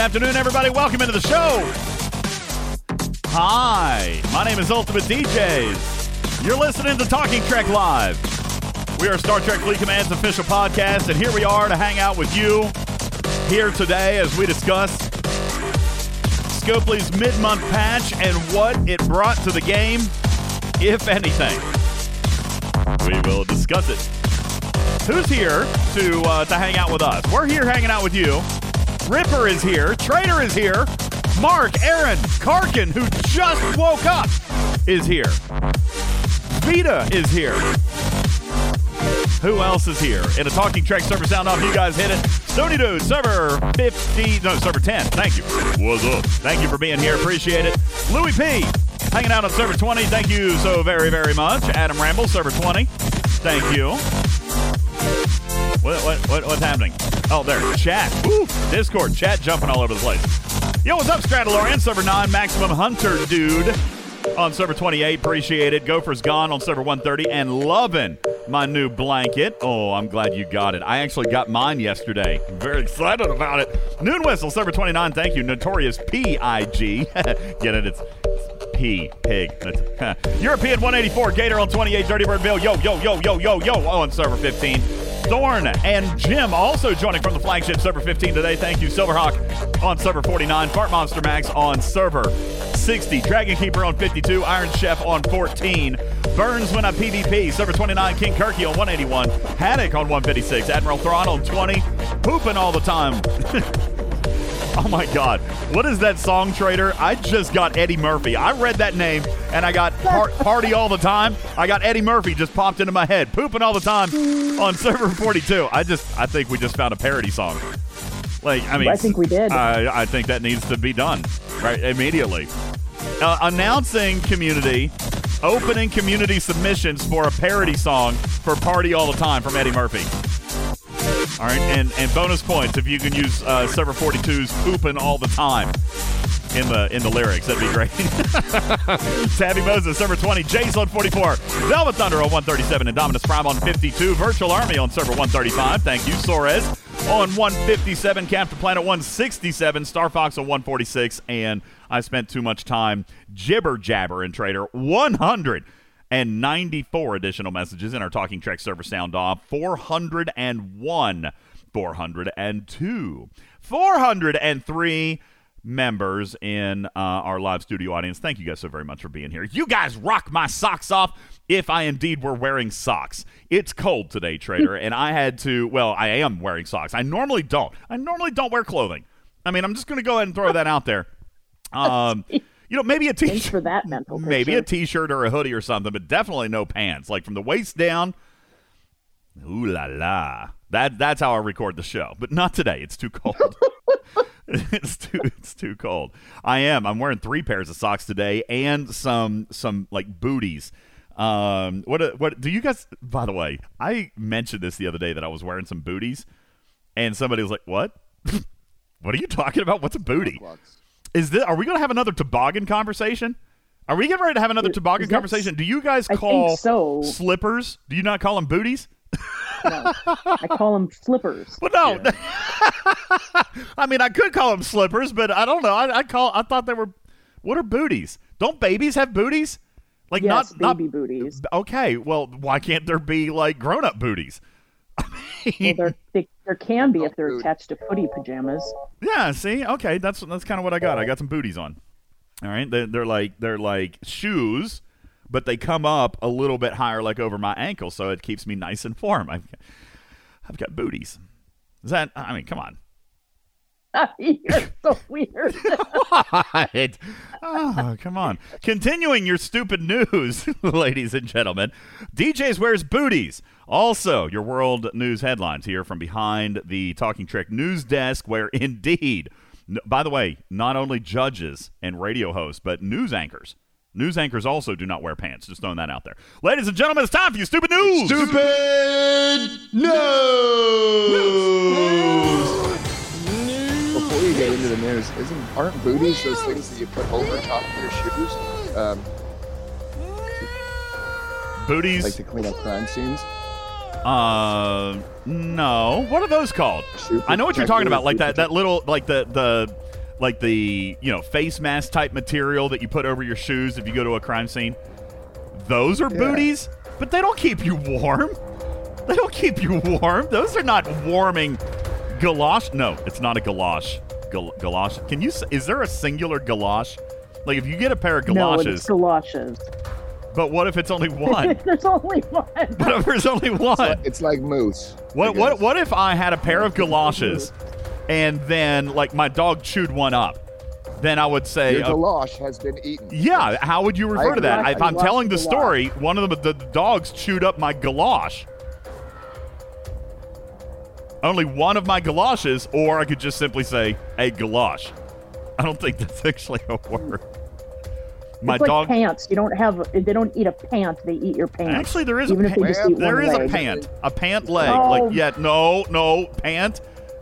Good afternoon, everybody. Welcome into the show. Hi, my name is Ultimate DJs. You're listening to Talking Trek Live. We are Star Trek Fleet Command's official podcast, and here we are to hang out with you here today as we discuss Scopely's mid-month patch and what it brought to the game, if anything. We will discuss it. Who's here to uh, to hang out with us? We're here hanging out with you. Ripper is here. Trader is here. Mark, Aaron, Karkin, who just woke up, is here. Vita is here. Who else is here? In a talking Trek server sound off, you guys hit it. Stony Dude, server 50, no, server 10. Thank you. What's up? Thank you for being here. Appreciate it. Louis P, hanging out on server 20. Thank you so very, very much. Adam Ramble, server 20. Thank you. What, what, what, what's happening? Oh, there. Chat. Woo. Discord. Chat jumping all over the place. Yo, what's up, Stradalorian? Server 9, Maximum Hunter Dude on server 28. Appreciate it. Gopher's gone on server 130 and loving my new blanket. Oh, I'm glad you got it. I actually got mine yesterday. Very excited about it. Noon Whistle, server 29. Thank you. Notorious P-I-G. Get it? It's, P, pig. European 184, Gator on 28, Dirty Bird Bill. Yo, yo, yo, yo, yo, yo. Oh, on server 15. Thorn and Jim also joining from the flagship server 15 today. Thank you, Silverhawk on server 49, Fart Monster Max on server 60, Dragon Keeper on 52, Iron Chef on 14, Burns when I PvP, server 29, King Kirky on 181, Haddock on 156, Admiral Thrawn on 20, pooping all the time. Oh my God. What is that song, Trader? I just got Eddie Murphy. I read that name and I got par- Party All the Time. I got Eddie Murphy just popped into my head. Pooping all the time on server 42. I just, I think we just found a parody song. Like, I mean, I think we did. I, I think that needs to be done right immediately. Uh, announcing community, opening community submissions for a parody song for Party All the Time from Eddie Murphy. All right, and, and bonus points if you can use uh, server 42's "pooping all the time" in the in the lyrics. That'd be great. Tabby Moses, server 20, Jace on 44, Velvet Thunder on 137, and Dominus Prime on 52, Virtual Army on server 135. Thank you, Soares on 157, Captain Planet 167, Star Fox on 146, and I spent too much time jibber jabber and Trader 100 and 94 additional messages in our Talking Trek server sound off. 401, 402, 403 members in uh, our live studio audience. Thank you guys so very much for being here. You guys rock my socks off if I indeed were wearing socks. It's cold today, Trader, and I had to, well, I am wearing socks. I normally don't. I normally don't wear clothing. I mean, I'm just going to go ahead and throw that out there. Um, you know, maybe a Thanks t-shirt for that mental maybe a picture. t-shirt or a hoodie or something, but definitely no pants. Like from the waist down. Ooh la la. That that's how I record the show, but not today. It's too cold. it's too it's too cold. I am. I'm wearing three pairs of socks today and some some like booties. Um, what what do you guys? By the way, I mentioned this the other day that I was wearing some booties, and somebody was like, "What? what are you talking about? What's a booty?" Is this? Are we going to have another toboggan conversation? Are we getting ready to have another toboggan is that- conversation? Do you guys call so. slippers? Do you not call them booties? No, I call them slippers. Well, no. I mean, I could call them slippers, but I don't know. I, I call. I thought they were. What are booties? Don't babies have booties? Like Yes, not baby not. booties. Okay, well, why can't there be like grown up booties? Well, there, they, there can be if they're attached to footy pajamas. Yeah, see, okay, that's that's kind of what I got. I got some booties on. All right, they're, they're like they're like shoes, but they come up a little bit higher, like over my ankle, so it keeps me nice and warm. I've I've got booties. Is that? I mean, come on. You're so weird. What? Oh, come on. Continuing your stupid news, ladies and gentlemen. DJs wears booties. Also, your world news headlines here from behind the Talking Trek news desk, where indeed, by the way, not only judges and radio hosts, but news anchors. News anchors also do not wear pants. Just throwing that out there. Ladies and gentlemen, it's time for you stupid news. Stupid news. Before you get into the news, isn't aren't booties those things that you put over top of your shoes, um, Booties. like to clean up crime scenes? Uh, no. What are those called? Shoe I know what you're talking about. Like that, that little, like the the, like the you know face mask type material that you put over your shoes if you go to a crime scene. Those are Yeah. booties, but they don't keep you warm. They don't keep you warm. Those are not warming galosh. No, it's not a galosh. Gal- galosh. Can you? s- Is there a singular galosh? Like if you get a pair of galoshes. No, galoshes, it's galoshes. But what if it's only one? There's only one. what if there's only one? It's like moose. What what what if I had a pair of galoshes and then like my dog chewed one up? Then I would say Your uh, galosh has been eaten. yeah, how would you refer I to that? lost- If I I'm lost telling the the story, one of the, the dogs chewed up my galosh. Only one of my galoshes, or I could just simply say a galosh. I don't think that's actually a word. My it's like dog. pants. You don't have. They don't eat a pant. They eat your pants. Actually, there is a even if pant. they just eat There one is a pant, a pant leg. Oh. Like yeah, no, no pant.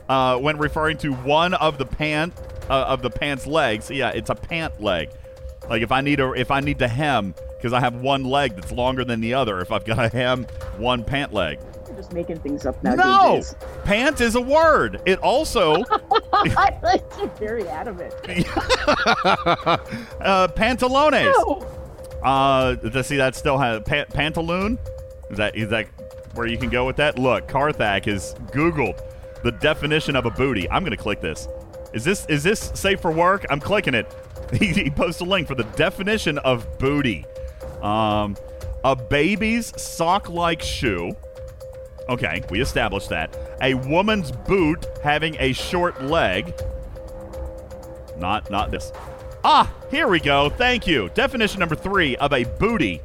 Uh, when referring to one of the pant uh, of the pant's legs, yeah, it's a pant leg. Like if I need a if I need to hem because I have one leg that's longer than the other. If I've got to hem one pant leg, just making things up now. no, pant is a word. It also I like you're very adamant. uh, pantalones. No. Uh, to see that still has pa- pantaloon. Is that is that where you can go with that? Look, Karthak has Googled the definition of a booty. I'm gonna click this. Is this is this safe for work? I'm clicking it. He, he posts a link for the definition of booty. Um, a baby's sock-like shoe. Okay, we established that. A woman's boot having a short leg. Not not this. Ah, here we go. Thank you. Definition number three of a booty.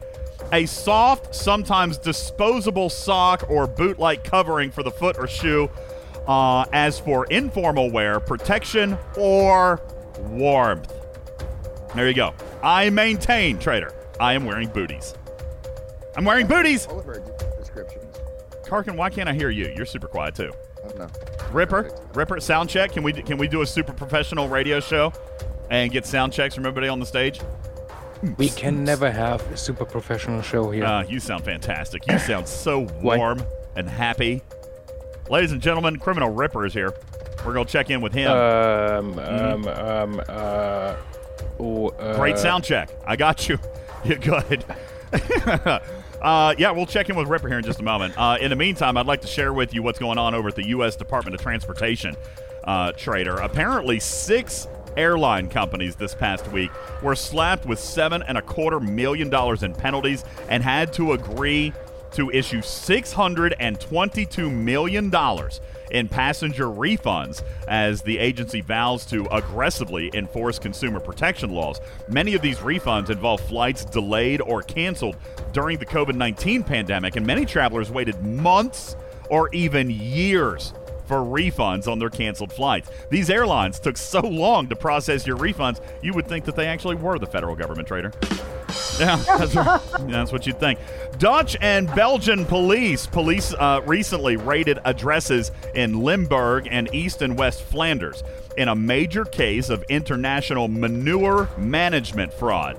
A soft, sometimes disposable sock or boot like covering for the foot or shoe. Uh, as for informal wear, protection or warmth. There you go. I maintain, trader. I am wearing booties. I'm wearing booties. Descriptions. Karkin, why can't I hear you? You're super quiet too. I don't know. Ripper, Perfect. Ripper, sound check. Can we can we do a super professional radio show and get sound checks from everybody on the stage? We can never have a super professional show here. Uh, you sound fantastic. You sound so warm and happy. Ladies and gentlemen, Criminal Ripper is here. We're gonna check in with him. um, um, um, uh, oh, uh, Great sound check. I got you. You're good. uh, yeah, we'll check in with Ripper here in just a moment. Uh, in the meantime, I'd like to share with you what's going on over at the U.S. Department of Transportation, uh, Trader. Apparently, six airline companies this past week were slapped with seven and a quarter million dollars in penalties and had to agree to issue $622 million in passenger refunds as the agency vows to aggressively enforce consumer protection laws. Many of these refunds involve flights delayed or canceled during the COVID 19 pandemic, and many travelers waited months or even years for refunds on their canceled flights. These airlines took so long to process your refunds, you would think that they actually were the federal government trader. Yeah, that's, that's what you'd think. Dutch and Belgian police police uh, recently raided addresses in Limburg and East and West Flanders in a major case of international manure management fraud.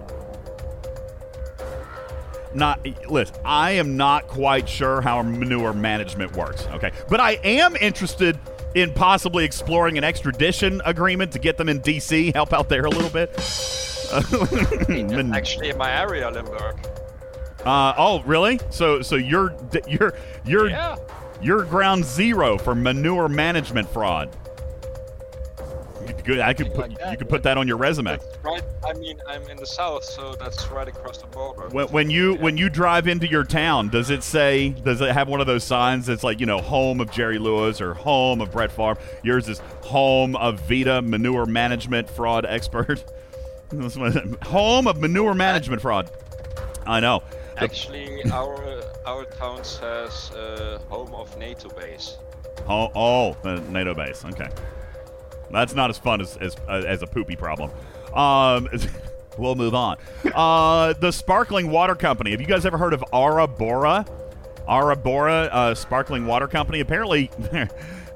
Not listen, I am not quite sure how manure management works. Okay, but I am interested in possibly exploring an extradition agreement to get them in D.C. Help out there a little bit. Actually, in my area, Limburg. uh, oh, really? So, so you're you're you're Yeah. you're ground zero for manure management fraud. Good. I could put like that, you could put that on your resume. Right. I mean, I'm in the south, so that's right across the border. When, when you when you drive into your town, does it say? Does it have one of those signs that's like you know home of Jerry Lewis or home of Brett Favre? Yours is home of Vita manure management fraud expert. home of manure management fraud. I know. Actually, our our town says uh, home of NATO base. Oh, oh, the NATO base. Okay, that's not as fun as as, as a poopy problem. Um, we'll move on. Uh, the sparkling water company. Have you guys ever heard of Aura Bora? Aura Bora uh, sparkling water company. Apparently,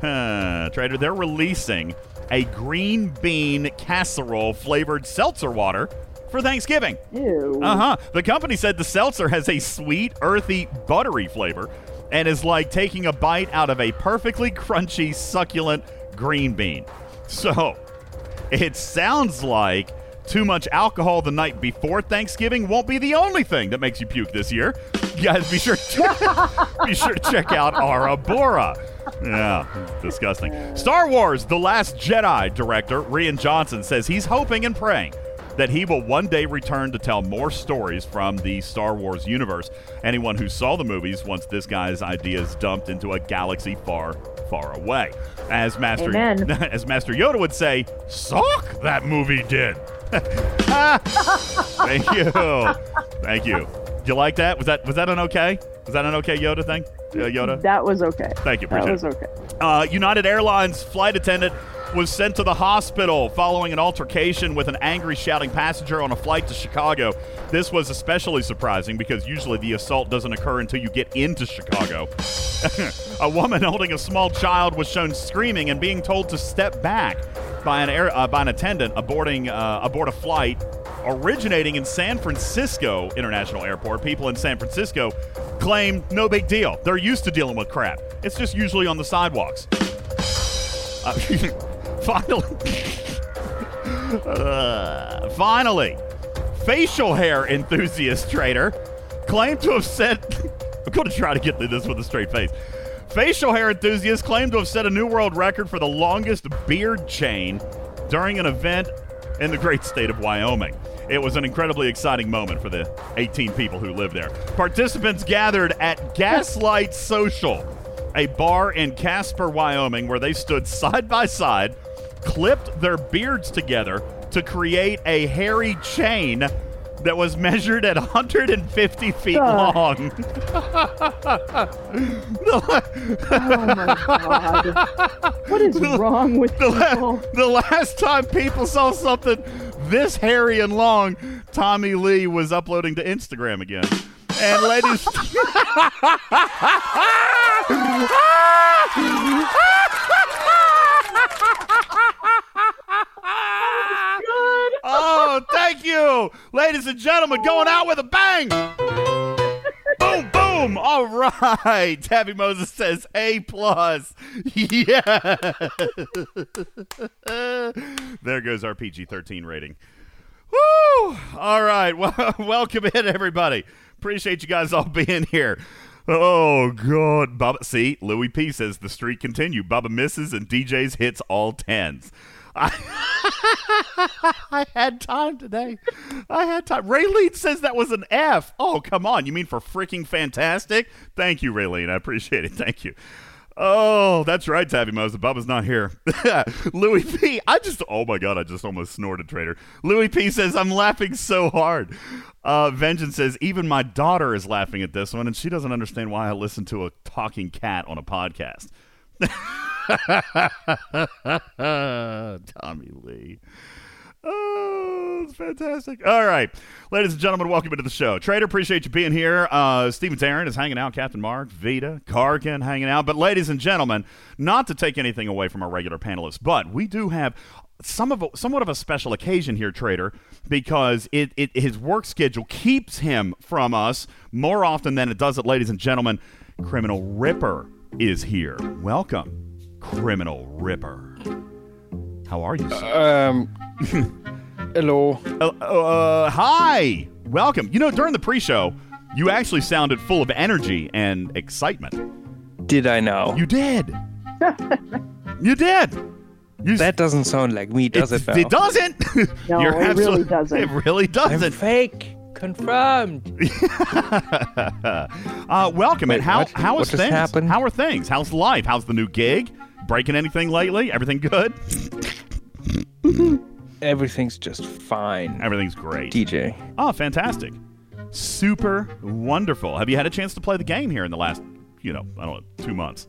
uh, trader, they're releasing a green bean casserole flavored seltzer water for Thanksgiving. Ew. Uh huh. The company said the seltzer has a sweet, earthy, buttery flavor and is like taking a bite out of a perfectly crunchy, succulent green bean. So, it sounds like too much alcohol the night before Thanksgiving won't be the only thing that makes you puke this year. You guys, be sure to, be sure to check out Bora. Yeah, disgusting. Star Wars: The Last Jedi director Rian Johnson says he's hoping and praying that he will one day return to tell more stories from the Star Wars universe. Anyone who saw the movies wants this guy's ideas dumped into a galaxy far, far away. As Master Amen. as Master Yoda would say, "Suck that movie did." Thank you, thank you. Did you like that? Was that was that an okay? Was that an okay Yoda thing? Uh, Yoda. That was okay. Thank you, That appreciate was it. okay. Uh, United Airlines flight attendant was sent to the hospital following an altercation with an angry, shouting passenger on a flight to Chicago. This was especially surprising because usually the assault doesn't occur until you get into Chicago. a woman holding a small child was shown screaming and being told to step back by an air, uh, by an attendant aboarding uh, aboard a flight originating in San Francisco International Airport. People in San Francisco claim no big deal. They're used to dealing with crap. It's just usually on the sidewalks. Uh, finally, Uh, finally, facial hair enthusiast trader claimed to have said, I'm going to try to get through this with a straight face. Facial hair enthusiasts claim to have set a new world record for the longest beard chain during an event in the great state of Wyoming. It was an incredibly exciting moment for the 18 people who live there. Participants gathered at Gaslight Social, a bar in Casper, Wyoming, where they stood side by side, clipped their beards together to create a hairy chain that was measured at 150 feet Ugh. long. Oh my god. What is wrong with The, la- the last time people saw something this hairy and long, Tommy Lee was uploading to Instagram again. And ladies, oh, thank you, ladies and gentlemen, going out with a bang. Boom, boom. All right. Tabby Moses says A plus. Yeah. there goes our PG 13 rating. Woo! All right. Well, welcome in, everybody. Appreciate you guys all being here. Oh, God. Bubba, see, Louis P says the streak continue. Bubba misses and DJ's hits all tens. I, had time today. I had time. Raylene says that was an F. Oh, come on. You mean for freaking fantastic? Thank you, Raylene. I appreciate it. Thank you. Oh, that's right, Tabby Moses. Bubba's not here. Louis P. I just, oh my God, I just almost snorted, Trader. Louis P. says, I'm laughing so hard. Uh, Vengeance says, even my daughter is laughing at this one, and she doesn't understand why I listen to a talking cat on a podcast. Tommy Lee. Oh, it's fantastic. All right. Ladies and gentlemen, welcome into the show. Trader, appreciate you being here. Uh, Steven Tarrant is hanging out. Captain Mark, Vita, Karkin hanging out. But, ladies and gentlemen, not to take anything away from our regular panelists, but we do have some of a, somewhat of a special occasion here, Trader, because it, it his work schedule keeps him from us more often than it does it, ladies and gentlemen. Criminal Ripper is here. Welcome, Criminal Ripper. How are you, sir? Um, hello. Uh, uh, hi, welcome. You know, during the pre-show, you actually sounded full of energy and excitement. Did I know? You did. you did. You s- that doesn't sound like me, does it? it, it doesn't. No, You're it really doesn't. It really I'm doesn't. fake. Confirmed. uh, welcome. Wait, and how what? how What is just things? happened? How are things? How's life? How's the new gig? Breaking anything lately? Everything good? Everything's just fine. Everything's great. DJ. Oh, fantastic. Super wonderful. Have you had a chance to play the game here in the last, you know, I don't know, two months?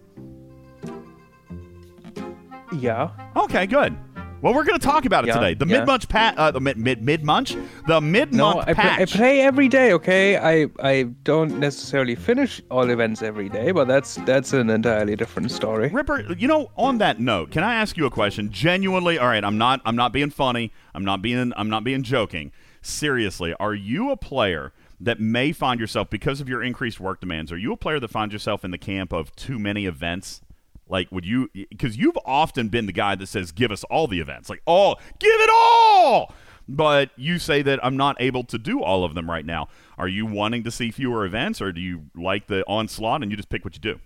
Yeah. Okay, good. Well, we're going to talk about it Yeah, today. The yeah. mid munch pat, uh, the mid mid mid munch, the mid No, month I, play, I play every day. Okay, I I don't necessarily finish all events every day, but that's that's an entirely different story. Ripper, you know, on that note, can I ask you a question? Genuinely, all right, I'm not I'm not being funny. I'm not being I'm not being joking. Seriously, are you a player that may find yourself because of your increased work demands? Are you a player that finds yourself in the camp of too many events? Like, would you? Because you've often been the guy that says, "Give us all the events," like, "Oh, give it all." But you say that I'm not able to do all of them right now. Are you wanting to see fewer events, or do you like the onslaught and you just pick what you do?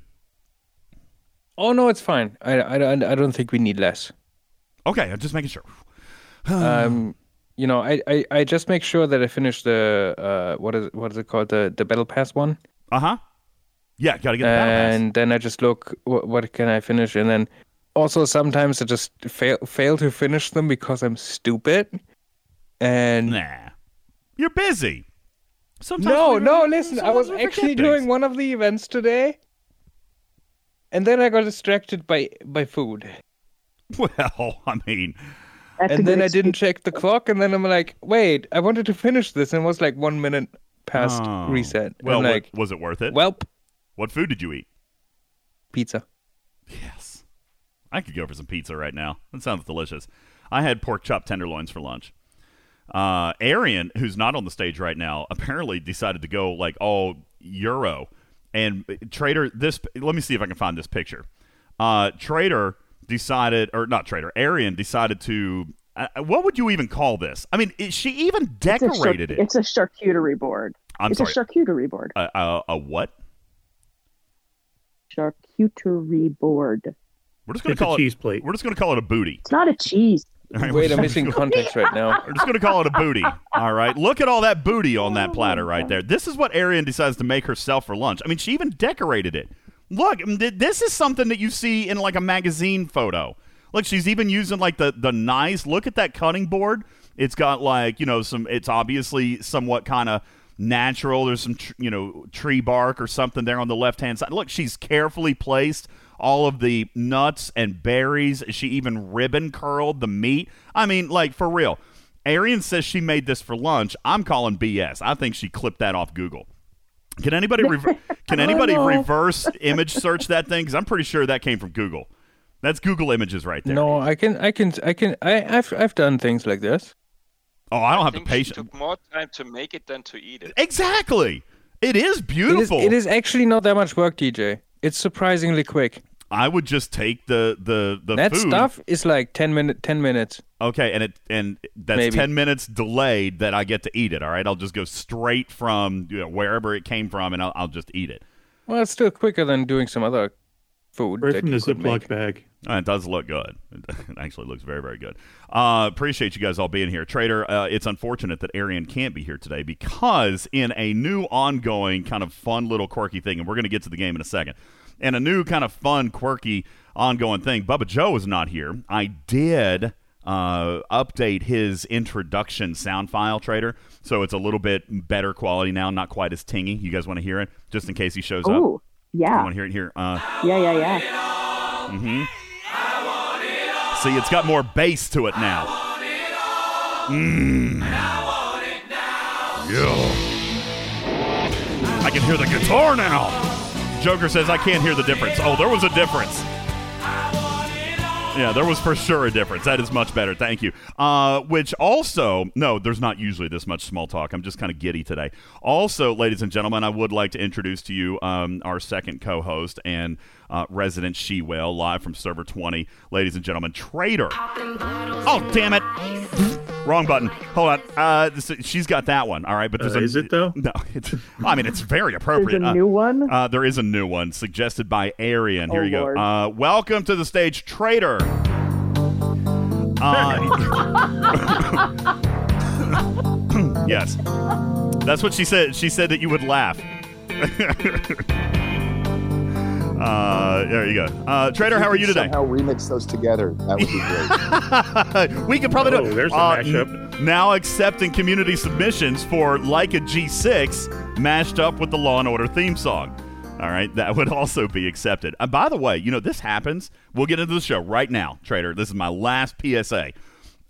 Oh no, it's fine. I, I, I don't think we need less. Okay, I'm just making sure. um, you know, I, I, I just make sure that I finish the uh, what is what is it called the the battle pass one, Uh huh. Yeah, gotta get the battle pass. and then I just look what, what can I finish, and then also sometimes I just fail fail to finish them because I'm stupid, and Nah, you're busy. Sometimes no no listen, I was we forget actually things. doing one of the events today, and then I got distracted by by food, Well, I mean, That's and then I didn't check the clock, and then I'm like, wait, I wanted to finish this, and it was like one minute past oh. reset. Well, like, was it worth it? welp, what food did you eat? pizza. Yes. I could go for some pizza right now. That sounds delicious. I had pork chop tenderloins for lunch. Uh, Arian, who's not on the stage right now, apparently decided to go like all Euro. And uh, Trader, this let me see if I can find this picture. Uh, Trader decided, or not Trader, Arian decided to. Uh, what would you even call this? I mean, it, she even It's char- decorated it. It's a charcuterie board. I'm it's sorry, a charcuterie board. a, a, a what? Charcuterie board. We're just going It's to a call cheese plate. We're just going to call it a booty. It's not a cheese. All right, Wait, we're I'm missing context right now. We're just going to call it a booty. All right. Look at all that booty on that platter right there. This is what Arian decides to make herself for lunch. I mean, she even decorated it. Look, I mean, th- this is something that you see in like a magazine photo. Look, she's even using like the the nice. Look at that cutting board. It's got like you know some. It's obviously somewhat kind of natural. There's some tr- you know tree bark or something there on the left hand side. Look, she's carefully placed all of the nuts and berries. She even ribbon curled the meat. I mean, like for real. Arian says she made this for lunch. I'm calling BS. I think she clipped that off Google. Can anybody rever- can anybody no. reverse image search that thing? Because I'm pretty sure that came from Google. That's Google Images right there. No, I can, I can, I can, I, I've, I've done things like this. Oh, I don't have the think she patience. took more time to make it than to eat it. Exactly. It is It is, beautiful. it is actually not that much work, DJ. It's surprisingly quick. I would just take the the the that food. stuff is like ten minute, ten minutes. Okay, and it and that's Maybe. ten minutes delayed that I get to eat it. All right, I'll just go straight from you know, wherever it came from, and I'll, I'll just eat it. Well, it's still quicker than doing some other food. Right that from the Ziploc bag. Uh, it does look good. It actually looks very, very good. Uh, appreciate you guys all being here. Trader, uh, it's unfortunate that Arian can't be here today because in a new ongoing kind of fun little quirky thing, and we're going to get to the game in a second, and a new kind of fun, quirky, ongoing thing, Bubba Joe is not here. I did uh, update his introduction sound file, Trader, so it's a little bit better quality now, not quite as tingy. You guys want to hear it? Just in case he shows up. Ooh, You yeah, I want to hear it here? Uh, yeah, yeah, yeah. Mm-hmm. See, it's got more bass to it now. Mmm. Yeah. I can hear the guitar now. Joker says I can't hear the difference. Oh, there was a difference. Yeah, there was for sure a difference. That is much better. Thank you. Uh, which also, no, there's not usually this much small talk. I'm just kind of giddy today. Also, ladies and gentlemen, I would like to introduce to you um, our second co host and uh, resident she whale live from Server 20. Ladies and gentlemen, Trader. Oh, damn it. Wrong button. Hold on. Uh, this, she's got that one. All right, but there's Uh, a, is it, though? No, it's. I mean, it's very appropriate. There's a Uh, new one. uh, there is a new one suggested by Arian. Here Oh, you go. Lord. Uh, welcome to the stage, Trader. Uh, yes, that's what she said. She said that you would laugh. uh, there you go. Uh, Trader, how are you today? Somehow remix those together. That would be great. we could probably Oh, do there's a uh, mashup. n- Now accepting community submissions for like a G6 mashed up with the Law and Order theme song. All right, that would also be accepted. And by the way, you know this happens. We'll get into the show right now, Trader. This is my last PSA.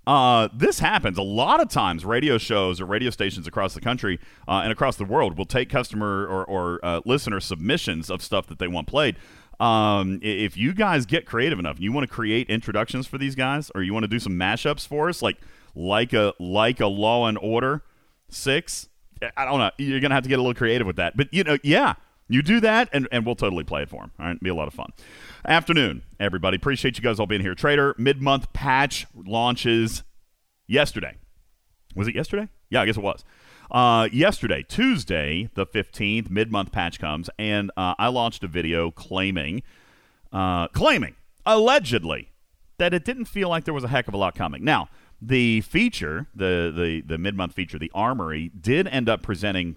Uh, this happens a lot of times. Radio shows or radio stations across the country uh, and across the world will take customer or, or uh, listener submissions of stuff that they want played. Um, if you guys get creative enough, and you want to create introductions for these guys, or you want to do some mashups for us, like like a like a Law and Order six, I don't know. You're gonna have to get a little creative with that. But you know, yeah, you do that, and, and we'll totally play it for him. All right, be a lot of fun. Afternoon, everybody. Appreciate you guys all being here. Trader mid month patch launches yesterday. Was it yesterday? Yeah, I guess it was. Uh, yesterday, Tuesday, the 15th, mid month patch comes, and uh, I launched a video claiming, uh, claiming, allegedly, that it didn't feel like there was a heck of a lot coming. Now, the feature, the, the, the mid month feature, the Armory, did end up presenting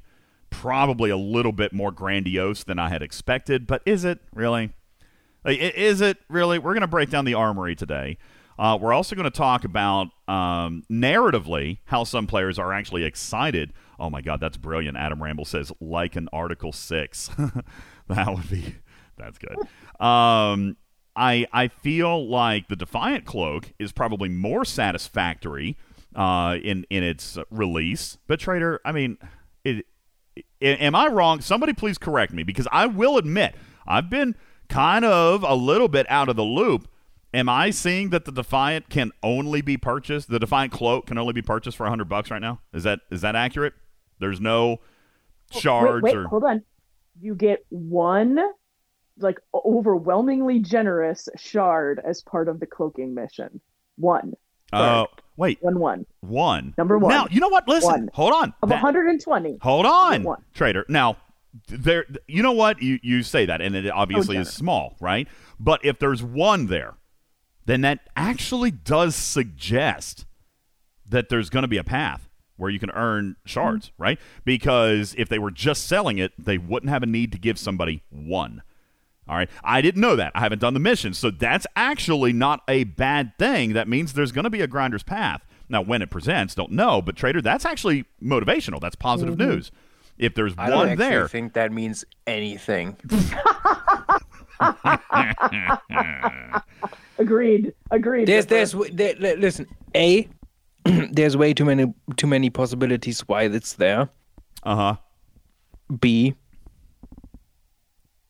probably a little bit more grandiose than I had expected, but is it really? Like, Is it really? We're going to break down the Armory today. Uh, we're also going to talk about um, narratively how some players are actually excited. Oh my God, that's brilliant! Adam Ramble says like an Article Six. that would be that's good. Um, I I feel like the Defiant Cloak is probably more satisfactory uh, in in its release. But Trader, I mean, it, I- am I wrong? Somebody please correct me because I will admit I've been kind of a little bit out of the loop. Am I seeing that the Defiant can only be purchased? The Defiant cloak can only be purchased for 100 bucks right now? Is that is that accurate? There's no shards wait, wait, or hold on. You get one, like overwhelmingly generous shard as part of the cloaking mission. One, Oh, wait, one, one one. Number one. Now, you know what? Listen. One. Hold on. of That- 120. Hold on, One. trader. Now, there. You know what? You you say that, and it oh, obviously is small, right? But if there's one there, then that actually does suggest that there's going to be a path where you can earn shards, mm-hmm. right? Because if they were just selling it, they wouldn't have a need to give somebody one. All right. I didn't know that. I haven't done the mission. So that's actually not a bad thing. That means there's going to be a grinder's path. Now, when it presents, don't know. But, Trader, that's actually motivational. That's positive mm-hmm. news. If there's one there. I don't one actually think that means anything. Agreed. Agreed. There's, Ripper. there's, there, listen, a, there's way too many, too many possibilities why it's there. uh huh. B,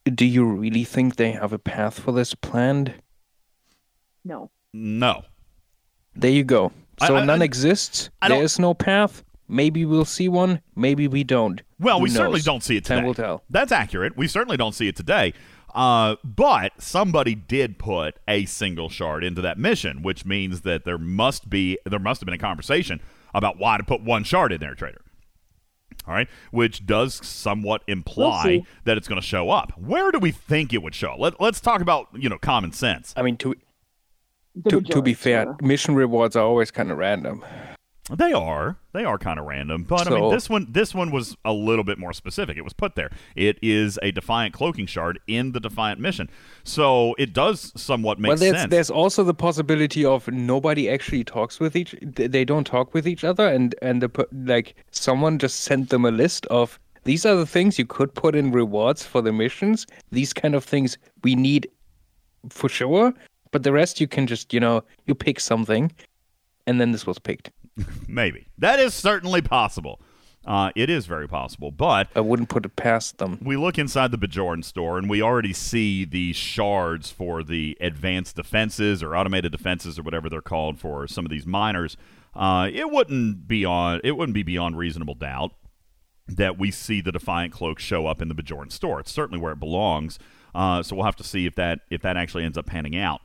do you really think they have a path for this planned? no. No. There you go. So I- none I- exists. I There no path. Maybe we'll see one. Maybe we don't. Well, Who we certainly don't see it today. Time will tell. That's accurate. We certainly don't see it today. Uh, but somebody did put a single shard into that mission, which means that there must be there must have been a conversation about why to put one shard in there, trader. All right, which does somewhat imply see. that it's going to show up. Where do we think it would show? Let, let's talk about you know common sense. I mean, to to, to be fair, mission rewards are always kind of random. They are. They are kind of random, but I mean this one this one was a little bit more specific. It was put there. It is a defiant cloaking shard in the defiant mission. So it does somewhat make well, there's sense. there's also the possibility of nobody actually talks with each. They don't talk with each other, and and the like someone just sent them a list of these are the things you could put in rewards for the missions. These kind of things we need for sure, but the rest you can just you know you pick something, and then this was picked. Maybe. That is certainly possible. Uh, it is very possible. But I wouldn't put it past them. we look inside the Bajoran store and we already see the shards for the advanced defenses or automated defenses or whatever they're called for some of these miners. Uh, it wouldn't be on it wouldn't be beyond reasonable doubt that we see the Defiant Cloak show up in the Bajoran store. It's certainly where it belongs. Uh, so we'll have to see if that if that actually ends up panning out.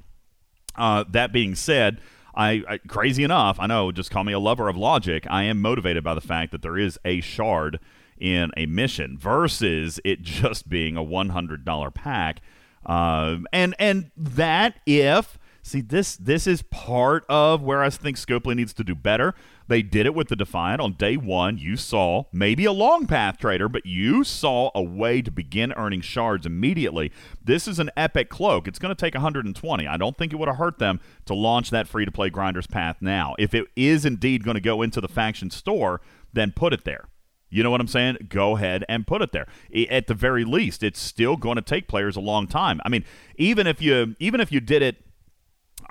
Uh, that being said, I, I crazy enough, I know. Just call me a lover of logic. I am motivated by the fact that there is a shard in a mission versus it just being a one hundred dollar pack. Um, and and that if see this this is part of where I think Scopely needs to do better. They did it with the Defiant on day one. You saw maybe a long path trader, but you saw a way to begin earning shards immediately. This is an epic cloak. It's going to take 120. I don't think it would have hurt them to launch that free to play grinders path now. If it is indeed going to go into the faction store, then put it there. You know what I'm saying? Go ahead and put it there. At the very least, it's still going to take players a long time. I mean, even if you even if you did it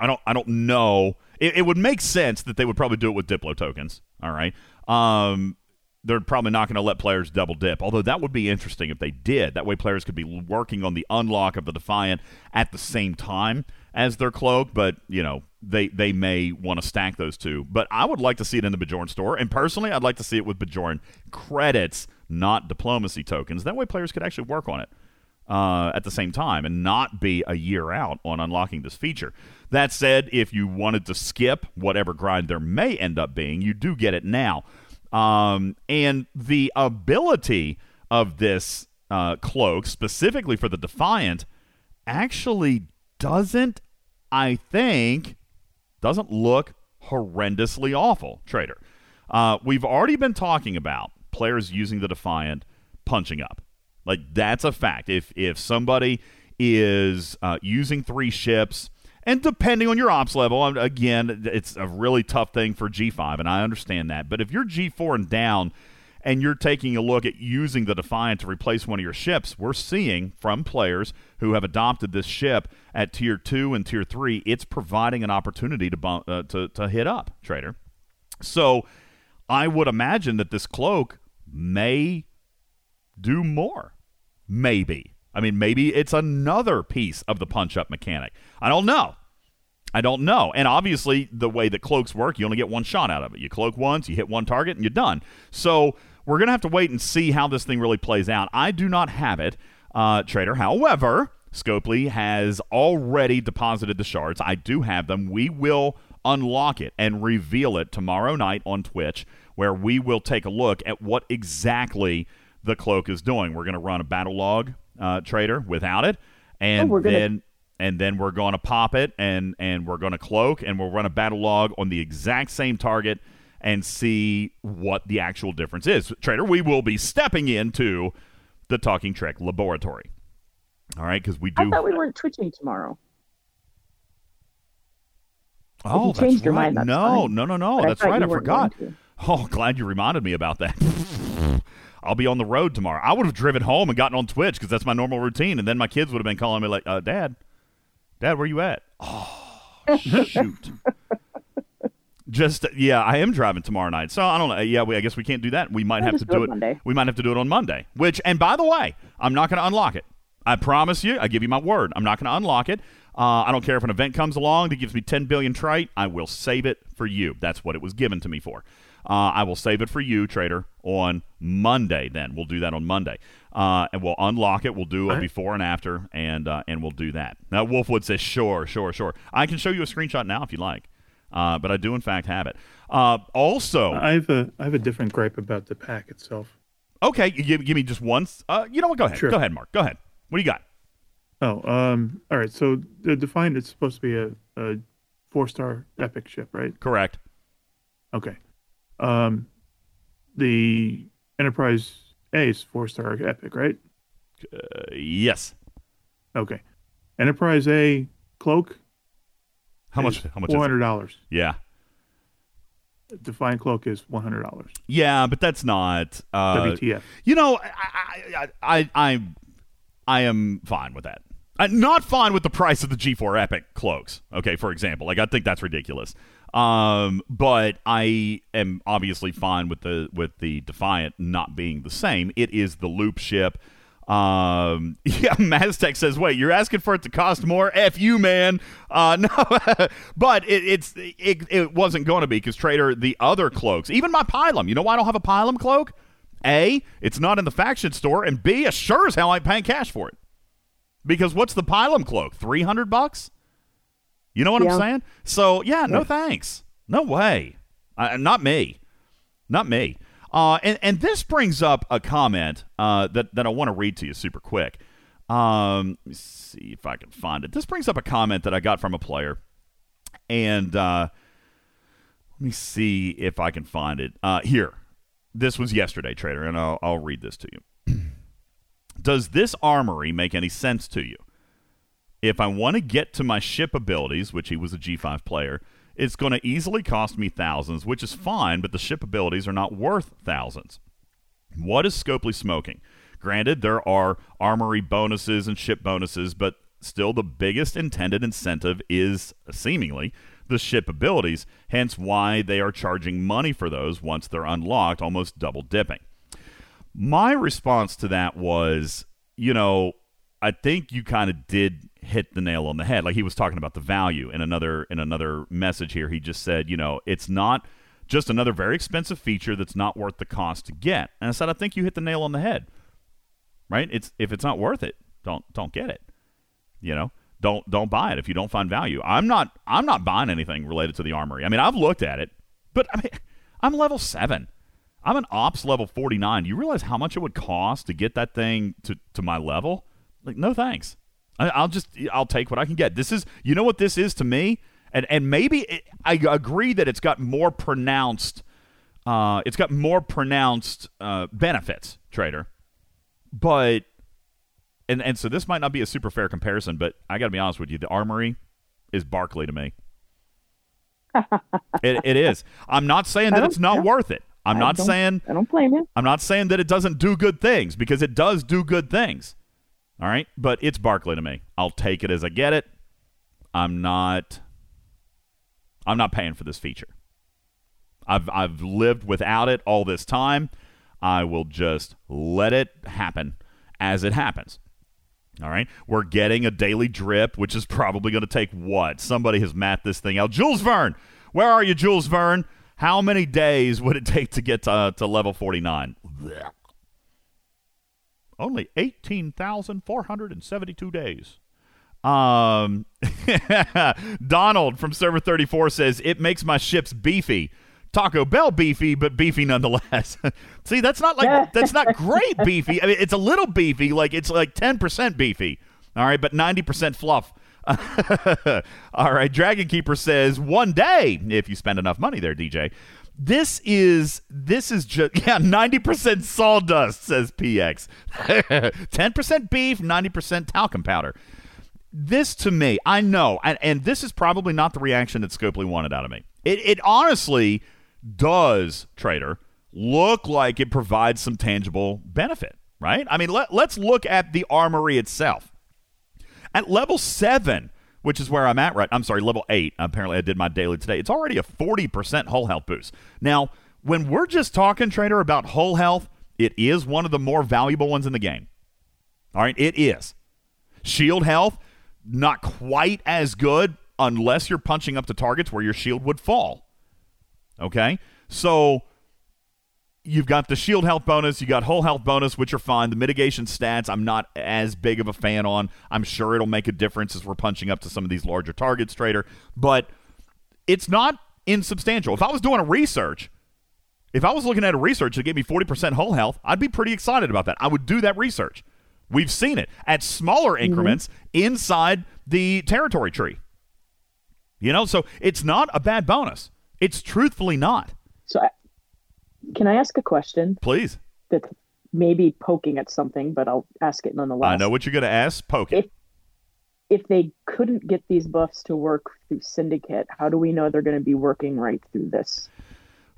I don't I don't know. It, it would make sense that they would probably do it with Diplo tokens. All right. Um, they're probably not going to let players double dip. Although that would be interesting if they did. That way, players could be working on the unlock of the Defiant at the same time as their cloak. But you know, they they may want to stack those two. But I would like to see it in the Bajoran store, and personally, I'd like to see it with Bajoran credits, not diplomacy tokens. That way, players could actually work on it uh, at the same time and not be a year out on unlocking this feature. That said, if you wanted to skip whatever grind there may end up being, you do get it now. Um, and the ability of this uh, cloak, specifically for the Defiant, actually doesn't, I think, doesn't look horrendously awful, Trader. Uh, we've already been talking about players using the Defiant punching up. Like that's a fact. If if somebody is uh, using three ships, and depending on your ops level, again, it's a really tough thing for G5, and I understand that. But if you're G4 and down, and you're taking a look at using the Defiant to replace one of your ships, we're seeing from players who have adopted this ship at tier two and tier three, it's providing an opportunity to bump, uh, to to hit up trader. So I would imagine that this cloak may do more. Maybe. I mean, maybe it's another piece of the punch up mechanic. I don't know. I don't know. And obviously, the way that cloaks work, you only get one shot out of it. You cloak once, you hit one target, and you're done. So we're going to have to wait and see how this thing really plays out. I do not have it, uh, Trader. However, Scopely has already deposited the shards. I do have them. We will unlock it and reveal it tomorrow night on Twitch, where we will take a look at what exactly the cloak is doing. We're going to run a battle log uh, trader without it, and Oh, we're gonna- then and then we're going to pop it and and we're going to cloak and we'll run a battle log on the exact same target and see what the actual difference is. Trader, we will be stepping into the Talking Trek laboratory. All right, because we do. I thought we weren't twitching tomorrow. oh, you that's changed your right. mind, that's no, fine. no, no, no. But That's thought right. I forgot. Oh, glad you reminded me about that. I'll be on the road tomorrow. I would have driven home and gotten on Twitch because that's my normal routine, and then my kids would have been calling me like, uh, "Dad, Dad, where you at?" Oh, shoot. Just yeah, I am driving tomorrow night, so I don't know. Yeah, we, I guess we can't do that. We might Yeah, have to do it. Monday. We might have to do it on Monday. Which, and by the way, I'm not going to unlock it. I promise you. I give you my word. I'm not going to unlock it. Uh, I don't care if an event comes along that gives me 10 billion trite. I will save it for you. That's what it was given to me for. Uh, I will save it for you, trader, on Monday. Then we'll do that on Monday, uh, and we'll unlock it. We'll do a before and after, and uh, and we'll do that. Now Wolfwood says, "Sure, sure, sure." I can show you a screenshot now if you like, uh, but I do in fact have it. Uh, also, I have a I have a different gripe about the pack itself. okay, give, give me just one. Uh, you know what? Go ahead. Sure. Go ahead, Mark. Go ahead. What do you got? Oh, um, all right. So the Defiant is supposed to be a, a four star epic ship, right? Correct. Okay. Um, the Enterprise A is four star epic, right? Uh, yes. Okay. Enterprise A cloak. How much? How much? Is Four hundred dollars. Yeah. Defiant cloak is one hundred dollars. Yeah, but that's not. Uh, WTF? You know, I, I, I, I, I am fine with that. I'm not fine with the price of the G4 Epic cloaks. Okay, for example, like I think that's ridiculous. Um, but I am obviously fine with the with the Defiant not being the same. It is the loop ship. Um, yeah, Maztec says, "Wait, you're asking for it to cost more? F you, man." Uh, no, but it, it's it, it wasn't going to be because Trader the other cloaks, even my Pilum. You know why I don't have a Pilum cloak? A, it's not in the faction store, and B, I sure as hell I ain't paying cash for it. Because what's the Pilum cloak? Three hundred bucks. You know what I'm saying? So yeah, no thanks, no way, not me, not me. Uh, and and this brings up a comment uh, that that I want to read to you super quick. Um, let me see if I can find it. This brings up a comment that I got from a player, and uh, let me see if I can find it. Uh, here, this was yesterday, trader, and I'll, I'll read this to you. Does this armory make any sense to you? If I want to get to my ship abilities, which he was a G5 player, it's going to easily cost me thousands, which is fine, but the ship abilities are not worth thousands. What is Scopely smoking? Granted, there are armory bonuses and ship bonuses, but still the biggest intended incentive is seemingly the ship abilities, hence why they are charging money for those once they're unlocked, almost double dipping. My response to that was, you know, I think you kind of did hit the nail on the head. Like he was talking about the value in another in another message here. He just said, you know, it's not just another very expensive feature that's not worth the cost to get. And I said, I think you hit the nail on the head. Right? It's if it's not worth it, don't don't get it. You know, don't don't buy it if you don't find value. I'm not I'm not buying anything related to the armory. I mean, I've looked at it, but I mean, I'm level seven. I'm an ops level 49. Do You realize how much it would cost to get that thing to, to my level? Like, no thanks. I'll just I'll take what I can get. This is you know what this is to me, and and maybe it, I agree that it's got more pronounced, uh, it's got more pronounced uh, benefits, trader, but and and so this might not be a super fair comparison, but I got to be honest with you, the armory is Barkley to me. it, it is. I'm not saying that it's not yeah. worth it. I'm I not saying I don't blame you. I'm not saying that it doesn't do good things because it does do good things. All right, but it's Barkley to me. I'll take it as I get it. I'm not. I'm not paying for this feature. I've I've lived without it all this time. I will just let it happen as it happens. All right, we're getting a daily drip, which is probably going to take what? Somebody has mapped this thing out. Jules Verne, where are you, Jules Verne? How many days would it take to get to, uh, to level 49? Blech. Only 18,472 days. Um, Donald from Server 34 says, It makes my ships beefy. Taco Bell beefy, but beefy nonetheless. See, that's not like, that's not great beefy. I mean, it's a little beefy, like it's like 10% beefy. All right, but 90% fluff. All right, Dragon Keeper says one day if you spend enough money there, DJ. This is this is just yeah, 90% sawdust says PX. 10% beef, 90% talcum powder. This to me, I know, and, and this is probably not the reaction that Scopely wanted out of me. It it honestly does, Trader, look like it provides some tangible benefit, right? I mean, let, let's look at the armory itself. At level seven, which is where I'm at right. I'm sorry, level eight. Apparently, I did my daily today. It's already a 40% hull health boost. Now, when we're just talking, trader, about hull health, it is one of the more valuable ones in the game. All right, it is. Shield health, not quite as good unless you're punching up to targets where your shield would fall. Okay? So you've got the shield health bonus, you got hull health bonus, which are fine. The mitigation stats, I'm not as big of a fan on. I'm sure it'll make a difference as we're punching up to some of these larger targets, trader, but it's not insubstantial. If I was doing a research, if I was looking at a research that gave me 40% hull health, I'd be pretty excited about that. I would do that research. We've seen it at smaller mm-hmm. increments inside the territory tree. You know, so it's not a bad bonus. It's truthfully not. So, I, can I ask a question Please. that's maybe poking at something, but I'll ask it nonetheless? I know what you're going to ask. Poke it. If if they couldn't get these buffs to work through Syndicate, how do we know they're going to be working right through this?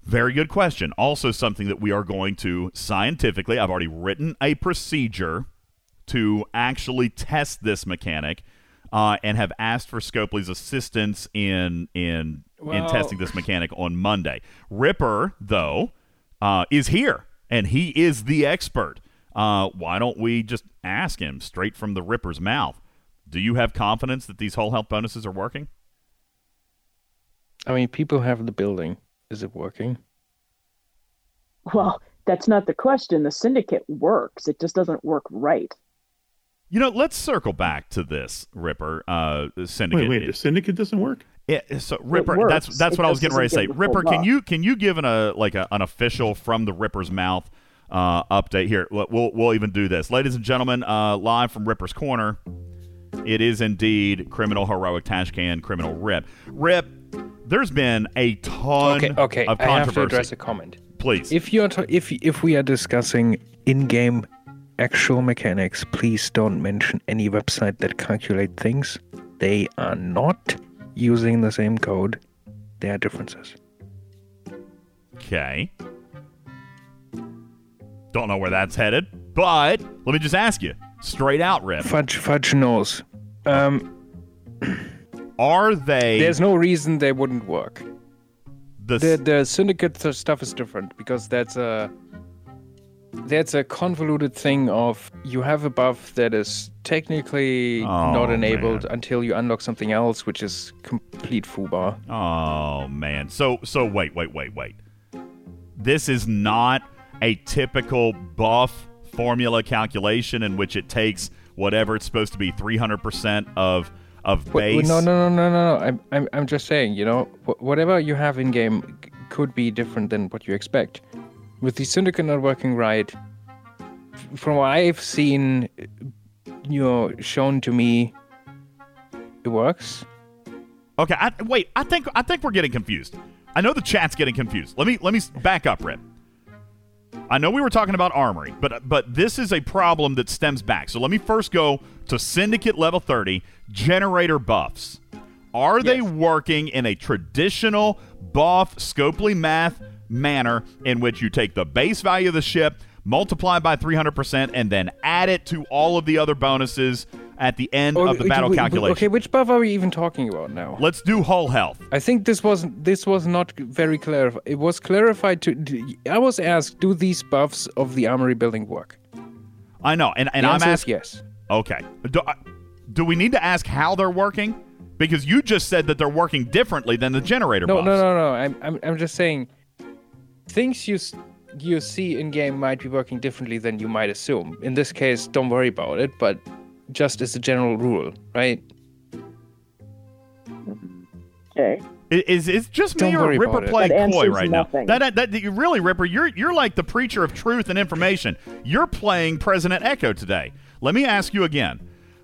Very good question. Also, something that we are going to scientifically, I've already written a procedure to actually test this mechanic uh, and have asked for Scopely's assistance in in in testing this mechanic on Monday. Ripper, though, uh, is here and he is the expert. Uh, why don't we just ask him straight from the Ripper's mouth? Do you have confidence that these hull health bonuses are working? I mean, people have the building. Is it working? Well, that's not the question. The Syndicate works. It just doesn't work right. You know, let's circle back to this Ripper uh, syndicate. Wait, wait, the syndicate doesn't work? Yeah, so Ripper, works. that's that's It what I was getting ready to say. doesn't get the Ripper, can buff. you can you give an a like a, an official from the Ripper's mouth uh, update here? We'll, we'll we'll even do this, ladies and gentlemen, uh, live from Ripper's corner. It is indeed criminal heroic Tashcan criminal Rip. Rip, there's been a ton Okay, okay. of I have to address a comment. Please, If you're t- if if we are discussing in-game actual mechanics, please don't mention any website that calculate things. They are not using the same code. There are differences. okay. Don't know where that's headed, but let me just ask you straight out, Rip. Fudge Fudge knows. Um, Are they there's no reason they wouldn't work. the The the syndicate stuff is different because that's a that's a convoluted thing of you have a buff that is technically Oh, not enabled man. until you unlock something else, which is complete foobar. Oh man. So so wait, wait, wait, wait. This is not a typical buff formula calculation in which it takes whatever it's supposed to be 300% of of Wh- wh- base. No, no, no, no, no, no. I'm, I'm, I'm just saying, you know, whatever you have in game could be different than what you expect. With the syndicate not working right, from what I've seen, you know, shown to me, it works. Okay, I, wait. I think I think we're getting confused. I know the chat's getting confused. Let me let me back up, Rip. I know we were talking about armory, but but this is a problem that stems back. So let me first go to Syndicate level 30 generator buffs. Are they working in a traditional buff scopely math manner in which you take the base value of the ship, multiply by 300%, and then add it to all of the other bonuses at the end of the battle w- w- calculation? Okay, which buff are we even talking about now? Let's do hull health. I think this was this was not very clarified. It was clarified to. I was asked, do these buffs of the armory building work? I know, and, and The I'm asking. yes. Okay. Do, uh, do we need to ask how they're working? Because you just said that they're working differently than the generator No, buffs. no, no, no. I'm, I'm, I'm just saying, things you s- you see in game might be working differently than you might assume. In this case, don't worry about it. But just as a general rule, right? Okay. Is is just me Don't or Ripper playing coy right nothing. now? That, that that you really Ripper, you're you're like the preacher of truth and information. You're playing President Echo today. Let me ask you again.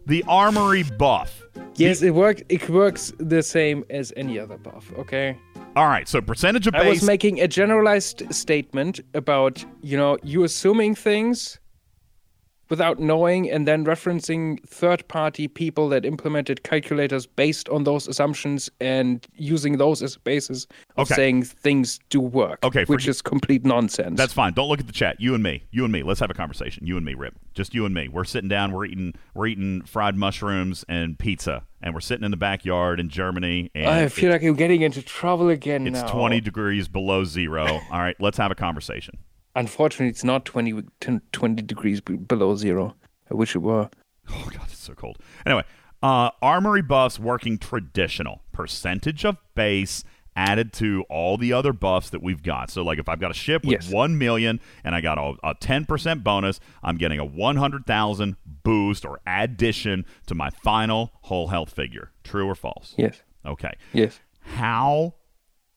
The armory buff. Yes, it works. It works the same as any other buff. Okay. All right, so percentage of base. I was making a generalized statement about, you know, you assuming things without knowing and then referencing third party people that implemented calculators based on those assumptions and using those as a basis of Okay. saying things do work. Okay, Which is complete nonsense. That's fine. Don't look at the chat. You and me. You and me. Let's have a conversation. You and me, Rip. Just you and me. We're sitting down. We're eating. We're eating fried mushrooms and pizza, and we're sitting in the backyard in Germany. And I feel like I'm getting into trouble again it's now. 20 degrees below zero. All right, let's have a conversation. Unfortunately, it's not 20, 10 20 degrees below zero. I wish it were. Oh god, it's so cold. Anyway, uh, armory buffs working traditional percentage of base added to all the other buffs that we've got. So, like if I've got a ship with Yes. one million and I got a, a 10% bonus, I'm getting a 100,000 boost or addition to my final hull health figure. True or false? Yes. Okay. Yes. How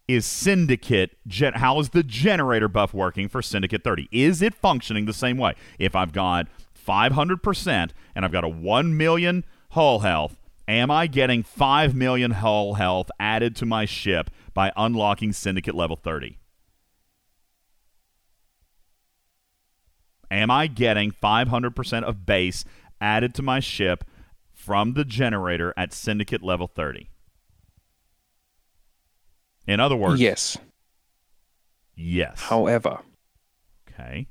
is Syndicate gen- how is the generator buff working for Syndicate 30? Is it functioning the same way? If I've got 500% and I've got a 1 million hull health, am I getting 5 million hull health added to my ship by unlocking Syndicate level 30? Am I getting 500% of base added to my ship from the generator at Syndicate level 30? In other words, Yes. yes. However, Okay.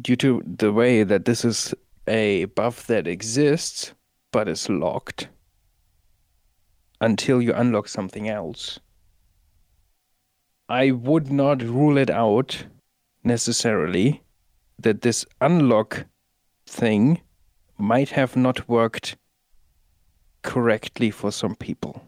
due to the way that this is a buff that exists but is locked until you unlock something else, I would not rule it out necessarily that this unlock thing might have not worked correctly for some people.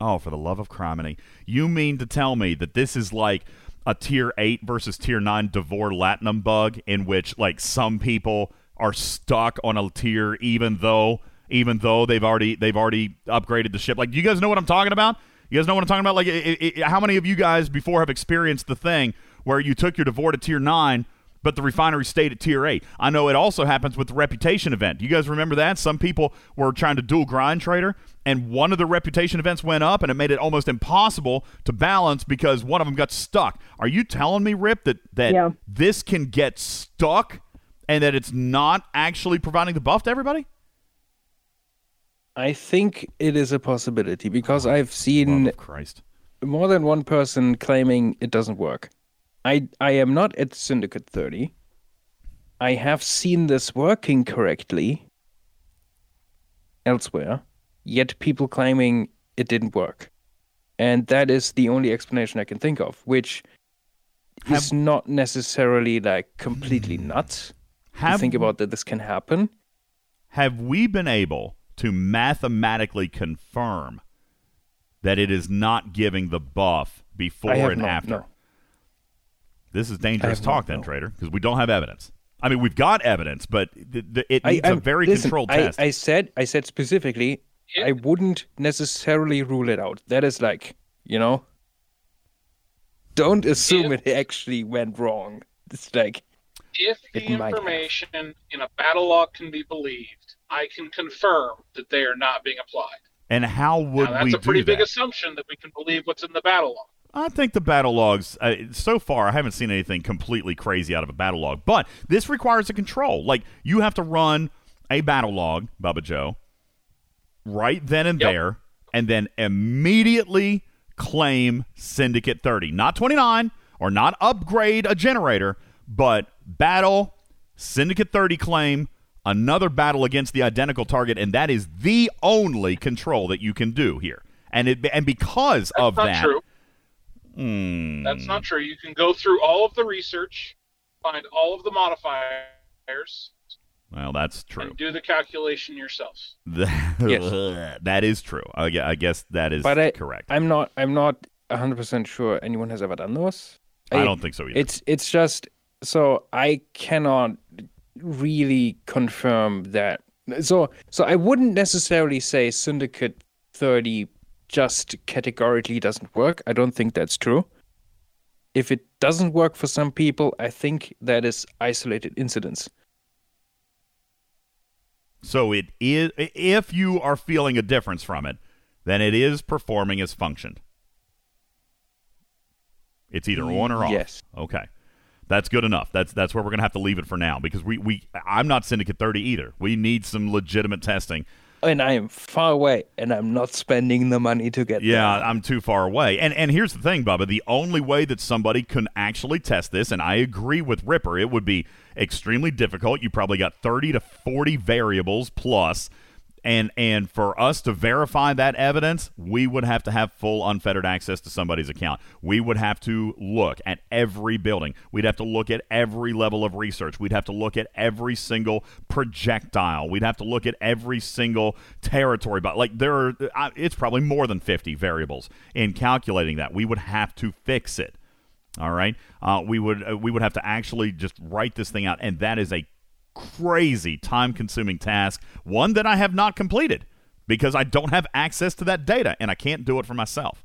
Oh, for the love of criminy. You mean to tell me that this is like a tier 8 versus tier 9 D'Vor Latinum bug in which like some people are stuck on a tier even though even though they've already they've already upgraded the ship. Like, you guys know what I'm talking about? You guys know what I'm talking about? Like, i i how many of you guys before have experienced the thing where you took your D'Vor to tier 9 but the refinery stayed at tier 8. I know it also happens with the reputation event. You guys remember that? Some people were trying to dual grind trader, and one of the reputation events went up, and it made it almost impossible to balance because one of them got stuck. Are you telling me, Rip, that, that Yeah. this can get stuck and that it's not actually providing the buff to everybody? I think it is a possibility because I've Love seen of Christ. more than one person claiming it doesn't work. I I am not at Syndicate 30. I have seen this working correctly elsewhere, yet people claiming it didn't work. And that is the only explanation I can think of, which is not necessarily like completely nuts. to Hmm. Have think about that this can happen. have we been able to mathematically confirm that it is not giving the buff before have and not, after? no. This is dangerous talk, then. Trader, because we don't have evidence. I mean, we've got evidence, but th- th- it I, needs a I'm- very listen, controlled I, test. I said I said specifically I wouldn't necessarily rule it out. That is like, you know, don't assume it actually went wrong. It's like If the It might have. information in a battle log can be believed, I can confirm that they are not being applied. and how would now, that's we a pretty do big that? assumption that we can believe what's in the battle log. I think the battle logs, uh, so far, I haven't seen anything completely crazy out of a battle log, but this requires a control. Like, you have to run a battle log, Bubba Joe, right then and Yep. there, and then immediately claim Syndicate 30. Not 29, or not upgrade a generator, but battle, Syndicate 30 claim, another battle against the identical target, and that is the only control that you can do here. And it and because That's of that, true. Hmm. That's not true. You can go through all of the research, find all of the modifiers, Well, that's true. and do the calculation yourself. yes. that is true. I, guess that is but I, correct. I'm not I'm not 100% sure anyone has ever done those. I don't think so either. It's it's just so I cannot really confirm that. So so I wouldn't necessarily say Syndicate 30 just categorically doesn't work. I don't think that's true. If it doesn't work for some people, I think that is isolated incidents. so it is. If you are feeling a difference from it, then it is performing as functioned. It's either on or off. Yes. Okay. That's good enough. That's that's where we're gonna have to leave it for now because we, we I'm not Syndicate 30 either. We need some legitimate testing. And I am far away and I'm not spending the money to get there. Yeah, there. I'm too far away. And and here's the thing, Bubba. The only way that somebody can actually test this, and I agree with Ripper, it would be extremely difficult. You probably got 30 to 40 variables plus. And and for us to verify that evidence, we would have to have full unfettered access to somebody's account. We would have to look at every building. We'd have to look at every level of research. We'd have to look at every single projectile. We'd have to look at every single territory. But like there are, it's probably more than fifty variables in calculating that. We would have to fix it. All right, uh, we would uh, we would have to actually just write this thing out, and that is a crazy time consuming task, one that I have not completed because I don't have access to that data and I can't do it for myself.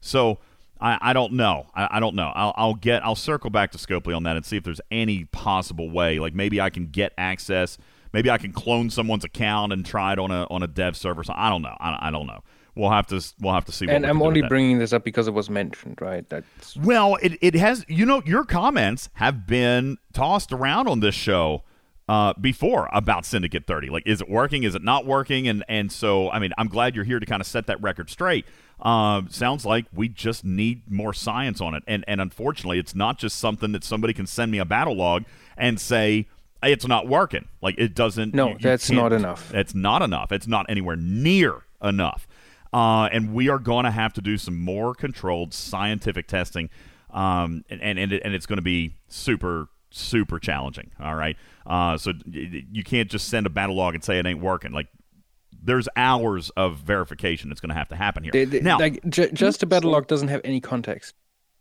So I, I don't know. I, I don't know. I'll, I'll get. I'll circle back to Scopely on that and see if there's any possible way. Like maybe I can get access. Maybe I can clone someone's account and try it on a on a dev server. So I don't know. I, I don't know. We'll have to we'll have to see. What And I'm can do with only bringing this up because it was mentioned, right? That's Well, it, it has, you know, your comments have been tossed around on this show uh, before about Syndicate 30. Like, is it working? Is it not working? And and so, I mean, I'm glad you're here to kind of set that record straight. Um, sounds like we just need more science on it. And, and unfortunately, it's not just something that somebody can send me a battle log and say, it's not working. Like, it doesn't. No, you- you that's not enough. It's not enough. It's not anywhere near enough. Uh, and we are going to have to do some more controlled scientific testing, um, and and and, it, and it's going to be super super challenging. All right, uh, so you can't just send a battle log and say it ain't working. Like there's hours of verification that's going to have to happen here. they- they- now, like ju- just a battle log doesn't have any context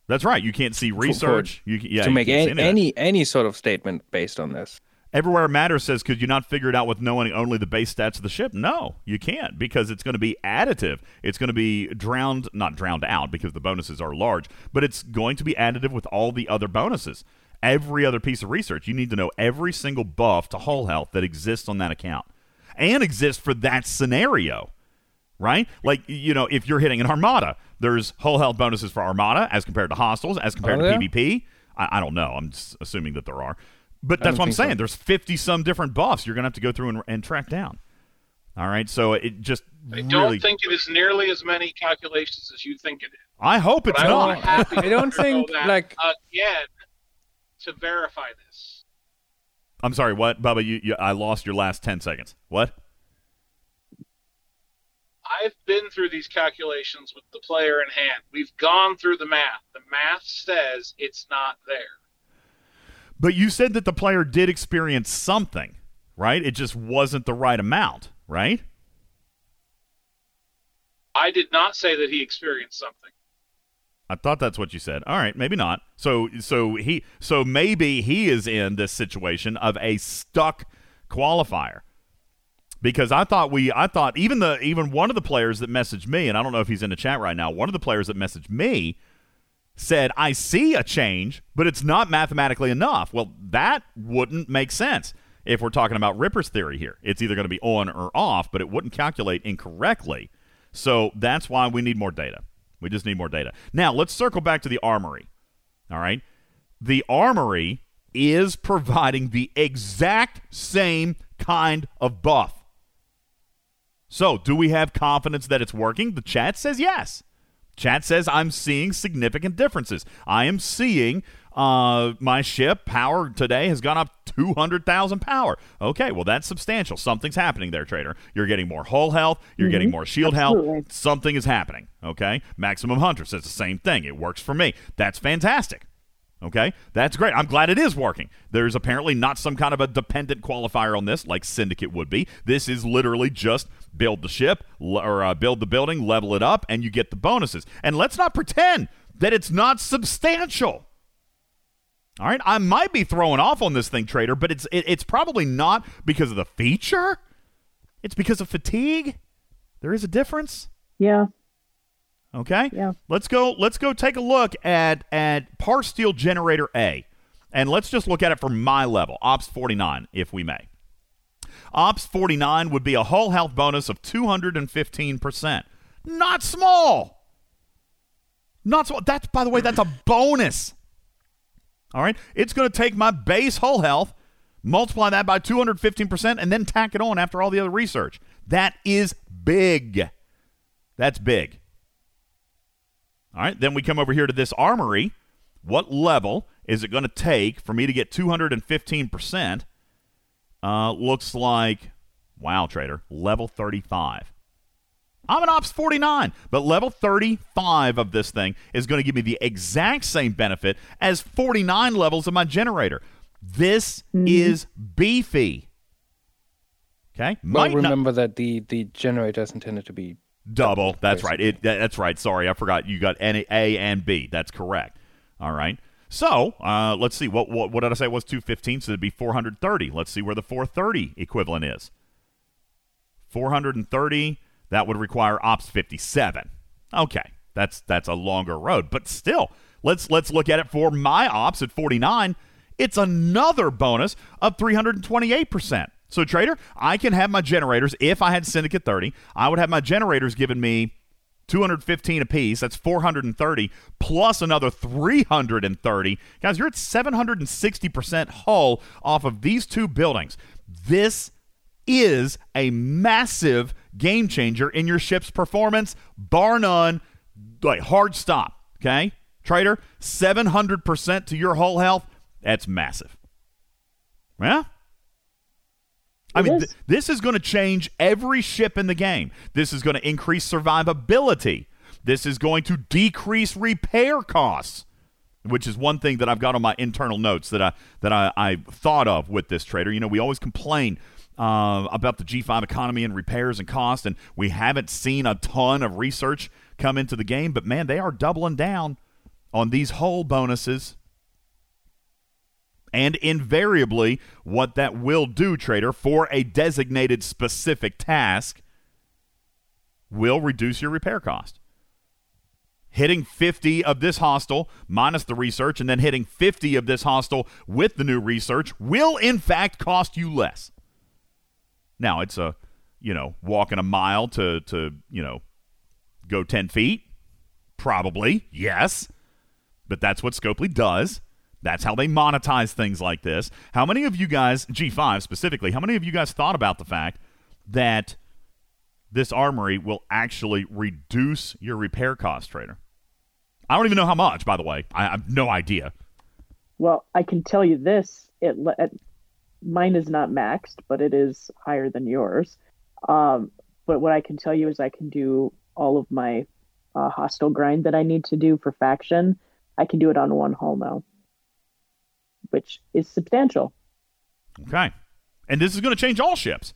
that's right. You can't see research. You can, yeah, to you make any, any any sort of statement based on this. Everywhere It Matters says, could you not figure it out with knowing only the base stats of the ship? No, you can't because it's going to be additive. It's going to be drowned, not drowned out because the bonuses are large, but it's going to be additive with all the other bonuses. Every other piece of research, you need to know every single buff to hull health that exists on that account and exists for that scenario right? Like you know, if you're hitting an armada, there's hull health bonuses for armada as compared to hostiles, as compared Oh, to? PvP. I, I don't know. I'm just assuming that there are, but that's what I'm think so. saying. There's 50 some different buffs you're gonna have to go through and, and track down. All right, so it just I really. don't think it is nearly as many calculations as you think it is. I hope it's But not. want to have I don't think, that like- again to verify this. I'm sorry. What, Bubba? You, you, I lost your last 10 seconds. What? I've been through these calculations with the player in hand. We've gone through the math. The math says it's not there. But you said that the player did experience something, right? It just wasn't the right amount, right? I did not say that he experienced something. I thought that's what you said. All right, maybe not. So so he so maybe he is in this situation of a stuck qualifier. Because I thought we I thought even the even one of the players that messaged me and I don't know if he's in the chat right now, one of the players that messaged me said I see a change, but it's not mathematically enough. Well, that wouldn't make sense if we're talking about Ripper's theory here. It's either going to be on or off, but it wouldn't calculate incorrectly. So that's why we need more data. We just need more data. Now, let's circle back to the armory. All right. The armory is providing the exact same kind of buff. So, do we have confidence that it's working? The chat says yes. Chat says I'm seeing significant differences. I am seeing uh, my ship power today has gone up 200,000 power. Okay, well, that's substantial. Something's happening there, trader. You're getting more hull health, you're getting more shield Absolutely. health. Something is happening. Okay, Maximum Hunter says the same thing. It works for me. That's fantastic. Okay, that's great. I'm glad it is working. There's apparently not some kind of a dependent qualifier on this, like Syndicate would be. This is literally just build the ship or uh, build the building, level it up, and you get the bonuses. And let's not pretend that it's not substantial. All right, I might be throwing off on this thing, trader, but it's it, it's probably not because of the feature. It's because of fatigue. There is a difference. Yeah. Okay. Yeah. Let's go. Let's go take a look at at Parsteel Generator A, and let's just look at it from my level, Ops 49, if we may. Ops 49 would be a hull health bonus of 215 percent. Not small. Not small. That's by the way, that's a bonus. All right. It's going to take my base hull health, multiply that by 215 percent, and then tack it on after all the other research. That is big. That's big. All right, then we come over here to this armory. What level is it going to take for me to get 215%? Uh, looks like, wow, trader, level 35. I'm an Ops 49, but level 35 of this thing is going to give me the exact same benefit as 49 levels of my generator. This is beefy. Okay? Well, Might not- remember that the the generator is intended to be Double. That's right. It, that's right. Sorry, I forgot. You got N- A and B. That's correct. All right. So uh, let's see. What, what what did I say it was 215? So it'd be 430. Let's see where the 430 equivalent is. 430. That would require Ops 57. Okay, that's that's a longer road, but still, let's let's look at it for my Ops at 49. It's another bonus of 328 percent. So trader, I can have my generators. If I had Syndicate 30, I would have my generators giving me 215 apiece. That's 430 plus another 330. Guys, you're at 760% hull off of these two buildings. This is a massive game changer in your ship's performance, bar none. Like hard stop. Okay, trader, 700% to your hull health. That's massive. Yeah. I mean, th- this is going to change every ship in the game. This is going to increase survivability. This is going to decrease repair costs, which is one thing that I've got on my internal notes that I that I, I thought of with this trader. You know, we always complain uh, about the G5 economy and repairs and cost, and we haven't seen a ton of research come into the game. But man, they are doubling down on these hull bonuses and invariably, what that will do, trader, for a designated specific task will reduce your repair cost. Hitting 50 of this hostile minus the research, and then hitting 50 of this hostile with the new research will, in fact, cost you less. Now, it's a, you know, walking a mile to, to you know, go 10 feet. Probably, yes. But that's what Scopely does. That's how they monetize things like this. How many of you guys, G5 specifically, how many of you guys thought about the fact that this armory will actually reduce your repair cost, trader? I don't even know how much, by the way. I have no idea. Well, I can tell you this: it, it mine is not maxed, but it is higher than yours. Um, but what I can tell you is I can do all of my uh, hostile grind that I need to do for faction. I can do it on one hull now, which is substantial. Okay. And this is going to change all ships.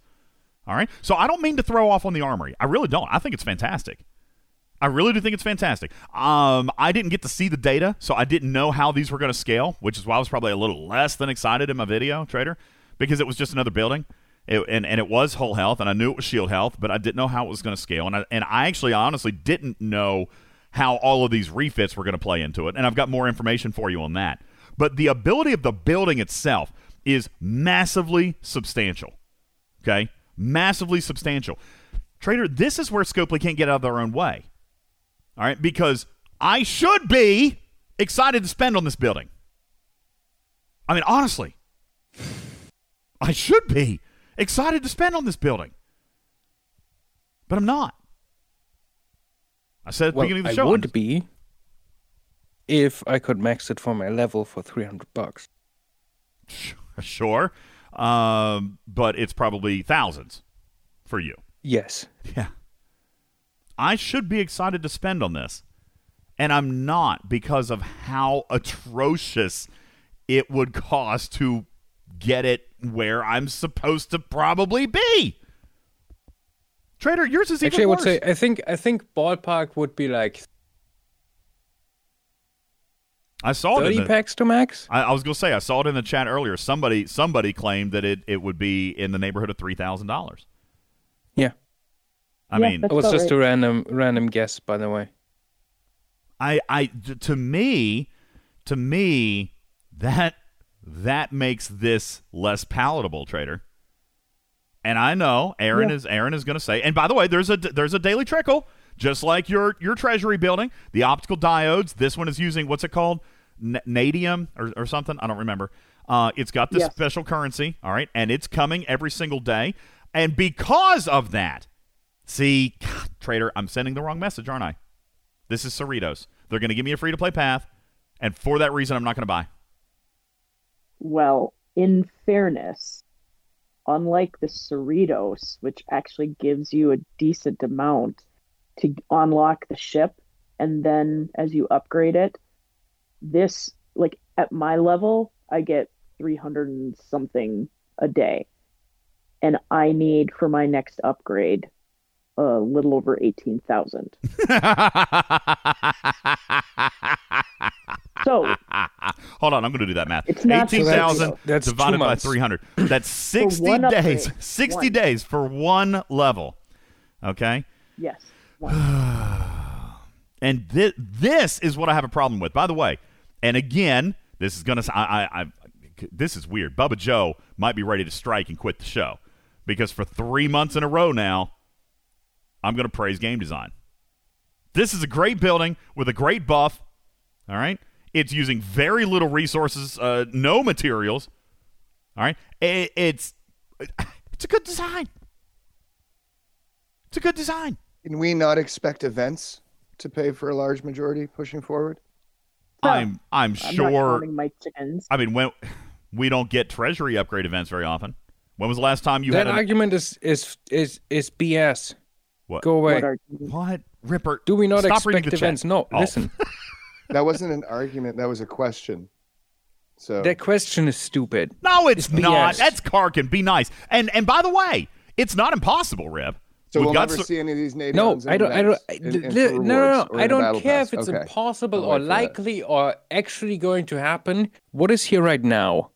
All right. So I don't mean to throw off on the armory. I really don't. I think it's fantastic. I really do think it's fantastic. Um, I didn't get to see the data, so I didn't know how these were going to scale, which is why I was probably a little less than excited in my video, Trader, because it was just another building. It, and, and it was Hull health, and I knew it was shield health, but I didn't know how it was going to scale. And I, and I actually, honestly, didn't know how all of these refits were going to play into it. And I've got more information for you on that. But the ability of the building itself is massively substantial. Okay? Massively substantial. Trader, this is where Scopely can't get out of their own way. All right? Because I should be excited to spend on this building. I mean, honestly, I should be excited to spend on this building. But I'm not. I said at the Well, beginning of the I show. would be if I could max it for my level for 300 bucks. Sure. Um, but it's probably thousands for you. Yes. Yeah. I should be excited to spend on this. And I'm not because of how atrocious it would cost to get it where I'm supposed to probably be. Trader, yours is even Actually, I would worse. say I think I think ballpark would be like I saw it in 30 the, packs to max. I, I was going to say I saw it in the chat earlier. Somebody somebody claimed that it, it would be in the neighborhood of three thousand dollars. Yeah. I Yeah, mean, It was just right. a random random guess, by the way. I, I, t- to me, to me, that that makes this less palatable, trader. And I know Aaron Yeah. is Aaron is going to say. And by the way, there's a there's a daily trickle, just like your your treasury building, the optical diodes. This one is using what's it called, N- nadium or, or something. I don't remember. Uh, it's got this Yes. special currency, all right, and it's coming every single day. And because of that, see, God, trader, I'm sending the wrong message, aren't I? This is Cerritos. They're going to give me a free to play path, and for that reason, I'm not going to buy. Well, in fairness, unlike the Cerritos, which actually gives you a decent amount to unlock the ship, and then as you upgrade it, this, like at my level, I get 300 and something a day. And I need for my next upgrade a little over 18,000. So Hold on, I'm going to do that math. It's not Eighteen thousand so That's two divided by three hundred. That's 60 days. upgrade. Sixty One. days for one level. Okay, yes, and thi- this is what I have a problem with. By the way, and again, this is going to. I, I, I. This is weird. Bubba Joe might be ready to strike and quit the show because for three months in a row now, I'm going to praise game design. This is a great building with a great buff. All right. It's using very little resources, uh, no materials. All right. I- it's it's a good design. It's a good design. Can we not expect events to pay for a large majority pushing forward? No. I'm I'm I'm not sure. counting my chickens. I mean, when we don't get treasury upgrade events very often. When was the last time you that had an, argument is is is is BS. What? Go away. What are what Ripper? Do we not Stop reading expect the events? No, Oh. listen. That wasn't an argument. That was a question. So That question is stupid. No, it's, It's not. BS. That's Karkin. Be nice. And and by the way, it's not impossible, Rip. So We've we'll never so- see any of these nadions. No, I don't. I don't. events, in- in no, no, no. I don't care pass. if it's Okay. impossible or wait that. likely or actually going to happen. What is here right now?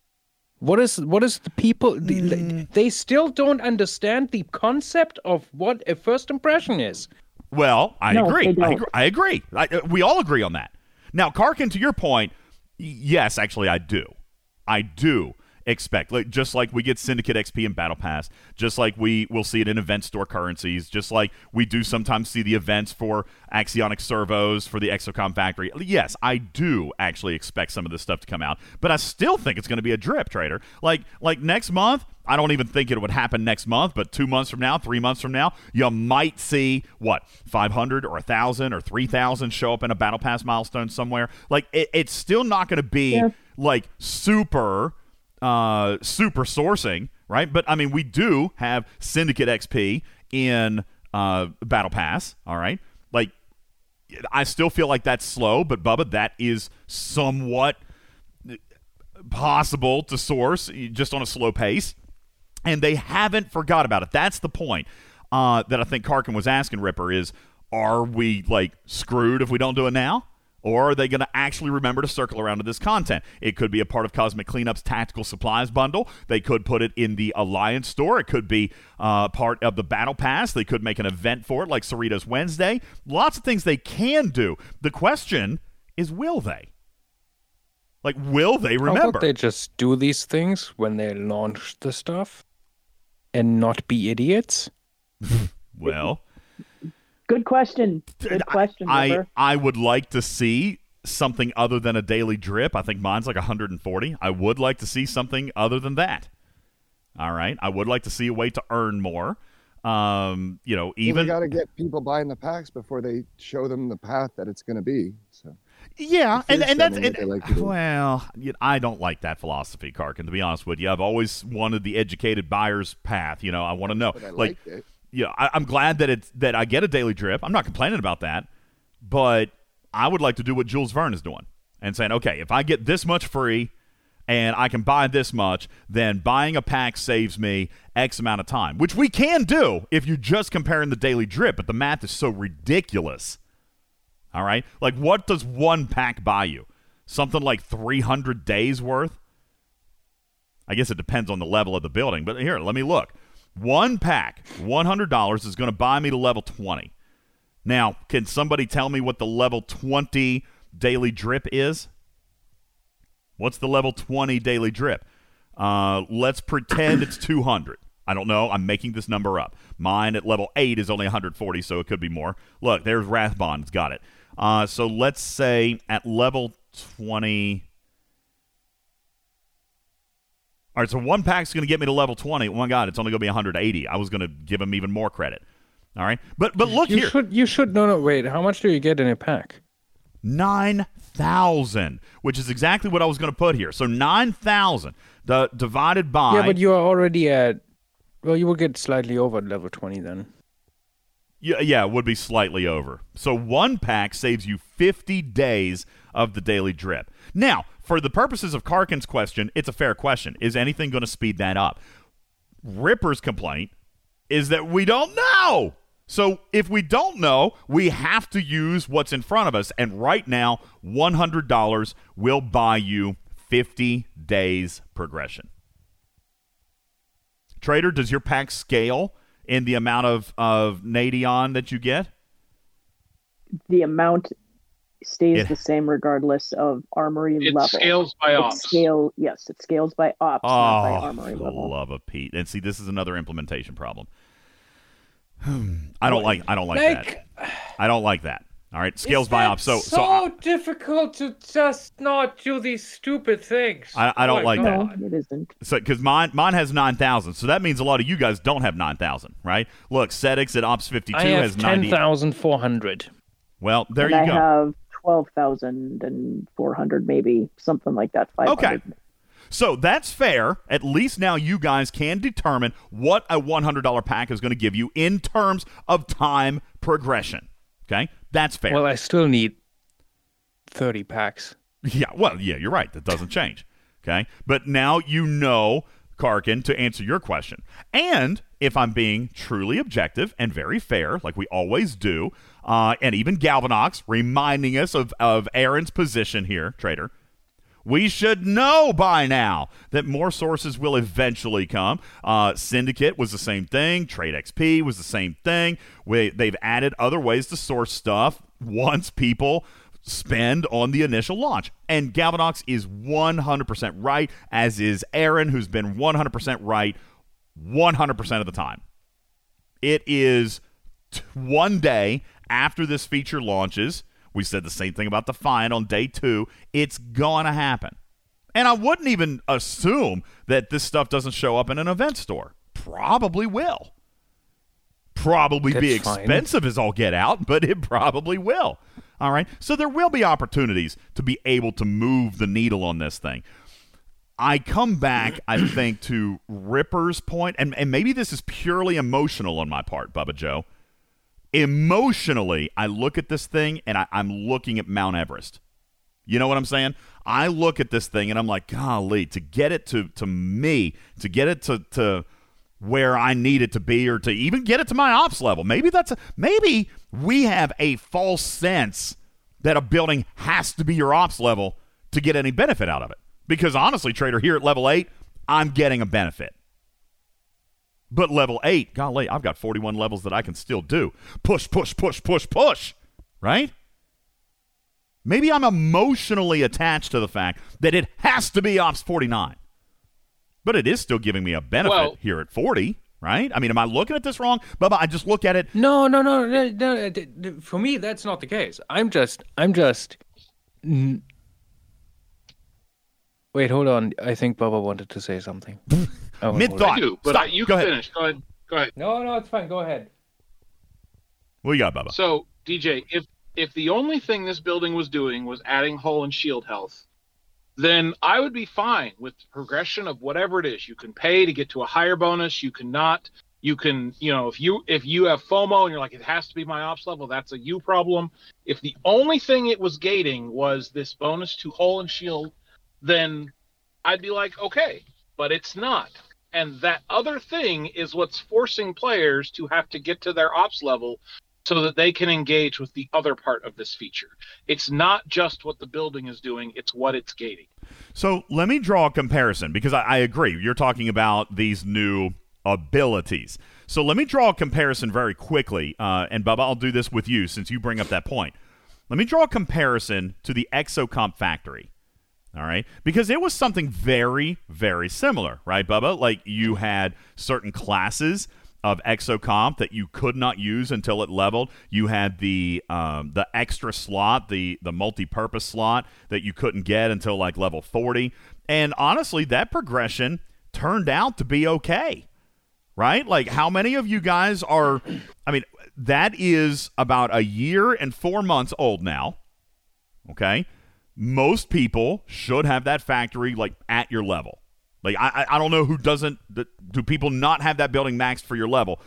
What is what is the people? The, Mm. They still don't understand the concept of what a first impression is. Well, I No, agree. I agree. I agree. I, uh, we all agree on that. Now, Karkin, to your point, yes, actually, I do. I do expect, like, just like we get Syndicate XP and Battle Pass, just like we will see it in event store currencies, just like we do sometimes see the events for Axionic servos for the Exocomp factory. Yes, I do actually expect some of this stuff to come out, but I still think it's going to be a drip trader. Like, like next month, I don't even think it would happen next month, but two months from now, three months from now, you might see what 500 or 1,000 or 3,000 show up in a Battle Pass milestone somewhere. Like, it, it's still not going to be Yeah. like super, uh, super sourcing, right? But I mean, we do have Syndicate XP in uh, battle pass. All right, like I still feel like that's slow, but Bubba, that is somewhat possible to source just on a slow pace. And they haven't forgot about it. That's the point uh, that I think Karkin was asking Ripper is are we like screwed if we don't do it now? Or are they going to actually remember to circle around to this content? It could be a part of Cosmic Cleanup's tactical supplies bundle. They could put it in the Alliance store. It could be uh, part of the Battle Pass. They could make an event for it, like Cerritos Wednesday. Lots of things they can do. The question is, will they? Like, will they How remember? about they just do these things when they launch the stuff and not be idiots? well, Good question. Good question, I River. I would like to see something other than a daily drip. I think mine's like 140. I would like to see something other than that. All right, I would like to see a way to earn more. Um, you know, even they got to get people buying the packs before they show them the path that it's going to be. So yeah, and and that's spending and, like well, you know, I don't like that philosophy, Karkin. To be honest with you, I've always wanted the educated buyer's path. You know, I want to know, but I like, it. yeah, I, I'm glad that it's that I get a daily drip. I'm not complaining about that, but I would like to do what Jules Verne is doing and saying, okay, if I get this much free and I can buy this much, then buying a pack saves me X amount of time, which we can do if you're just comparing the daily drip. But the math is so ridiculous. All right, like what does one pack buy you? Something like 300 days worth. I guess it depends on the level of the building, but here, let me look. One pack, $100 is going to buy me to level 20. Now, can somebody tell me what the level 20 daily drip is? What's the level 20 daily drip? Uh, let's pretend it's 200. I don't know. I'm making this number up. Mine at level 8 is only 140, so it could be more. Look, there's Rathbond. It's got it. Uh, so let's say at level 20. All right, so one pack's going to get me to level 20. Oh my God, it's only going to be 180. I was going to give him even more credit. All right, but but look you here, should you should no no wait. How much do you get in a pack? nine thousand, which is exactly what I was going to put here. So nine thousand, the divided by Yeah, but you are already at. Well, you will get slightly over level twenty then. Yeah, yeah, it would be slightly over. So one pack saves you 50 days of the daily drip. Now, for the purposes of Karkin's question, it's a fair question. Is anything going to speed that up? Ripper's complaint is that we don't know. So if we don't know, we have to use what's in front of us. And right now, $100 will buy you 50 days progression. Trader, does your pack scale in the amount of, of Nadion that you get? The amount stays It- the same regardless of armory It level. scales by It ops. scale yes, it scales by ops, not by Oh, armory level. love of Pete! And see, this is another implementation problem. I don't like. I don't like, Like, that. I don't like that. All right, scales by that ops. So, so so I, difficult to just not do these stupid things. I- I don't My like that. No, God. it isn't. so because mine mine has nine thousand, so that means a lot of you guys don't have nine thousand, right? Look, Sedix at Ops fifty two has ten ninety. thousand four hundred. Well, there and you I go. have twelve thousand and four hundred, maybe something like that. Five hundred. Okay. So that's fair. At least now you guys can determine what a $100 pack is going to give you in terms of time progression. Okay? That's fair. Well, I still need thirty packs. yeah, well, yeah, you're right. That doesn't change. Okay? But now you know, Karkin, to answer your question. And if I'm being truly objective and very fair, like we always do, uh, and even Galvanox reminding us of, of Aaron's position here, trader, we should know by now that more sources will eventually come. Uh, Syndicate was the same thing. Trade XP was the same thing. We, they've added other ways to source stuff once people spend on the initial launch. And Galvanox is 100% right, as is Aaron, who's been 100% right 100% of the time. It is t- one day after this feature launches. We said the same thing about Defiant on day two. It's going to happen. And I wouldn't even assume that this stuff doesn't show up in an event store. Probably will. Probably be That's fine. expensive as all get out, but it probably will. All right. So there will be opportunities to be able to move the needle on this thing. I come back, I think, to Ripper's point, and, and maybe this is purely emotional on my part, Bubba Joe. Emotionally, I look at this thing and I, I'm looking at Mount Everest. You know what I'm saying? I look at this thing and I'm like, golly, to get it to to me, to get it to to where I need it to be, or to even get it to my ops level. Maybe that's a, maybe we have a false sense that a building has to be your ops level to get any benefit out of it. Because honestly, trader, here at level eight, I'm getting a benefit. But level eight, golly, I've got 41 levels that I can still do. Push, push, push, push, push. Right? Maybe I'm emotionally attached to the fact that it has to be Ops 49. But it is still giving me a benefit Well- here at 40, right? I mean, am I looking at this wrong? Bubba, I just look at it. No, no, no, no, no. d- d- For me, that's not the case. I'm just, I'm just. n- Wait, hold on. I think Baba wanted to say something. Oh, Mid thought. do, but Stop. I, you Go can ahead. finish. Go ahead. Go ahead. No, no, it's fine. Go ahead. What you got, Bubba? So, DJ, if if the only thing this building was doing was adding hull and shield health, then I would be fine with progression of whatever it is. You can pay to get to a higher bonus. You cannot. You can, you know, if you if you have FOMO and you're like, it has to be my ops level, that's a you problem. If the only thing it was gating was this bonus to hull and shield, then I'd be like, okay, but it's not. And that other thing is what's forcing players to have to get to their ops level so that they can engage with the other part of this feature. It's not just what the building is doing, it's what it's gating. So let me draw a comparison because I, I agree. You're talking about these new abilities. So let me draw a comparison very quickly. Uh, and Bubba, I'll do this with you since you bring up that point. Let me draw a comparison to the Exocomp Factory. All right. Because it was something very, very similar, right, Bubba? Like you had certain classes of exocomp that you could not use until it leveled. You had the um, the extra slot, the the multi-purpose slot that you couldn't get until like level 40. And honestly, that progression turned out to be okay. Right? Like how many of you guys are I mean, that is about a year and 4 months old now. Okay? Most people should have that factory like at your level. Like I, I don't know who doesn't. Do people not have that building maxed for your level?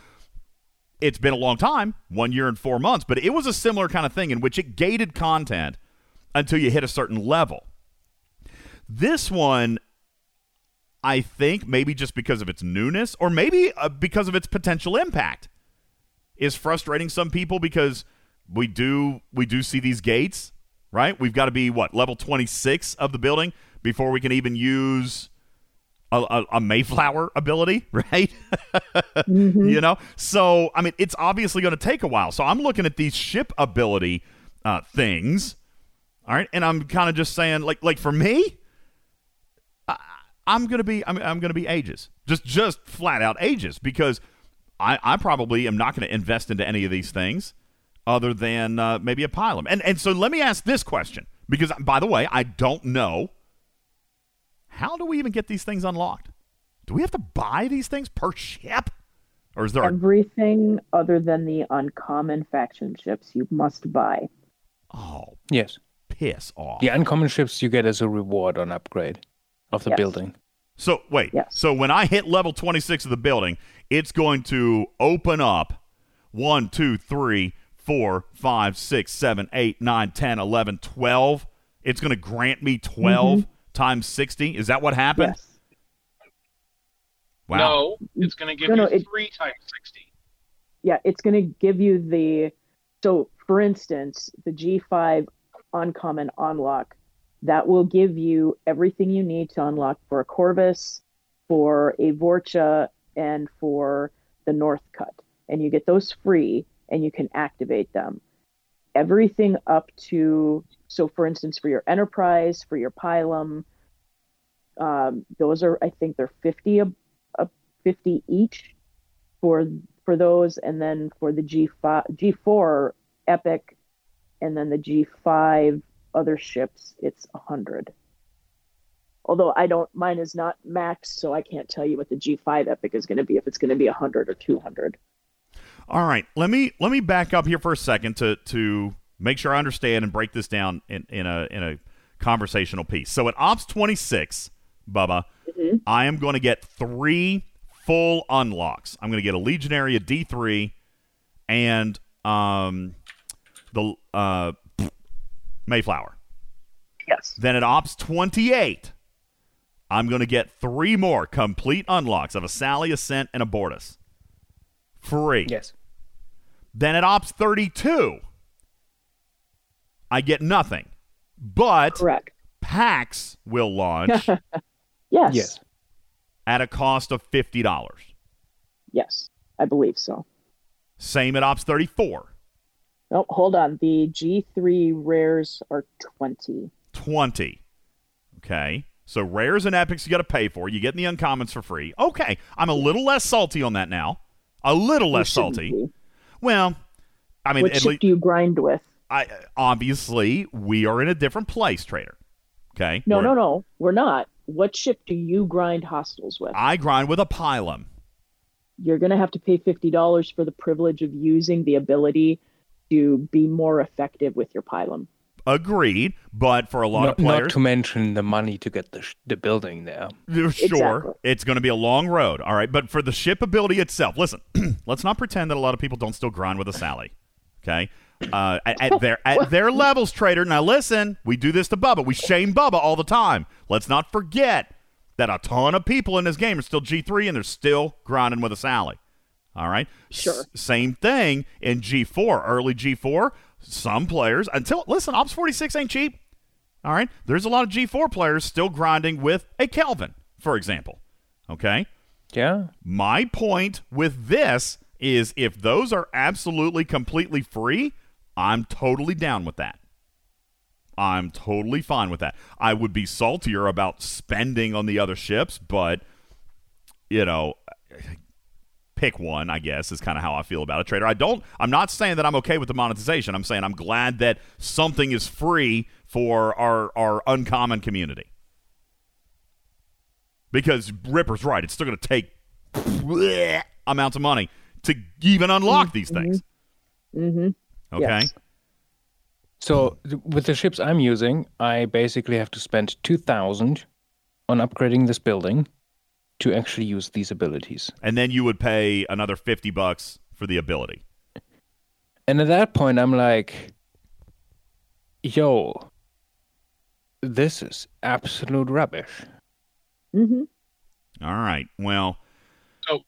It's been a long time, one year and four months, but it was a similar kind of thing in which it gated content until you hit a certain level. This one, I think, maybe just because of its newness, or maybe uh, because of its potential impact, is frustrating some people because we do we do see these gates right? We've got to be what level 26 of the building before we can even use a, a, a Mayflower ability, right? You know, so I mean, it's obviously going to take a while. So I'm looking at these ship ability uh, things, all right, and I'm kind of just saying, like, like for me, I, I'm gonna be, I'm, I'm gonna be ages, just, just flat out ages, because I, I probably am not going to invest into any of these things other than uh, maybe a pilum. And and so let me ask this question because by the way, I don't know how do we even get these things unlocked? Do we have to buy these things per ship? Or is there a, Everything other than the uncommon faction ships you must buy. oh Yes. piss off. The uncommon ships you get as a reward on upgrade of the Yes. building. So wait. Yes. So when I hit level 26 of the building, it's going to open up 1, 2, 3, 4, 5, 6, 7, 8, 9, 10, 11, 12. It's going to grant me 12 mm-hmm. times 60. Is that what happened? Yes. Wow. No, it's going to give No, no, you it- three times 60. Yeah, it's going to give you the. So, for instance, the G5 uncommon unlock, that will give you everything you need to unlock for a Corvus, for a Vorcha, and for the North Cut. And you get those free and you can activate them. Everything up to. So, for instance, for your Enterprise, for your Pilum, um, those are, I think they're 50 a, a 50 each for for those, and then for the G5, G4 Epic, and then the G5 other ships, it's a hundred. Although I don't, mine is not max, so I can't tell you what the G5 Epic is going to be if it's going to be a hundred or two hundred. All right, let me let me back up here for a second to to make sure I understand and break this down in, in a in a conversational piece. So at Ops 26, Bubba, I am going to get three full unlocks. I'm going to get a Legionary, a D3, and um, the uh, Mayflower. Yes. Then at Ops 28, I'm going to get three more complete unlocks of a Sally, Ascent, and a Bortas. Free. Yes. Then at Ops 32, I get nothing. But Correct. packs will launch Yes. Yes. at a cost of $50. Yes. I believe so. Same at Ops 34. Oh, hold on. The G3 rares are 20. 20. Okay. So rares and epics you got to pay for. You get in the uncommons for free. Okay. I'm a little less salty on that now. A little less salty. be. Well, I mean, What at ship do you grind with? I obviously we are in a different place, trader. Okay. No, We're- no, no. We're not. What ship do you grind hostiles with? I grind with a pilum. You're going to have to pay $50 for the privilege of using the ability to be more effective with your pilum. Agreed, but for a lot Not, of players, not to mention the money to get the sh- the building there. Sure, Exactly. it's going to be a long road. All right, but for the ship ability itself, listen, let's not pretend that a lot of people don't still grind with a Sally. Okay, uh, at, at their at their levels, trader. Now listen, we do this to Bubba. We shame Bubba all the time. Let's not forget that a ton of people in this game are still G three and they're still grinding with a Sally. All right. Sure. S- same thing in G4, early G4. Some players until listen, Ops 46 ain't cheap. All right. There's a lot of G4 players still grinding with a Kelvin, for example. Okay. Yeah. My point with this is if those are absolutely completely free, I'm totally down with that. I'm totally fine with that. I would be saltier about spending on the other ships, but you know, pick one, I guess, is kind of how I feel about a trader. I don't I'm not saying that I'm okay with the monetization. I'm saying I'm glad that something is free for our our uncommon community. Because Ripper's right, it's still going to take bleh amounts of money to even unlock these things. Mm-hmm. Okay? Yes. So th- with the ships I'm using, I basically have to spend two thousand on upgrading this building to actually use these abilities. And then you would pay another 50 bucks for the ability. And at that point, I'm like, yo, this is absolute rubbish. Mm-hmm. All right. Well, So,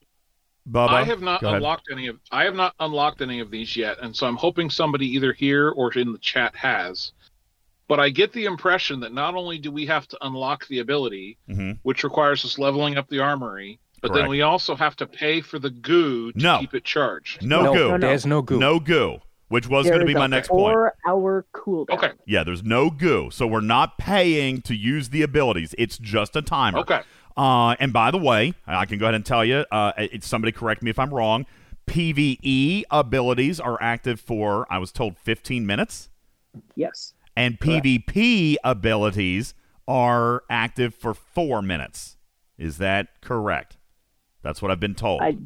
Bubba, I have not go ahead. unlocked any of I have not unlocked any of these yet, and so I'm hoping somebody either here or in the chat has. But I get the impression that not only do we have to unlock the ability, Mhm. which requires us leveling up the armory, but Correct. then we also have to pay for the goo to No. keep it charged. No, no, goo. no. there's no goo. No goo, which was going to be my next point. Four-hour cooldown. Okay. Yeah, there's no goo. So we're not paying to use the abilities. It's just a timer. Okay. Uh, and by the way, I can go ahead and tell you, uh, it, somebody correct me if I'm wrong. PVE abilities are active for, I was told, 15 minutes. Yes. And Correct. PvP abilities are active for four minutes. Is that correct? That's what I've been told. I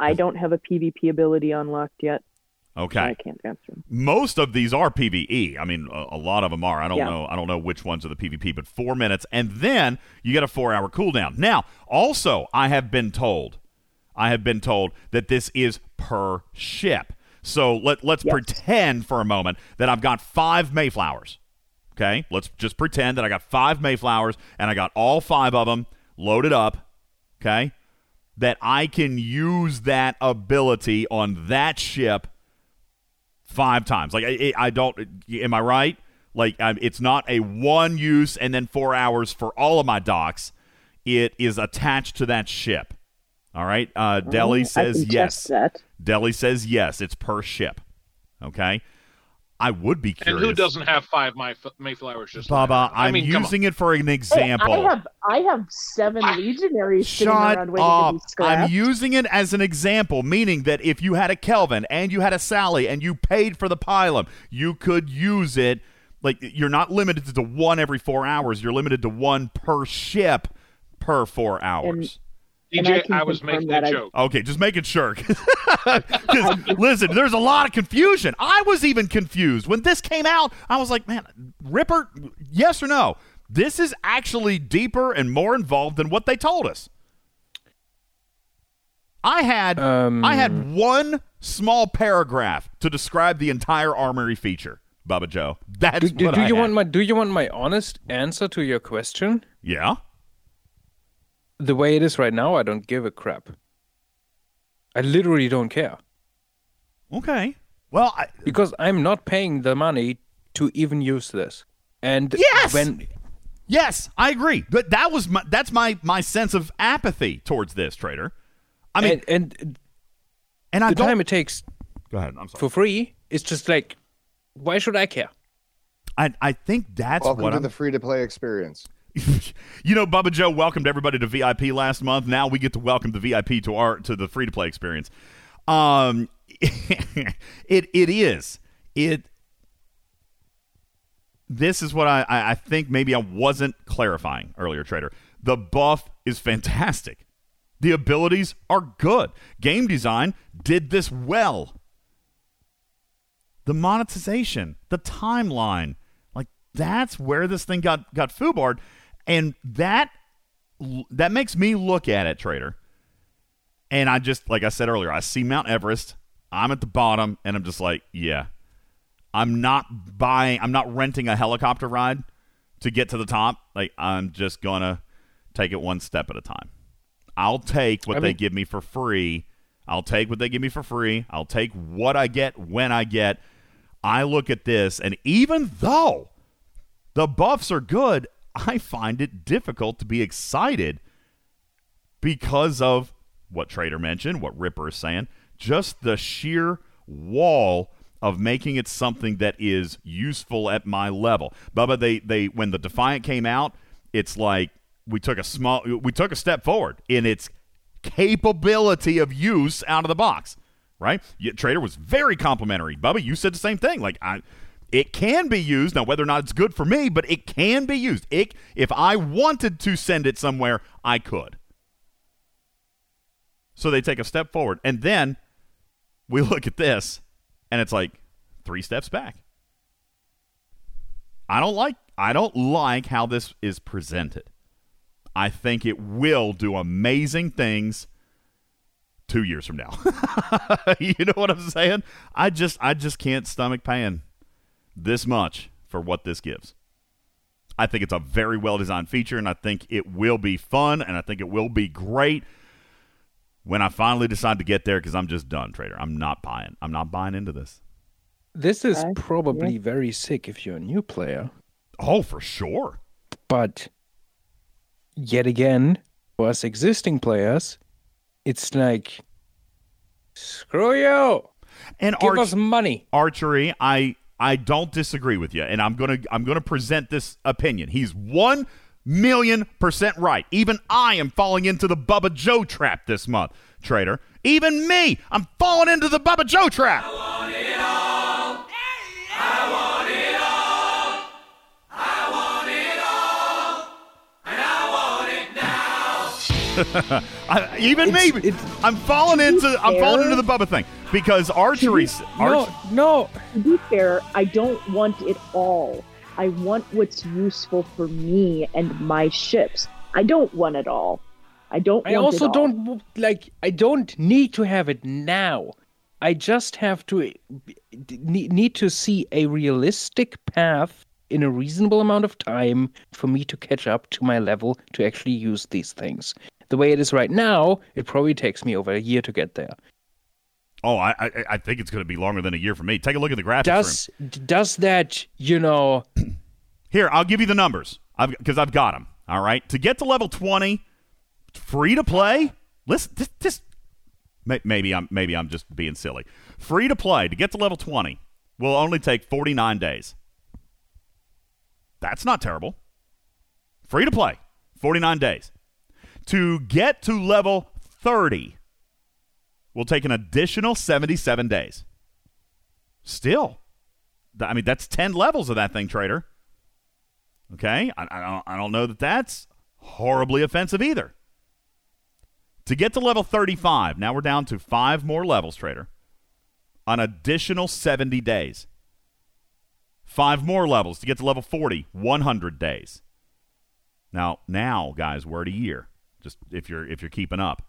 I don't have a PvP ability unlocked yet. okay. I can't answer. most of these are PVE. I mean, a, a lot of them are. I don't Yeah. know. I don't know which ones are the PvP, but four minutes, and then you get a four-hour cooldown. Now, also, I have been told, I have been told that this is per ship. So let let's Yes. pretend for a moment that I've got five Mayflowers. Okay, let's just pretend that I got five Mayflowers and I got all five of them loaded up. Okay, that I can use that ability on that ship five times. Like I, I don't. Am I right? Like i it's not a one use and then four hours for all of my docks. It is attached to that ship. All right. Uh, Delhi I says yes. that. Delhi says yes. It's per ship. Okay. I would be curious. And who doesn't have five Mayf- Mayflowers just Baba, around? I I'm mean, using it for an Hey, example. I have I have seven I- legionaries sitting around waiting to up. be scrapped. I'm using it as an example, meaning that if you had a Kelvin and you had a Sally and you paid for the pilum, you could use it. Like, you're not limited to one every four hours. You're limited to one per ship per four hours. and I DJ, can I, was making that a I- joke. Okay, just making sure. 'Cause, listen, there's a lot of confusion. I was even confused when this came out. I was like, man, Ripper, yes or no? This is actually deeper and more involved than what they told us. I had Um, I had one small paragraph to describe the entire armory feature, Bubba Joe. That's Do, do, do I you had. want my Do you want my honest answer to your question? Yeah. The way it is right now, I don't give a crap. I literally don't care Okay. Well, I, because I'm not paying the money to even use this. And Yes! when yes, I agree. But that was my that's my my sense of apathy towards this trader. I mean, and, and and I the don't. time it takes go ahead. I'm sorry. for free, it's just like, why should I care? I I think that's Welcome what to I'm. the free to play experience. you know, Bubba Joe welcomed everybody to VIP last month. Now we get to welcome the VIP to our to the free to play experience. Um, it it is it. This is what I, I think maybe I wasn't clarifying earlier, Trader. The buff is fantastic. The abilities are good. Game design did this well. The monetization, the timeline, like that's where this thing got got foobarred, and that that makes me look at it, trader. And I just like I said earlier, I see Mount Everest. I'm at the bottom, and I'm just like, yeah, I'm not buying. I'm not renting a helicopter ride to get to the top. Like I'm just gonna take it one step at a time. I'll take what I they mean- give me for free. I'll take what they give me for free. I'll take what I get when I get. I look at this, and even though the buffs are good, I find it difficult to be excited because of what Trader mentioned, what Ripper is saying, just the sheer wall of making it something that is useful at my level. Bubba, they they when the Defiant came out, it's like we took a small we took a step forward in its capability of use out of the box. Right? Trader was very complimentary. Bubba, you said the same thing. Like I it can be used now whether or not it's good for me, but it can be used. It if I wanted to send it somewhere, I could. So they take a step forward. And then we look at this, and it's like three steps back. I don't like I don't like how this is presented. I think it will do amazing things two years from now. you know what I'm saying? I just I just can't stomach paying this much for what this gives. I think it's a very well designed feature, and I think it will be fun, and I think it will be great when I finally decide to get there because I'm just done, trader. I'm not buying. I'm not buying into this. This is probably very sick if you're a new player, Oh, for sure. but yet again, for us existing players, it's like, screw you, And give Arch- us money. archery, I I don't disagree with you, and I'm gonna I'm gonna present this opinion. He's one million percent right. Even I am falling into the Bubba Joe trap this month, trader. Even me, I'm falling into the Bubba Joe trap. I, even It's- me, it's- I'm falling into I'm falling into the Bubba thing because archery. No, no, To be fair, I don't want it all. I want what's useful for me and my ships. I don't want it all. I don't. I also it all. don't like. I don't need to have it now. I just have to need, need to see a realistic path in a reasonable amount of time for me to catch up to my level to actually use these things. The way it is right now, it probably takes me over a year to get there. Oh, I I, I think it's going to be longer than a year for me. Take a look at the graphics. Does does that you know? Here, I'll give you the numbers because I've, got them. All right, to get to level twenty, free to play. Listen, this, this maybe I'm maybe I'm just being silly. Free to play to get to level twenty will only take forty nine days. That's not terrible. Free to play, forty nine days. To get to level thirty will take an additional seventy seven days. Still, I mean that's ten levels of that thing, trader. Okay, I, I, don't, I don't know that that's horribly offensive either. To get to level 35, now we're down to five more levels, trader. An additional 70 days. Five more levels to get to level 40, 100 days. Now, now, guys, we're at a year. Just if you're if you're keeping up.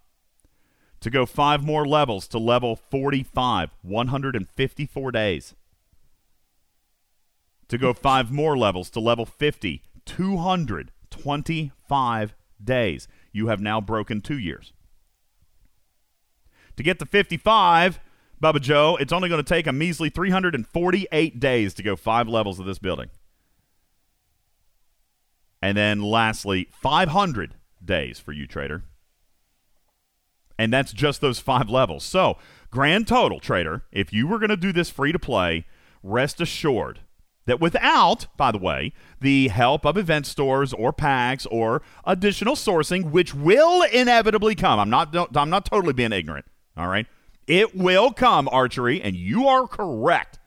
To go five more levels to level 45, 154 days. To go five more levels to level 50, 225 days. You have now broken two years. To get to 55, Bubba Joe, it's only going to take a measly 348 days to go five levels of this building. And then lastly, 500 days for you, trader. And that's just those five levels. So, grand total, trader, if you were going to do this free to play, rest assured that without, by the way, the help of event stores or packs or additional sourcing, which will inevitably come, I'm not, I'm not totally being ignorant, all right? It will come, Archery, and you are correct.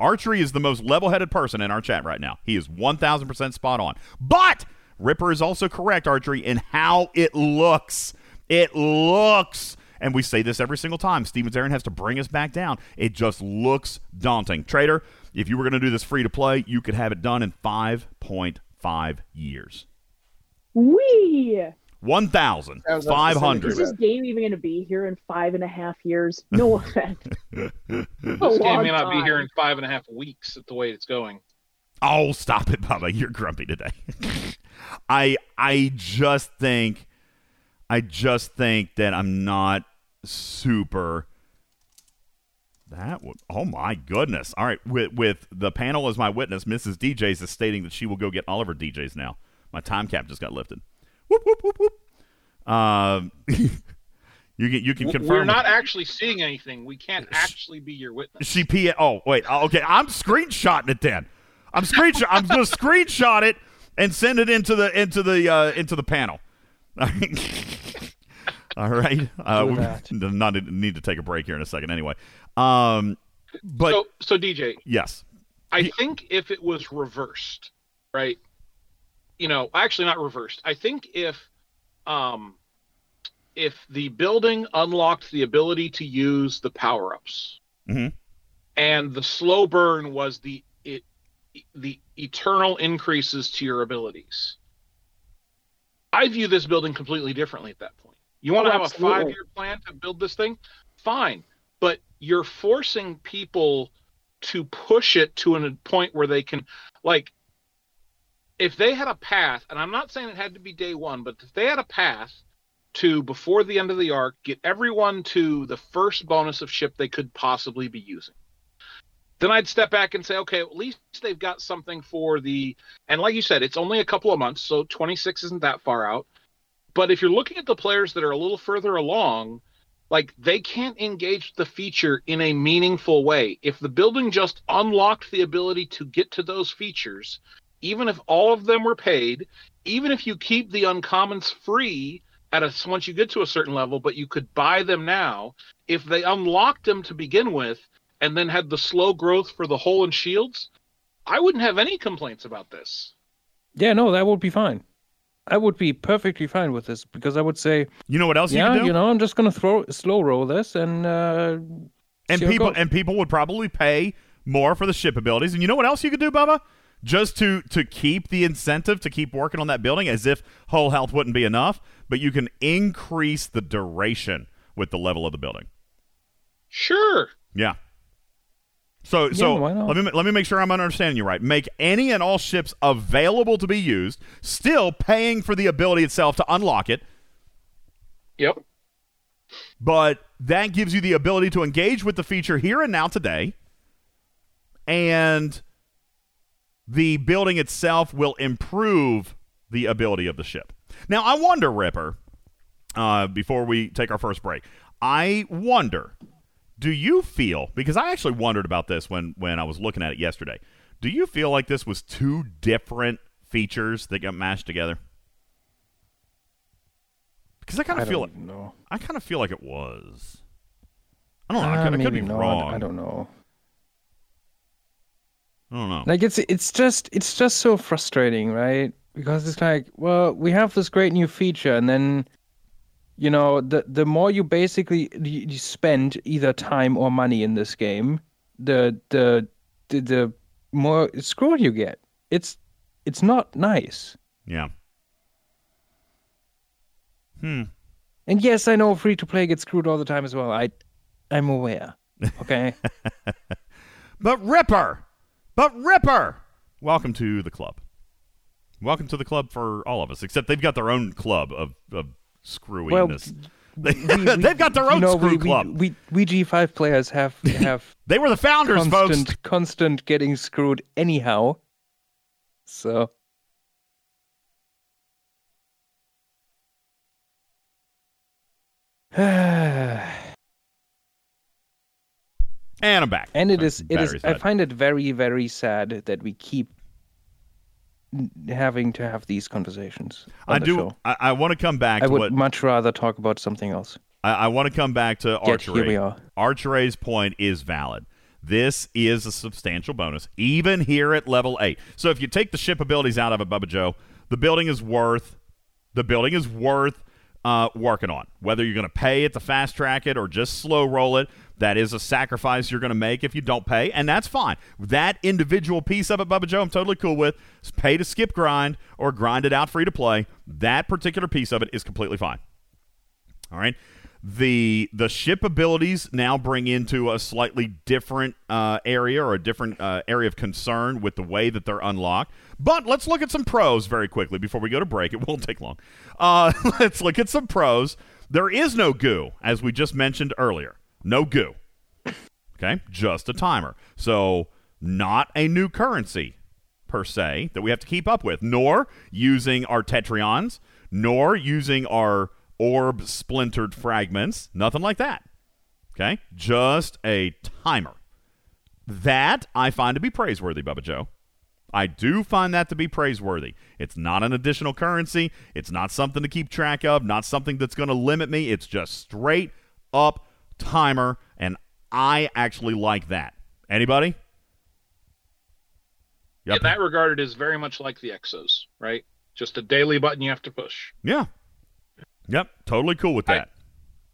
Archery is the most level headed person in our chat right now. He is 1000% spot on. But Ripper is also correct, Archery, in how it looks. It looks, and we say this every single time, Stevens Aaron has to bring us back down. It just looks daunting. Trader, if you were going to do this free to play, you could have it done in 5.5 years. Wee! One thousand five Is this game even going to be here in five and a half years? No offense. this game may not be time. here in five and a half weeks at the way it's going. Oh, stop it, Bubba. You're grumpy today. I I just think I just think that I'm not super that would oh my goodness. All right, with with the panel as my witness, Mrs. DJs is stating that she will go get all of her DJs now. My time cap just got lifted. Whoop whoop whoop whoop. Um you can you can confirm We're not actually seeing anything. We can't actually be your witness. She P. Oh wait. Okay, I'm screenshotting it then. I'm screenshot. I'm going to screenshot it and send it into the into the uh, into the panel. All right. Uh, we that. not need to take a break here in a second. Anyway, um, but so, so DJ, yes, I think if it was reversed, right? You know, actually not reversed. I think if um if the building unlocked the ability to use the power-ups Mhm. and the slow burn was the it, the eternal increases to your abilities. I view this building completely differently at that point. You want Oh, to have a 5-year plan to build this thing? Fine. But you're forcing people to push it to a point where they can like if they had a path and i'm not saying it had to be day one but if they had a path to before the end of the arc get everyone to the first bonus of ship they could possibly be using then i'd step back and say okay at least they've got something for the and like you said it's only a couple of months so 26 isn't that far out but if you're looking at the players that are a little further along like they can't engage the feature in a meaningful way. If the building just unlocked the ability to get to those features, even if all of them were paid, even if you keep the uncommons free at a once you get to a certain level, but you could buy them now, if they unlocked them to begin with and then had the slow growth for the hull and shields, I wouldn't have any complaints about this. Yeah, no, that would be fine. I would be perfectly fine with this because I would say, you know what else you yeah, can do? you know, I'm just gonna throw slow roll this and uh, and see how it people and people would probably pay more for the ship abilities. And you know what else you could do, Bubba? Just to to keep the incentive to keep working on that building, as if hull health wouldn't be enough, but you can increase the duration with the level of the building. Sure. Yeah. So so why not? let me let me make sure I'm understanding you right. Make any and all ships available to be used, still paying for the ability itself to unlock it, Yep. but that gives you the ability to engage with the feature here and now today and the building itself will improve the ability of the ship now i wonder ripper uh, before we take our first break i wonder do you feel because i actually wondered about this when when i was looking at it yesterday do you feel like this was two different features that got mashed together because i kind of feel don't like know. I kind of feel like it was. I don't know. I Uh, could, I could be not. wrong. I don't know. I don't know. Like it's it's just it's just so frustrating, right? Because it's like, well, we have this great new feature, and then, you know, the the more you basically you, spend either time or money in this game, the the the, the more screwed you get. It's it's not nice. Yeah. Hmm. And yes, I know free to play gets screwed all the time as well. I, I'm aware. Okay. But Ripper, but Ripper, welcome to the club. Welcome to the club for all of us, except they've got their own club of, of screwiness. they, We- we- have got their own you know, screw we, club. We, we, we G5 players have have they were the founders, constant folks. constant getting screwed anyhow. So and I'm back. And it is, it is. I find it very very sad that we keep having to have these conversations. On I do. Show. I, I want to come back I would what much rather talk about something else. I, I want to come back to Yet archery. here we are. Archery's point is valid. This is a substantial bonus, even here at level eight. So if you take the ship abilities out of it, Bubba Joe, the building is worth the building is worth uh, working on. Whether you're going to pay it to fast track it or just slow roll it, that is a sacrifice you're going to make if you don't pay, and that's fine. That individual piece of it, Bubba Joe, I'm totally cool with. Is pay to skip grind or grind it out free to play. That particular piece of it is completely fine. All right. The the ship abilities now bring into a slightly different uh, area or a different uh, area of concern with the way that they're unlocked. But let's look at some pros very quickly before we go to break. It won't take long. Uh, let's look at some pros. There is no goo, as we just mentioned earlier. No goo. Okay, just a timer. So not a new currency per se that we have to keep up with, nor using our tetrions, nor using our orb splintered fragments, nothing like that. Okay, just a timer. That I find to be praiseworthy, Bubba Joe. I do find that to be praiseworthy. It's not an additional currency. It's not something to keep track of, not something that's going to limit me. It's just straight up timer, and I actually like that. Anybody? Yep. In that regard, it is very much like the Exos, right? Just a daily button you have to push. Yeah. Yep. Totally cool with I- that.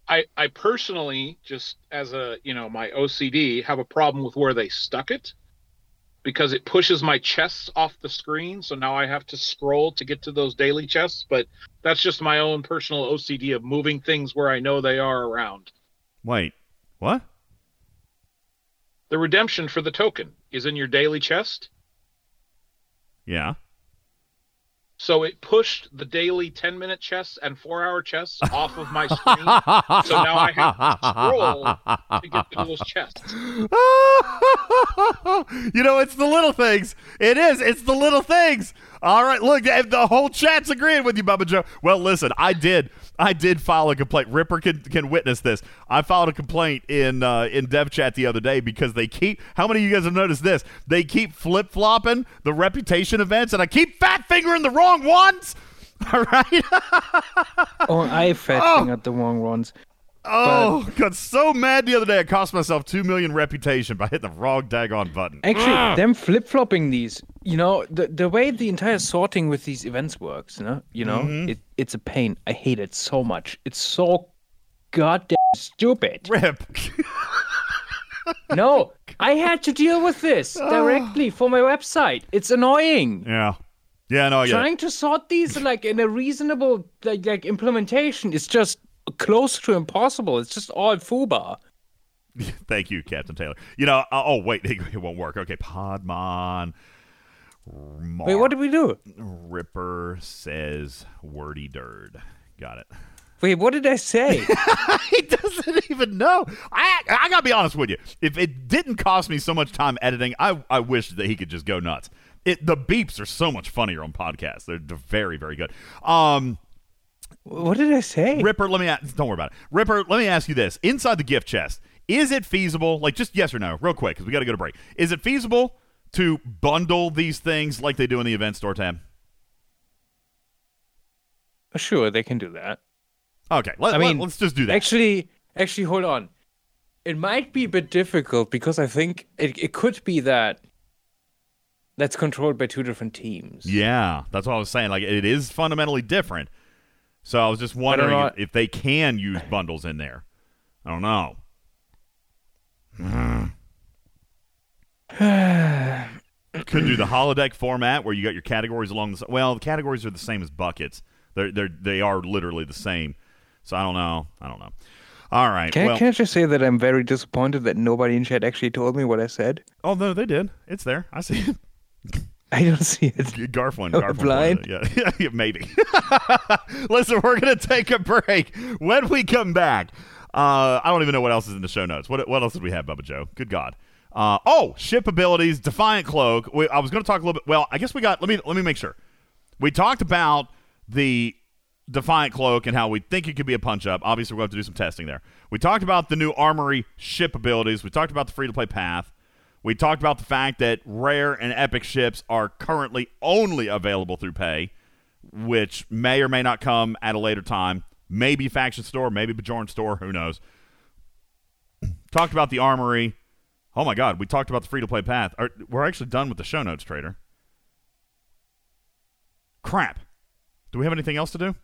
I, I personally, just as a you know my OCD, have a problem with where they stuck it because it pushes my chests off the screen. So now I have to scroll to get to those daily chests. But that's just my own personal OCD of moving things where I know they are around. Wait. What? The redemption for the token is in your daily chest. Yeah. So it pushed the daily 10 minute chests and four hour chests off of my screen. So now I have to scroll to get to those chests. you know, it's the little things. It is. It's the little things. All right. Look, the the whole chat's agreeing with you, Bubba Joe. Well, listen, I did. I did file a complaint. Ripper can, can witness this. I filed a complaint in uh, in dev chat the other day because they keep. How many of you guys have noticed this? They keep flip flopping the reputation events, and I keep fat fingering the wrong ones. All right. Oh, I fat Oh. fingered the wrong ones. oh, got so mad the other day. I cost myself two million reputation by hitting the wrong daggone button. Actually, them flip flopping these, you know, the the way the entire sorting with these events works, you know, you know, Mm-hmm. it, it's a pain. I hate it so much. It's so goddamn stupid. Rip. no, I had to deal with this directly for my website. It's annoying. yeah. Yeah. No. Yeah. Trying to sort these like in a reasonable like, like implementation is just close to impossible. It's just all foobar. Thank you, Captain Taylor. You know, uh, oh wait, it won't work. Okay, Podmon. Wait, what did we do? Ripper says wordy dird. Got it. Wait, what did I say? he doesn't even know. I I gotta be honest with you. If it didn't cost me so much time editing, I I wish that he could just go nuts. It the beeps are so much funnier on podcasts. They're, they're very very good. Um. what did I say? Ripper, let me ask, don't worry about it. Ripper, let me ask you this: inside the gift chest, is it feasible? Like, just yes or no, real quick, because we got to go to break. Is it feasible to bundle these things like they do in the event store tab? Sure, they can do that. Okay, let, I mean, let, us just do that. Actually, actually, hold on. It might be a bit difficult because I think it, it could be that that's controlled by two different teams. yeah, that's what I was saying. Like, it is fundamentally different. So I was just wondering if, if they can use bundles in there. I don't know. Could do the holodeck format where you got your categories along the s- well, the categories are the same as buckets. They're they are they are literally the same. So I don't know. I don't know. All right. Can, well, I, can I just say that I'm very disappointed that nobody in chat actually told me what I said? oh no, they did. It's there. I see it. I don't see it. Garf one. Oh, Garf blind? it. Yeah, yeah, maybe. Listen, we're gonna take a break. When we come back, uh, I don't even know what else is in the show notes. What what else did we have, Bubba Joe? Good God. Uh, oh, ship abilities, Defiant Cloak. We, I was going to talk a little bit. Well, I guess we got. Let me let me make sure. We talked about the Defiant Cloak and how we think it could be a punch up. Obviously, we're going to have to do some testing there. We talked about the new Armory ship abilities. We talked about the free to play path. We talked about the fact that rare and epic ships are currently only available through pay, which may or may not come at a later time. Maybe Faction Store, maybe Bajoran Store, who knows. talked about the Armory. Oh my God, we talked about the free to play path. We're actually done with the show notes, Trader. Crap. Do we have anything else to do?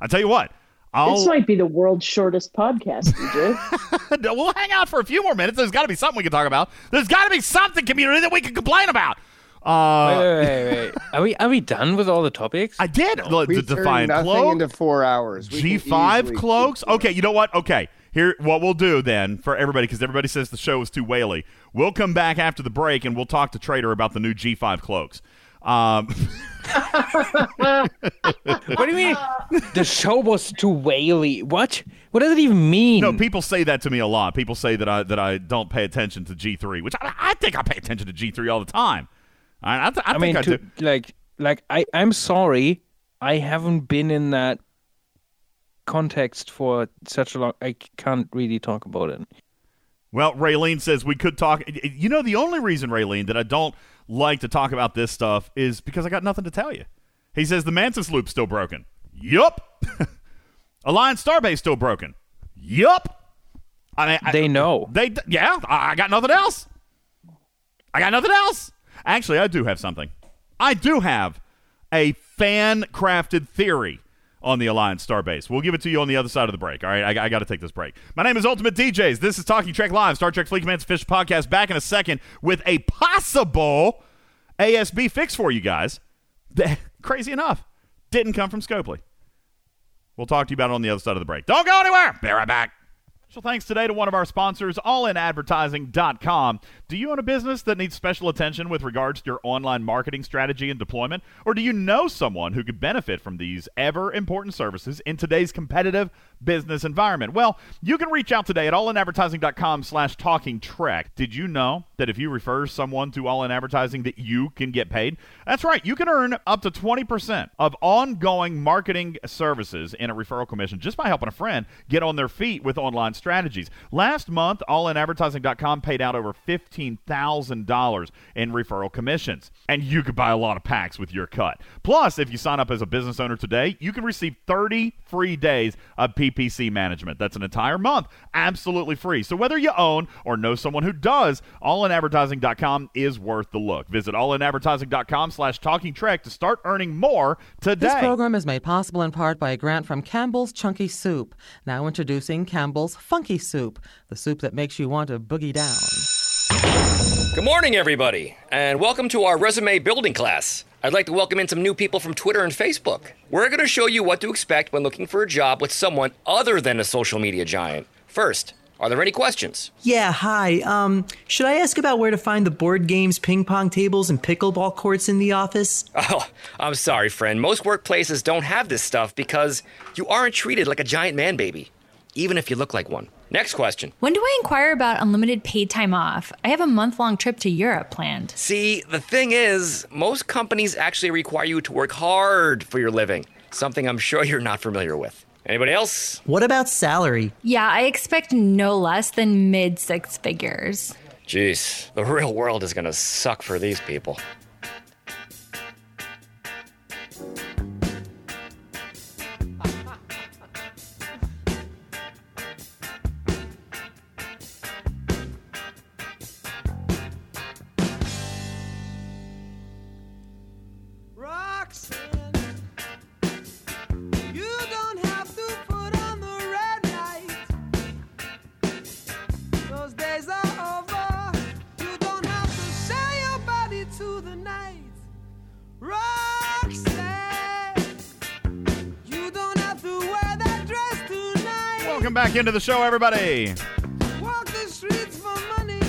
I tell you what. I'll, This might be the world's shortest podcast, DJ. we'll hang out for a few more minutes. There's got to be something we can talk about. There's got to be something, community, that we can complain about. Uh, wait, wait, wait, wait. Are we are we done with all the topics? I did. The, We the turned Defiant nothing Cloak, into four hours. G5 cloaks. Okay, you know what? Okay. Here, what we'll do then for everybody, because everybody says the show is too whaley. We'll come back after the break and we'll talk to Trader about the new G5 cloaks. Um, What do you mean? the show was too whaley. What? What does it even mean? no, people say that to me a lot. People say that I that I don't pay attention to G3, which I, I think I pay attention to G3 all the time. I, I, th- I, I think mean, I to, do. like, like I, I'm sorry, I haven't been in that context for such a long. I can't really talk about it. Well, Raylene says we could talk. You know, the only reason, Raylene, that I don't like to talk about this stuff is because I got nothing to tell you. He says the Mantis loop's still broken. Yup. Alliance Starbase still broken. Yup. I mean, I- They know. They yeah. I I got nothing else. I got nothing else. Actually, I do have something. I do have a fan crafted theory on the Alliance Starbase. We'll give it to you on the other side of the break. All right, I, I got to take this break. My name is Ultimate DJs. This is Talking Trek Live, Star Trek Fleet Command's Fish Podcast. Back in a second with a possible ASB fix for you guys. Crazy enough, didn't come from Scopely. We'll talk to you about it on the other side of the break. Don't go anywhere. Be right back. Special thanks today to one of our sponsors, allinadvertising.com. Do you own a business that needs special attention with regards to your online marketing strategy and deployment? Or do you know someone who could benefit from these ever important services in today's competitive business environment? Well, you can reach out today at allinadvertising.com slash talking trek. Did you know that if you refer someone to All In Advertising that you can get paid? That's right. You can earn up to 20% of ongoing marketing services in a referral commission just by helping a friend get on their feet with online strategies. Last month, allinadvertising.com paid out over $15,000 in referral commissions. And you could buy a lot of packs with your cut. Plus, if you sign up as a business owner today, you can receive 30 free days of PPC management. That's an entire month, absolutely free. So whether you own or know someone who does, allinadvertising.com is worth the look. Visit allinadvertising.com slash talking trek to start earning more today. This program is made possible in part by a grant from Campbell's Chunky Soup. Now introducing Campbell's Funky Soup, the soup that makes you want to boogie down. Good morning, everybody, and welcome to our resume building class. I'd like to welcome in some new people from Twitter and Facebook. We're going to show you what to expect when looking for a job with someone other than a social media giant. First, are there any questions? Yeah, hi. Um, should I ask about where to find the board games, ping pong tables, and pickleball courts in the office? Oh, I'm sorry, friend. Most workplaces don't have this stuff because you aren't treated like a giant man baby, even if you look like one. Next question. When do I inquire about unlimited paid time off? I have a month long trip to Europe planned. See, the thing is, most companies actually require you to work hard for your living, something I'm sure you're not familiar with. Anybody else? What about salary? Yeah, I expect no less than mid six figures. Jeez, the real world is gonna suck for these people. Back into the show, everybody. Walk the streets for money.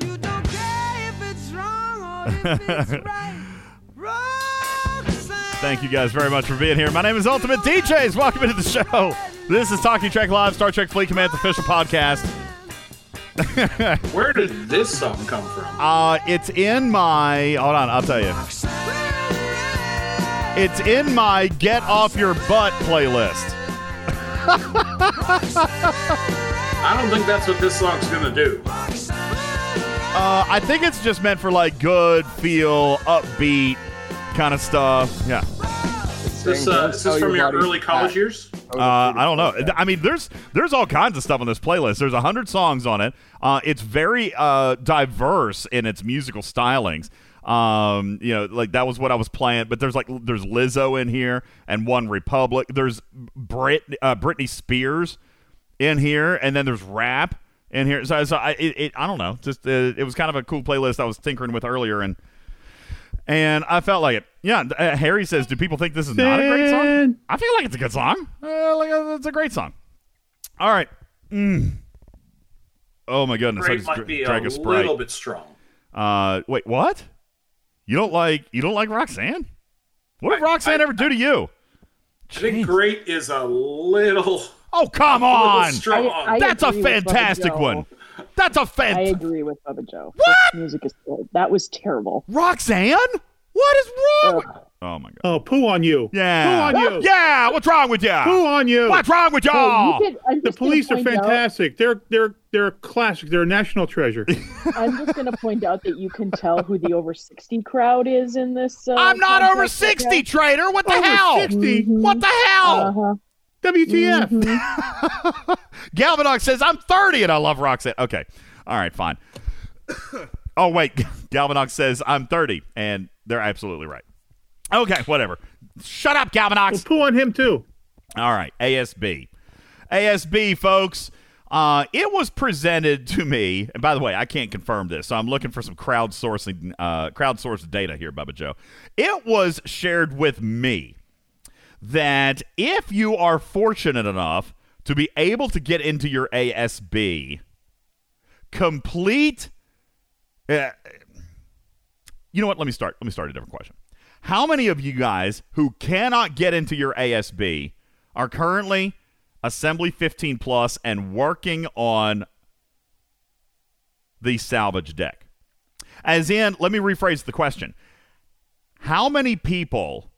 You don't care if it's wrong or if it's right. Thank you guys very much for being here. My name is Ultimate DJs. Welcome into the show. This is Talking Trek Live, Star Trek Fleet Command's official podcast. Where did this song come from? Uh, it's in my. Hold on, I'll tell you. It's in my Get Off Your Butt playlist. I don't think that's what this song's gonna do. Uh, I think it's just meant for like good feel, upbeat kind of stuff. Yeah. Is this, uh, is this from your early college years? Uh, I don't know. I mean, there's there's all kinds of stuff on this playlist. There's a hundred songs on it. Uh, it's very uh, diverse in its musical stylings. Um, you know, like that was what I was playing. But there's like there's Lizzo in here and One Republic. There's Brit uh, Britney Spears in here, and then there's rap in here. So, so I it, it I don't know. Just uh, it was kind of a cool playlist I was tinkering with earlier, and and I felt like it. Yeah, uh, Harry says, "Do people think this is not a great song?" I feel like it's a good song. Uh, like uh, it's a great song. All right. Mm. Oh my goodness! I just might dr- be a drank a little bit strong. Uh, wait, what? You don't like you don't like Roxanne? What did Roxanne ever do to you? I think great is a little. Oh come on! strong. I- I That's a agree with Bubba fantastic one. That's a I fan. I agree with Bubba Joe. What? This music is. That was terrible. Roxanne? What is wrong? with- Oh my god! Oh, poo on you. Yeah. Poo on you. Yeah. What's wrong with you? Poo on you. What's wrong with y'all? you could- The police are point out- fantastic. They're they're they're a classic. They're a national treasure. I'm just going to point out that you can tell who the over 60 crowd is in this. Uh, I'm not over 60, now. Trader. What the Over hell? 60? What the hell? Uh-huh. WTF? Mhm. Galvanox says I'm 30 and I love Roxette. Okay. All right, fine. oh wait, Galvanox says I'm 30 and they're absolutely right. Okay, whatever. Shut up, Galvanox. Well, poo on him too. All right, ASB. ASB, folks. Uh, it was presented to me, and by the way, I can't confirm this, so I'm looking for some crowdsourcing, uh, crowdsourced data here, Bubba Joe. It was shared with me that if you are fortunate enough to be able to get into your ASB, complete. Uh, you know what? Let me start. Let me start a different question. How many of you guys who cannot get into your ASB are currently Assembly 15 Plus and working on the salvage deck? As in, let me rephrase the question. How many people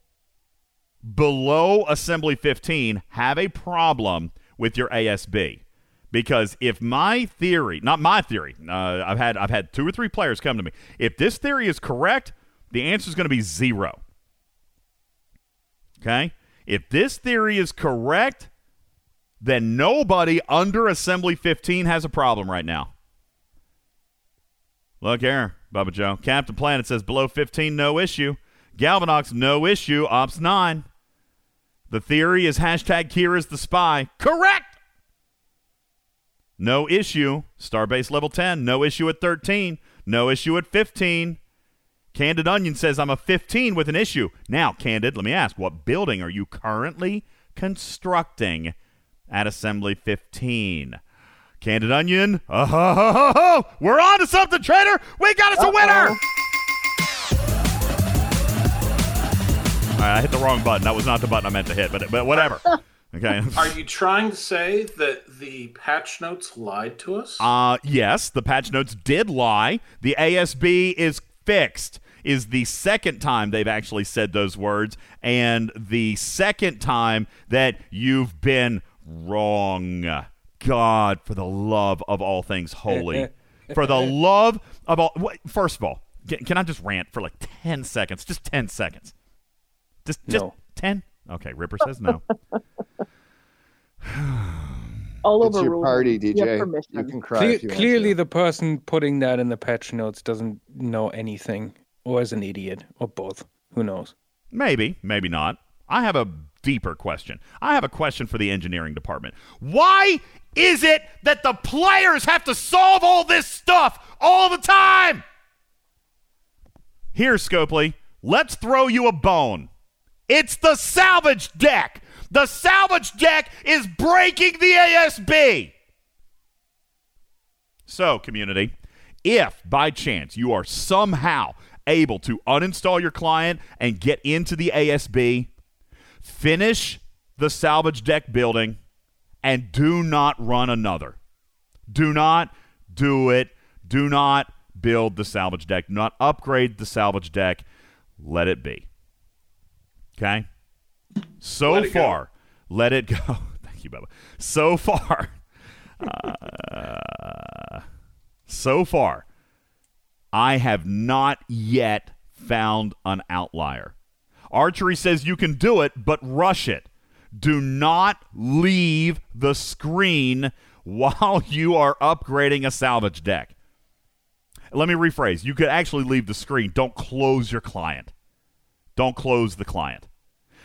below Assembly 15 have a problem with your ASB? Because if my theory, not my theory, uh, I've had I've had two or three players come to me. If this theory is correct, the answer is going to be zero. Okay? If this theory is correct, then nobody under Assembly 15 has a problem right now. Look here, Bubba Joe. Captain Planet says below 15, no issue. Galvanox, no issue. Ops 9. The theory is hashtag Kira's the spy. Correct! No issue. Starbase level 10. No issue at 13. No issue at 15. Candid Onion says, I'm a 15 with an issue. Now, Candid, let me ask, what building are you currently constructing at Assembly 15? Candid Onion, uh, ho, ho, ho, ho. we're on to something, trader. We got us a winner. All right, I hit the wrong button. That was not the button I meant to hit, but but whatever. Okay. Are you trying to say that the patch notes lied to us? Uh yes, the patch notes did lie. The ASB is fixed. Is the second time they've actually said those words, and the second time that you've been wrong. God, for the love of all things holy, for the love of all. wait, First of all, can, can I just rant for like ten seconds? Just ten seconds. Just just No. ten. Okay, Ripper says no. All over It's your party, DJ. permission. You can cry Cle- if you want clearly, to. the person putting that in the patch notes doesn't know anything, or as an idiot, or both. Who knows? Maybe, maybe not. I have a deeper question. I have a question for the engineering department. Why is it that the players have to solve all this stuff all the time? Here, Scopely, let's throw you a bone. It's the salvage deck. The salvage deck is breaking the ASB. So, community, if by chance you are somehow able to uninstall your client and get into the ASB, finish the salvage deck building and do not run another. Do not do it. Do not build the salvage deck. Do not upgrade the salvage deck. Let it be. Okay? So Let it go. far, let it go. Thank you, Bubba. So far, uh, so far, I have not yet found an outlier. Archery says you can do it, but rush it. Do not leave the screen while you are upgrading a salvage deck. Let me rephrase. You could actually leave the screen. Don't close your client. Don't close the client.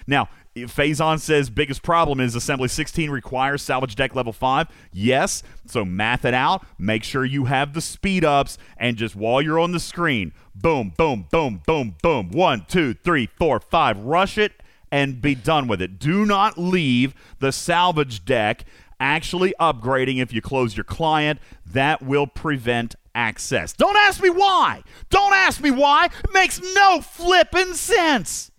Now, Phazon says biggest problem is Assembly 16 requires salvage deck level 5. Yes, so math it out. Make sure you have the speed ups, and just while you're on the screen, boom, boom, boom, boom, boom. One, two, three, four, five. Rush it and be done with it. Do not leave the salvage deck actually upgrading if you close your client. That will prevent access. Don't ask me why. Don't ask me why. It makes no flippin' sense.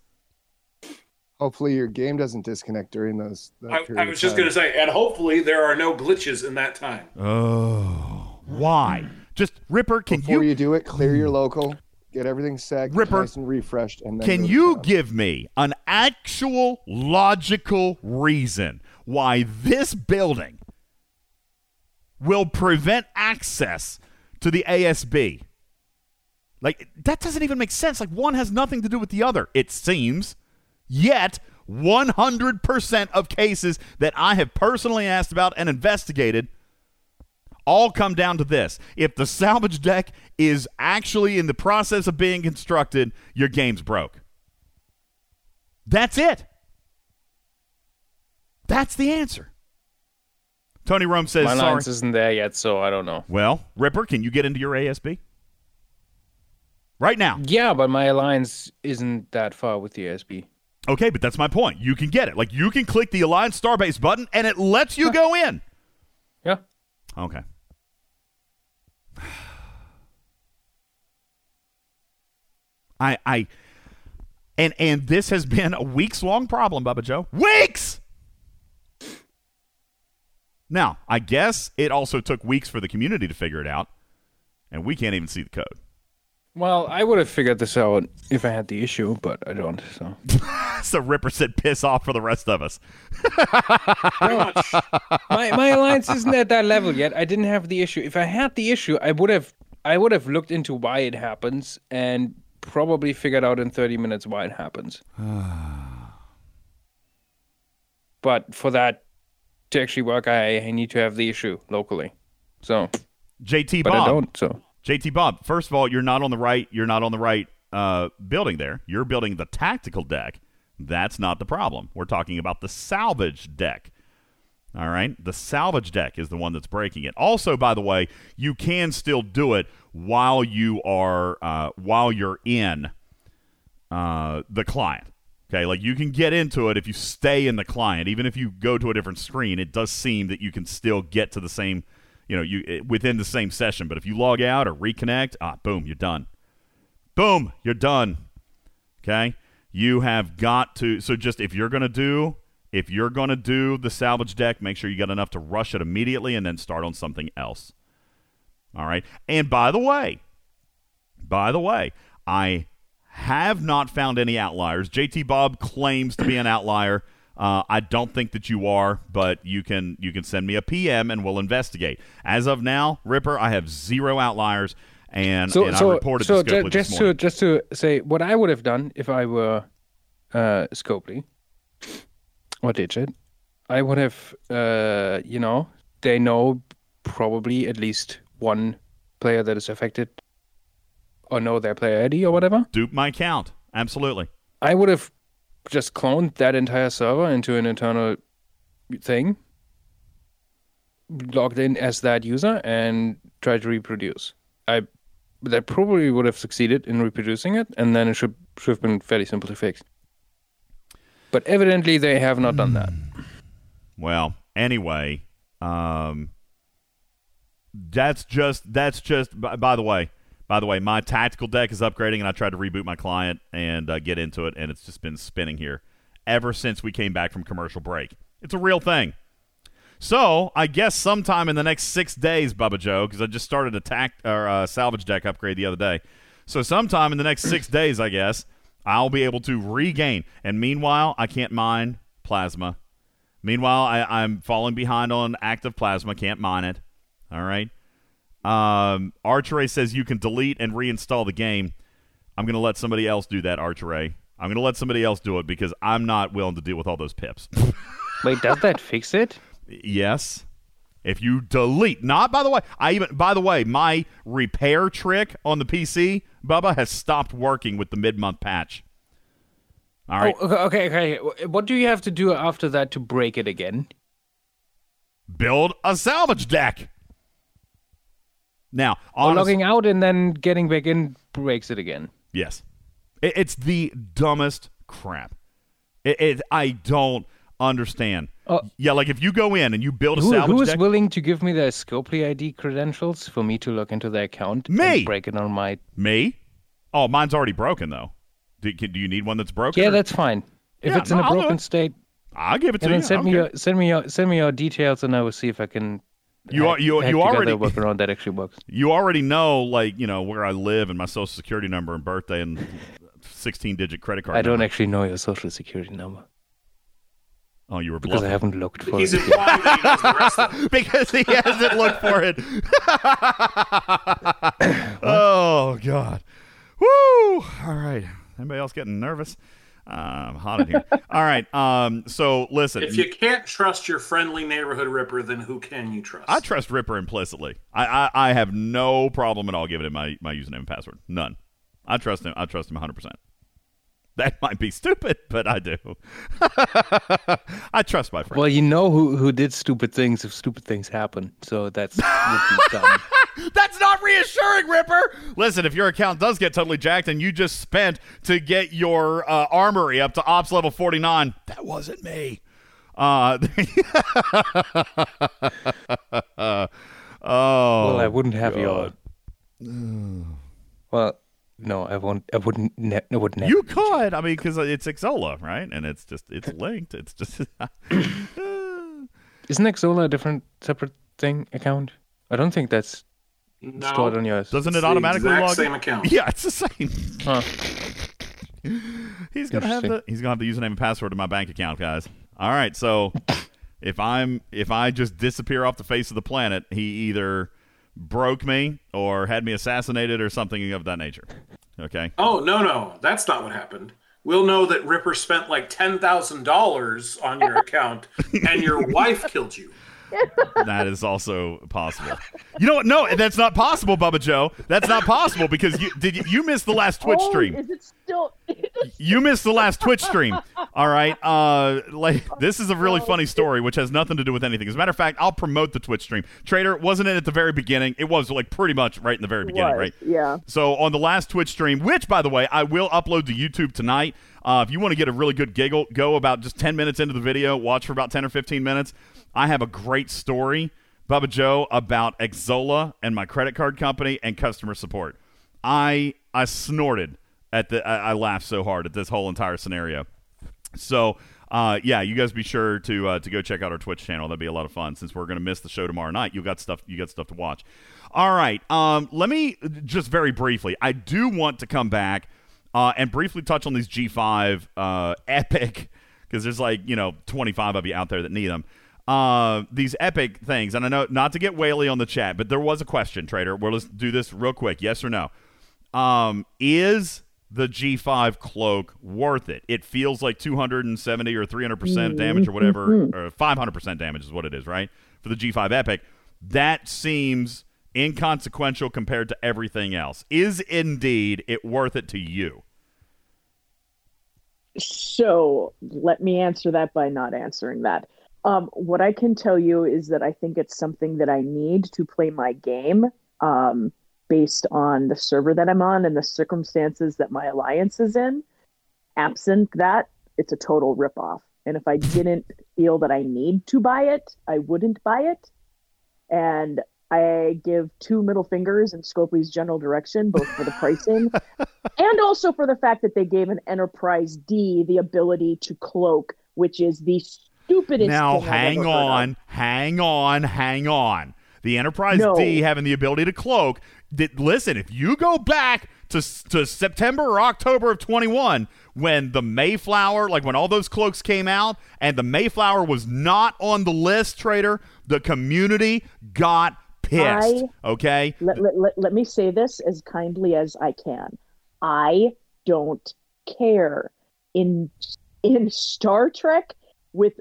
Hopefully, your game doesn't disconnect during those. That I, I was just going to say, and hopefully there are no glitches in that time. Oh, why? Just Ripper, can Before you you do it, clear your hmm. local, get everything set, Ripper, nice and refreshed, and then Can you town. give me an actual logical reason why this building will prevent access to the ASB? Like, that doesn't even make sense. Like, one has nothing to do with the other, it seems. Yet, 100% of cases that I have personally asked about and investigated all come down to this. If the salvage deck is actually in the process of being constructed, your game's broke. That's it. That's the answer. Tony Rome says, My sorry. lines isn't there yet, so I don't know. Well, Ripper, can you get into your ASB? Right now. Yeah, but my alliance isn't that far with the ASB. Okay, but that's my point. You can get it. Like, you can click the Alliance Starbase button and it lets you go in. Yeah. Okay. I I and and this has been a weeks long problem, Bubba Joe. Weeks. Now, I guess it also took weeks for the community to figure it out, and we can't even see the code. Well, I would have figured this out if I had the issue, but I don't. So so Ripper said, "Piss off" for the rest of us. my my alliance isn't at that level yet. I didn't have the issue. If I had the issue, I would have I would have looked into why it happens and probably figured out in 30 minutes why it happens. but for that to actually work, I, I need to have the issue locally. So JT but Bob. I don't. So JT Bob, first of all, you're not on the right. You're not on the right uh, building there. You're building the tactical deck. That's not the problem. We're talking about the salvage deck. All right, the salvage deck is the one that's breaking it. Also, by the way, you can still do it while you are uh, while you're in uh, the client. Okay, like you can get into it if you stay in the client, even if you go to a different screen. It does seem that you can still get to the same, you know, you eh, within the same session. But if you log out or reconnect, ah, boom, you're done. Boom, you're done. Okay, you have got to. So just if you're gonna do, if you're gonna do the salvage deck, make sure you got enough to rush it immediately and then start on something else. All right. And by the way, by the way, I have not found any outliers. JT Bob claims to be an outlier. Uh, I don't think that you are, but you can you can send me a PM and we'll investigate. As of now, Ripper, I have zero outliers, and, so and so I reported so ju- just to just to say what I would have done if I were uh, Scopely or Digit, I would have uh, you know they know probably at least one player that is affected or know their player ID or whatever. Dupe my account. Absolutely. I would have just cloned that entire server into an internal thing, logged in as that user, and tried to reproduce. I that probably would have succeeded in reproducing it, and then it should should have been fairly simple to fix. But evidently they have not done that. Well, anyway, um, that's just that's just. By, by the way, by the way, my tactical deck is upgrading, and I tried to reboot my client and uh, get into it, and it's just been spinning here ever since we came back from commercial break. It's a real thing. So I guess sometime in the next six days, Bubba Joe, because I just started a tac or uh, salvage deck upgrade the other day. So sometime in the next six days, I guess I'll be able to regain. And meanwhile, I can't mine plasma. Meanwhile, I, I'm falling behind on active plasma. Can't mine it. All right. Um, Archeray says you can delete and reinstall the game. I'm going to let somebody else do that, Archeray. I'm going to let somebody else do it because I'm not willing to deal with all those pips. Wait, does that fix it? Yes. If you delete, not by the way, I even by the way, my repair trick on the PC, Bubba, has stopped working with the mid-month patch. All right, Oh, okay, okay. okay. What do you have to do after that to break it again? build a salvage deck. Now, Or honest- logging out and then getting back in breaks it again. Yes. It, it's the dumbest crap. It, it I don't understand. yeah, like if you go in and you build a Uh, Who, salvage who is deck, willing to give me their Scopely ID credentials for me to log into their account? Me! And break it on my. me? Oh, mine's already broken though. Do, do you need one that's broken? Yeah, or- that's fine. If Yeah, it's in no, a broken state, I'll give it to and then you. send me your send me your send me your details, and I will see if I can. You hack- are- you- hack you together already- a workaround that actually works. You already know, like you know, where I live and my social security number and birthday and sixteen-digit credit card. I don't actually know your social security number Oh, you were because I haven't looked for He's it. he knows the rest of them. because he hasn't looked for it. oh God. Woo! All right. Anybody else getting nervous? I'm hot in here. All right. Um. So listen. If you can't trust your friendly neighborhood ripper, then who can you trust? I trust Ripper implicitly. I, I I have no problem at all giving him my my username and password. None. I trust him. I trust him 100. That might be stupid, but I do. I trust my friend. Well, you know who who did stupid things if stupid things happen. So that's would be dumb. That's not reassuring, Ripper. Listen, if your account does get totally jacked and you just spent to get your uh, armory up to ops level 49, that wasn't me. Uh, oh, well, I wouldn't have God. your. Well, no, I won't. I wouldn't. Ne- I would never. You could. I mean, because uh, it's Xsolla, right? And it's just, it's linked. It's just. Isn't Xsolla a different, separate thing account? I don't think that's No. stored on yours. Doesn't It's it the automatically exact log same in? account. Yeah, it's the same. Huh. He's gonna have the he's gonna have the username and password to my bank account, guys. All right, so if I'm if I just disappear off the face of the planet, he either broke me or had me assassinated or something of that nature. Okay. Oh no, no, that's not what happened. We'll know that Ripper spent like ten thousand dollars on your account, and your wife killed you. That is also possible. You know what? No, that's not possible, Bubba Joe. That's not possible because you did you, you missed the last Twitch Oh, stream. Is it still? You missed the last Twitch stream. All right. Uh, like this is a really funny story, which has nothing to do with anything. As a matter of fact, I'll promote the Twitch stream. Trader, wasn't it at the very beginning? It was like pretty much right in the very beginning, right? yeah. So on the last Twitch stream, which by the way, I will upload to YouTube tonight. Uh, if you want to get a really good giggle, go about just 10 minutes into the video, watch for about 10 or 15 minutes. I have a great story, Bubba Joe, about Xsolla and my credit card company and customer support. I I snorted at the I, I laughed so hard at this whole entire scenario. So, uh, yeah, you guys be sure to uh, to go check out our Twitch channel. That'd be a lot of fun. Since we're gonna miss the show tomorrow night, you got stuff you got stuff to watch. All right, um, let me just very briefly. I do want to come back uh, and briefly touch on these G5 uh, epic because there's like you know 25 of you out there that need them. Uh, these epic things, and I know not to get Whaley on the chat, but there was a question, Trader. Well, let's do this real quick. Yes or no? Um, is the G5 cloak worth it? It feels like 270 or 300% damage or whatever, or 500% damage is what it is, right? For the G5 Epic. That seems inconsequential compared to everything else. Is indeed it worth it to you? So let me answer that by not answering that. Um, what I can tell you is that I think it's something that I need to play my game um, based on the server that I'm on and the circumstances that my alliance is in. Absent that, it's a total ripoff. And if I didn't feel that I need to buy it, I wouldn't buy it. And I give two middle fingers in Scopely's general direction, both for the pricing and also for the fact that they gave an Enterprise D the ability to cloak, which is the stupidest. Now, thing I've hang ever heard of. on, hang on, hang on. The Enterprise No. D having the ability to cloak. Did, listen, if you go back to, to September or October of 21, when the Mayflower, like when all those cloaks came out, and the Mayflower was not on the list, Trader, the community got pissed. okay? Let, let, let, let me say this as kindly as I can. I don't care. In in Star Trek, with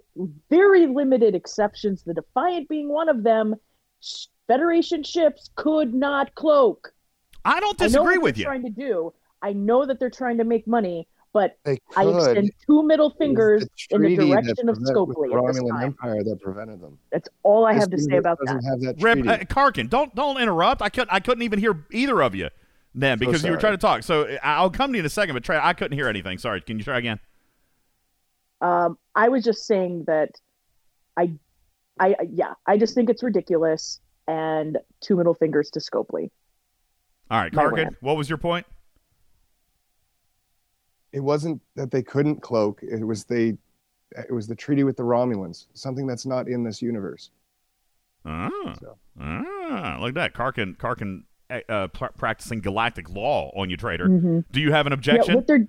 very limited exceptions, the Defiant being one of them, Federation ships could not cloak. I don't I disagree what with you. Trying to do. I know that they're trying to make money, but I extend two middle fingers the in the direction of prevent- with Scopely the this Romulan time. Empire that prevented them. That's all I This have to say about doesn't that. have that Rip, treaty. uh, Karkin, don't don't interrupt. I couldn't I couldn't even hear either of you then because you were trying to talk. So uh, I'll come to you in a second, but Trey, I couldn't hear anything. Sorry. Can you try again? Um, I was just saying that I, I, yeah, I just think it's ridiculous and two middle fingers to Scopely. All right, My Karkin, what was your point? It wasn't that they couldn't cloak. It was they. It was the treaty with the Romulans. Something that's not in this universe. Ah, ah look at that. Karkin, Karkin uh, uh, pr- practicing galactic law on you, Trader. Mhm. Do you have an Yeah, objection? what they're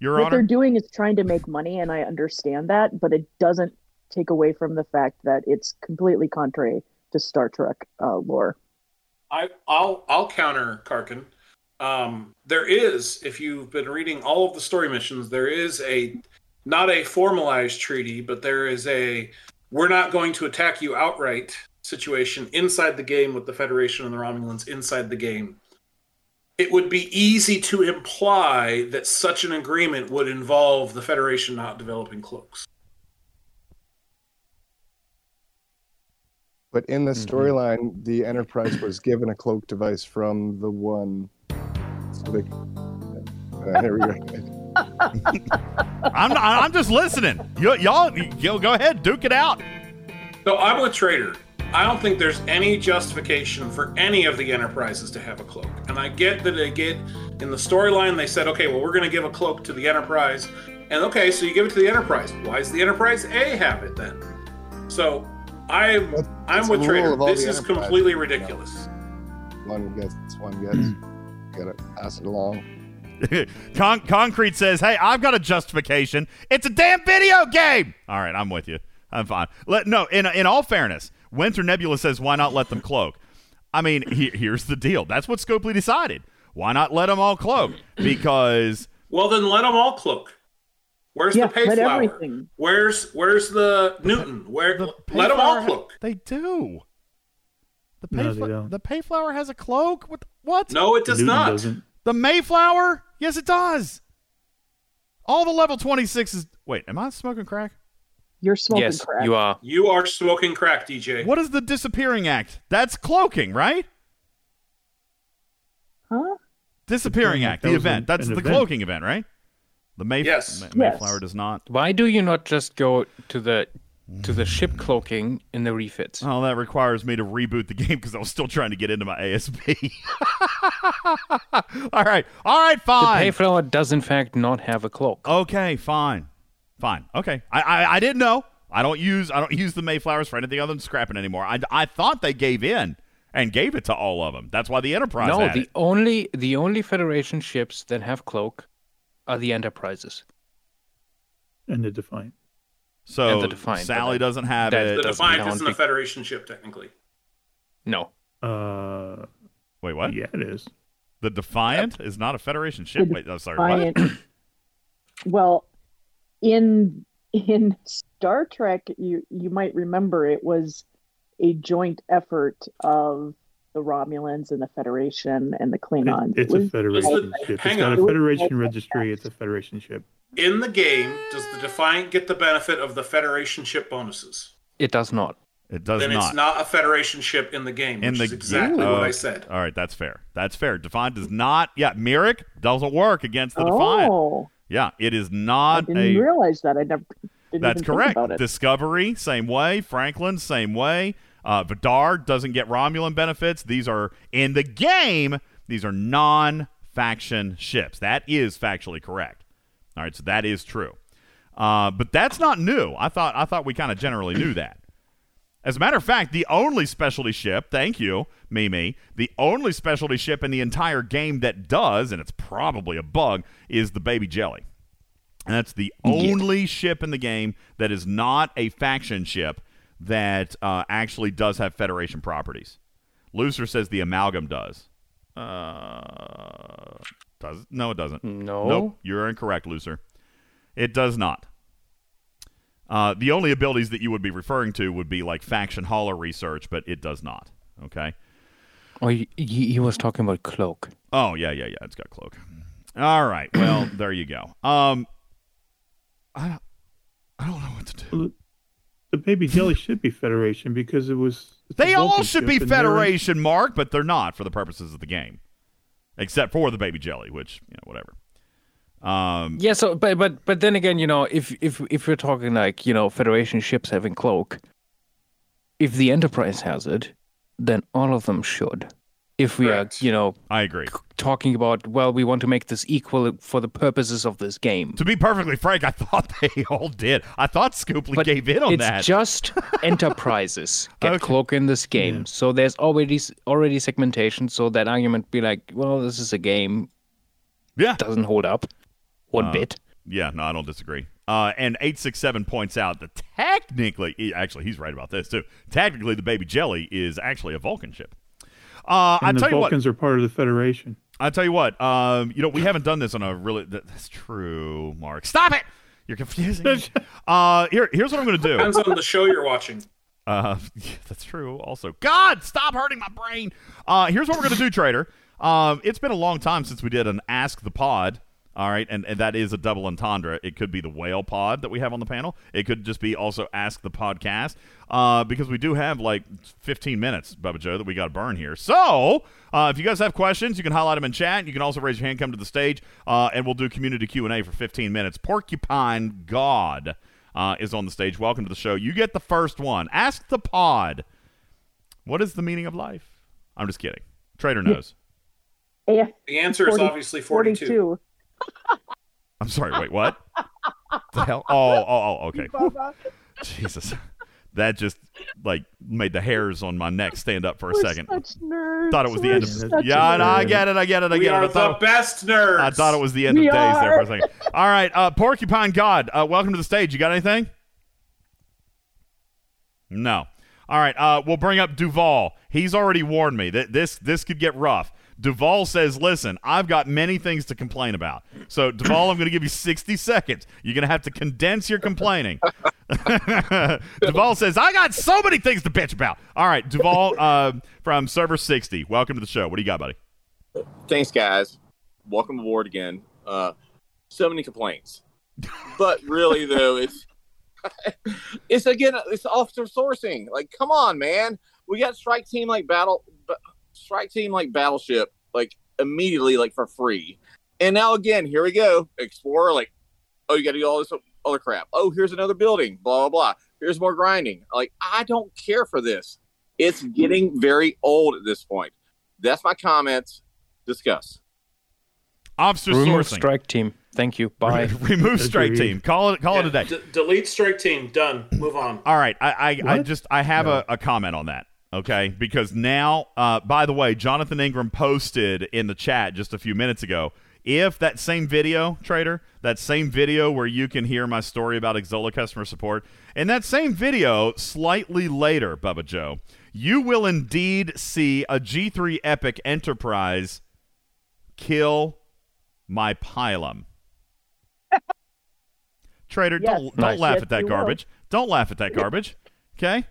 Your what Honor? they're doing is trying to make money, and I understand that, but it doesn't take away from the fact that it's completely contrary to Star Trek uh, lore. I, I'll I'll counter Karkin. Um, there is, if you've been reading all of the story missions, there is a not a formalized treaty, but there is a we're not going to attack you outright situation inside the game with the Federation and the Romulans inside the game. It would be easy to imply that such an agreement would involve the Federation not developing cloaks. But in the Mm-hmm. storyline, the Enterprise was given a cloak device from the one. So uh, here we go. I'm I'm just listening. You, y'all, you go ahead, duke it out. So I'm with Trader. I don't think there's any justification for any of the enterprises to have a cloak. And I get that they get in the storyline they said, okay, well we're going to give a cloak to the Enterprise, and okay, so you give it to the Enterprise. Why does the Enterprise A have it then? So I'm I'm with the Trader. rule of all This is Enterprise. completely ridiculous. One gets, one gets. Gotta pass it along. Con- Concrete says, "Hey, I've got a justification. It's a damn video game." All right, I'm with you. I'm fine. Let no. In in all fairness, Winter Nebula says, "Why not let them cloak?" I mean, he, here's the deal. That's what Scopely decided. Why not let them all cloak? Because Well, then let them all cloak. Where's Yeah, the let Payflower? everything. Where's where's the Newton? Where let them all Payflower- cloak. They do. The No, they Payfla- don't. the Payflower has a cloak. What? What? No, it does Newton not. doesn't. The Mayflower? Yes, it does. All the level 26s. Wait, am I smoking crack? You're smoking yes, crack. you are. You are smoking crack, DJ. What is the disappearing act? That's cloaking, right? Huh? Disappearing Disappearing act, act, the event. an- That's an the event. cloaking event, right? The Mayf- Yes. Ma- Yes. Mayflower does not. Why do you not just go to the to the ship cloaking in the refits? Oh, that requires me to reboot the game because I was still trying to get into my ASB. all right, all right, fine. The fine. Payflower does in fact not have a cloak. Okay, fine, fine. Okay, I, I I didn't know. I don't use I don't use the Mayflowers for anything other than scrapping anymore. I, I thought they gave in and gave it to all of them. That's why the Enterprise no, had the it. only the only Federation ships that have cloak are the Enterprises. And the Defiant. So the Defiant, Sally doesn't have that it. The Defiant isn't a Federation ship, technically. No, Uh, Wait, what? yeah, it is. The Defiant is not a Federation ship. The Wait, oh, sorry. What? Defiant- well, in in Star Trek, you you might remember it was a joint effort of the Romulans and the Federation and the Klingons. It- it's It a Federation It's the- ship. hang It's got a Federation registry. It's a Federation ship. In the game, does the Defiant get the benefit of the Federation ship bonuses? it does not. It does not. then not. it's not a Federation ship in the game, in which the is exactly Oh, what I oh, said. All right, that's fair. That's fair. Defiant does not. Yeah, Myrick doesn't work against the Defiant. Oh, Yeah, it is not. I didn't a. realize that. I never. Didn't That's even think correct. About it. Discovery, same way. Franklin, same way. Uh, Vidar doesn't get Romulan benefits. These are in the game. These are non-faction ships. That is factually correct. All right, so that is true. Uh, but that's not new. I thought I thought we kind of generally knew that. As a matter of fact, the only specialty ship, thank you, Mimi, the only specialty ship in the entire game that does, and it's probably a bug, is the Baby Jelly. And that's the only ship in the game that is not a faction ship that uh, actually does have Federation properties. Lucer says the Amalgam does. Uh, does? No, it doesn't. No. Nope, you're incorrect, Lucer. It does not. Uh, the only abilities that you would be referring to would be like faction hauler research, but it does not. Okay. Oh, he, he he was talking about cloak. Oh yeah, yeah, yeah. It's got cloak. All right. Well, there you go. Um, I don't, I don't know what to do. The baby jelly should be Federation because it was. They all should be and they're- Federation, Mark, but they're not for the purposes of the game, except for the baby jelly, which you know, whatever. Um, Yeah, so but but but then again, you know, if if if we're talking like you know Federation ships having cloak, if the Enterprise has it, then all of them should. If we are, you know, I agree. Talking about well, we want to make this equal for the purposes of this game. To be perfectly frank, I thought they all did. I thought Scopely But gave in on it's that. just enterprises get cloak in this game, so there's already already segmentation. So that argument be like, well, this is a game. Yeah, doesn't hold up one Uh, bit. Yeah, no, I don't disagree. Uh, and eight six seven points out that technically, actually, he's right about this too. Technically, the baby jelly is actually a Vulcan ship. Uh, I And the tell you what, Vulcans are part of the Federation. I tell you what, um, you know, we haven't done this on a really. That, that's true, Mark. Stop it. You're confusing. uh, here, here's what I'm going to do. Depends on the show you're watching. Uh, yeah, that's true. Also, God, stop hurting my brain. Uh, here's what we're gonna do, Trader. Um, it's been a long time since we did an Ask the Pod. All right, and, and that is a double entendre. It could be the whale pod that we have on the panel. It could just be also Ask the Podcast, uh, because we do have like 15 minutes, Bubba Joe, that we got to burn here. So, uh, if you guys have questions, you can highlight them in chat. You can also raise your hand, come to the stage, uh, and we'll do community Q and A for 15 minutes. Porcupine God uh, is on the stage. Welcome to the show. You get the first one. Ask the pod. What is the meaning of life? I'm just kidding. Trader knows. AF The answer is obviously 42. 42. I'm sorry. Wait, what? the hell? Oh, oh, oh. Okay. Jesus, that just like made the hairs on my neck stand up for a We're second. such nerds. Thought it was the We're end of such Yeah, no, I get it. I get it. I We get are it. I thought, the best nerds. I thought it was the end We of days there for a second. All right, uh, Porcupine God, uh, welcome to the stage. You got anything? No. All right, uh, we'll bring up Duval. He's already warned me that this this could get rough. Duval says, "Listen, I've got many things to complain about. So, Duval, I'm going to give you 60 seconds. You're going to have to condense your complaining." Duval says, "I got so many things to bitch about." All right, Duval uh, from Server 60. Welcome to the show. What do you got, buddy? Thanks, guys. Welcome aboard again. Uh, so many complaints, but really though, it's it's again it's officer sourcing. Like, come on, man. We got strike team like battle, strike team like battleship like immediately like for free, and now again here we go. Explorer like, oh you got to do all this other crap. Oh here's another building. Blah blah blah. Here's more grinding. Like I don't care for this. It's getting very old at this point. That's my comments. Discuss. Officer Remove sourcing. strike team. Thank you. Bye. Remove strike team. Call it call it a day. D- delete strike team. Done. Move on. All right, I I, I just I have a, a comment on that. Okay, because now, uh, by the way, Jonathan Ingram posted in the chat just a few minutes ago. If that same video, trader, that same video where you can hear my story about Xsolla customer support, in that same video, slightly later, Bubba Joe, you will indeed see a G3 Epic Enterprise kill my Pilum. Trader, Yes. don't, don't Nice. laugh Yes, at that you will. garbage. Don't laugh at that garbage. Okay?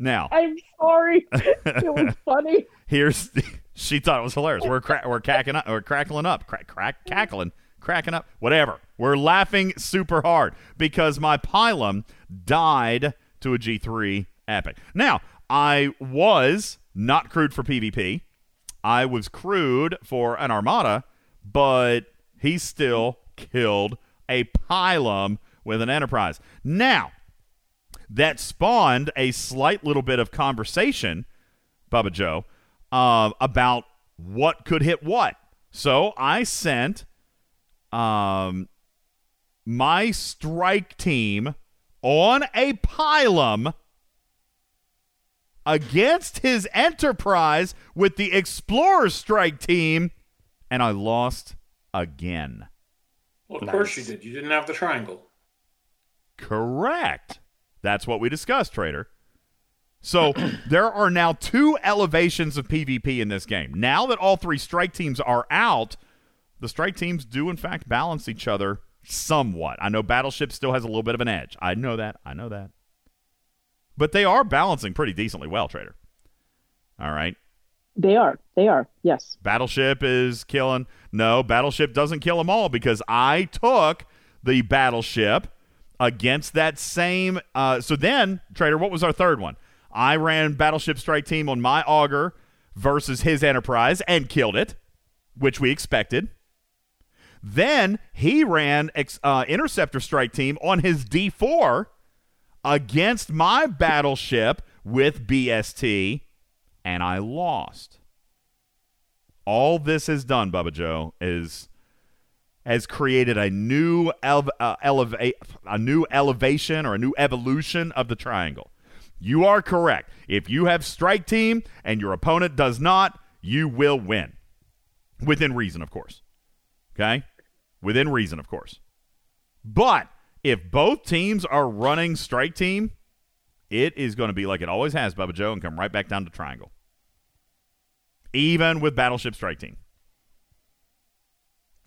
Now, I'm sorry. it was funny. here's she thought it was hilarious. We're cra- we're cracking up, we're crackling up, crack crack cackling, cracking up, whatever. We're laughing super hard because my Pilum died to a G3 Epic. Now, I was not crewed for PvP. I was crewed for an Armada, but he still killed a pilum with an Enterprise. Now, that spawned a slight little bit of conversation, Bubba Joe, uh, about what could hit what. So I sent um, my strike team on a pilum against his Enterprise with the Explorer strike team, and I lost again. Well, of course you did. You didn't have the triangle. Correct. That's what we discussed, Trader. So there are now two elevations of PvP in this game. Now that all three strike teams are out, the strike teams do in fact balance each other somewhat. I know Battleship still has a little bit of an edge. I know that. I know that. But they are balancing pretty decently well, Trader. All right. They are. They are. Yes. Battleship is killing. No, Battleship doesn't kill them all because I took the Battleship against that same. Uh, so then, Trader, what was our third one? I ran Battleship Strike Team on my Augur versus his Enterprise and killed it, which we expected. Then he ran uh, Interceptor Strike Team on his D4 against my Battleship with BST, and I lost. All this has done, Bubba Joe, is has created a new elev- uh, eleva- a new elevation or a new evolution of the triangle. You are correct. If you have strike team and your opponent does not, you will win. Within reason, of course. Okay? Within reason, of course. But if both teams are running strike team, it is going to be like it always has, Bubba Joe, and come right back down to triangle. Even with Battleship Strike Team.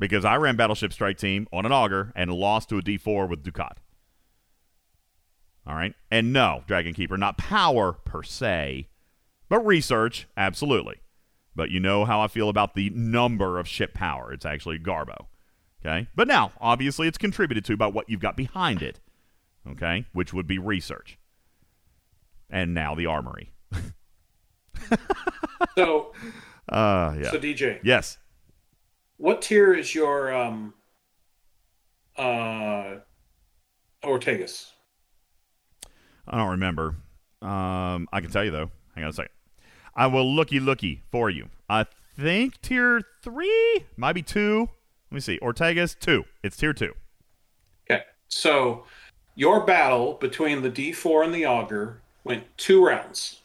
Because I ran Battleship Strike Team on an Augur and lost to a D4 with Dukat. All right. And no, Dragon Keeper, not power per se, but research, absolutely. But you know how I feel about the number of ship power. It's actually Garbo. Okay. But now, obviously, it's contributed to by what you've got behind it. Okay. Which would be research. And now the armory. So, Uh, yeah. so DJ, Yes. What tier is your um uh Ortegas? I don't remember. Um, I can tell you though. Hang on a second. I will looky looky for you. I think tier three, might be two. Let me see. Ortegas two. It's tier two. Okay, so your battle between the D4 and the Augur went two rounds.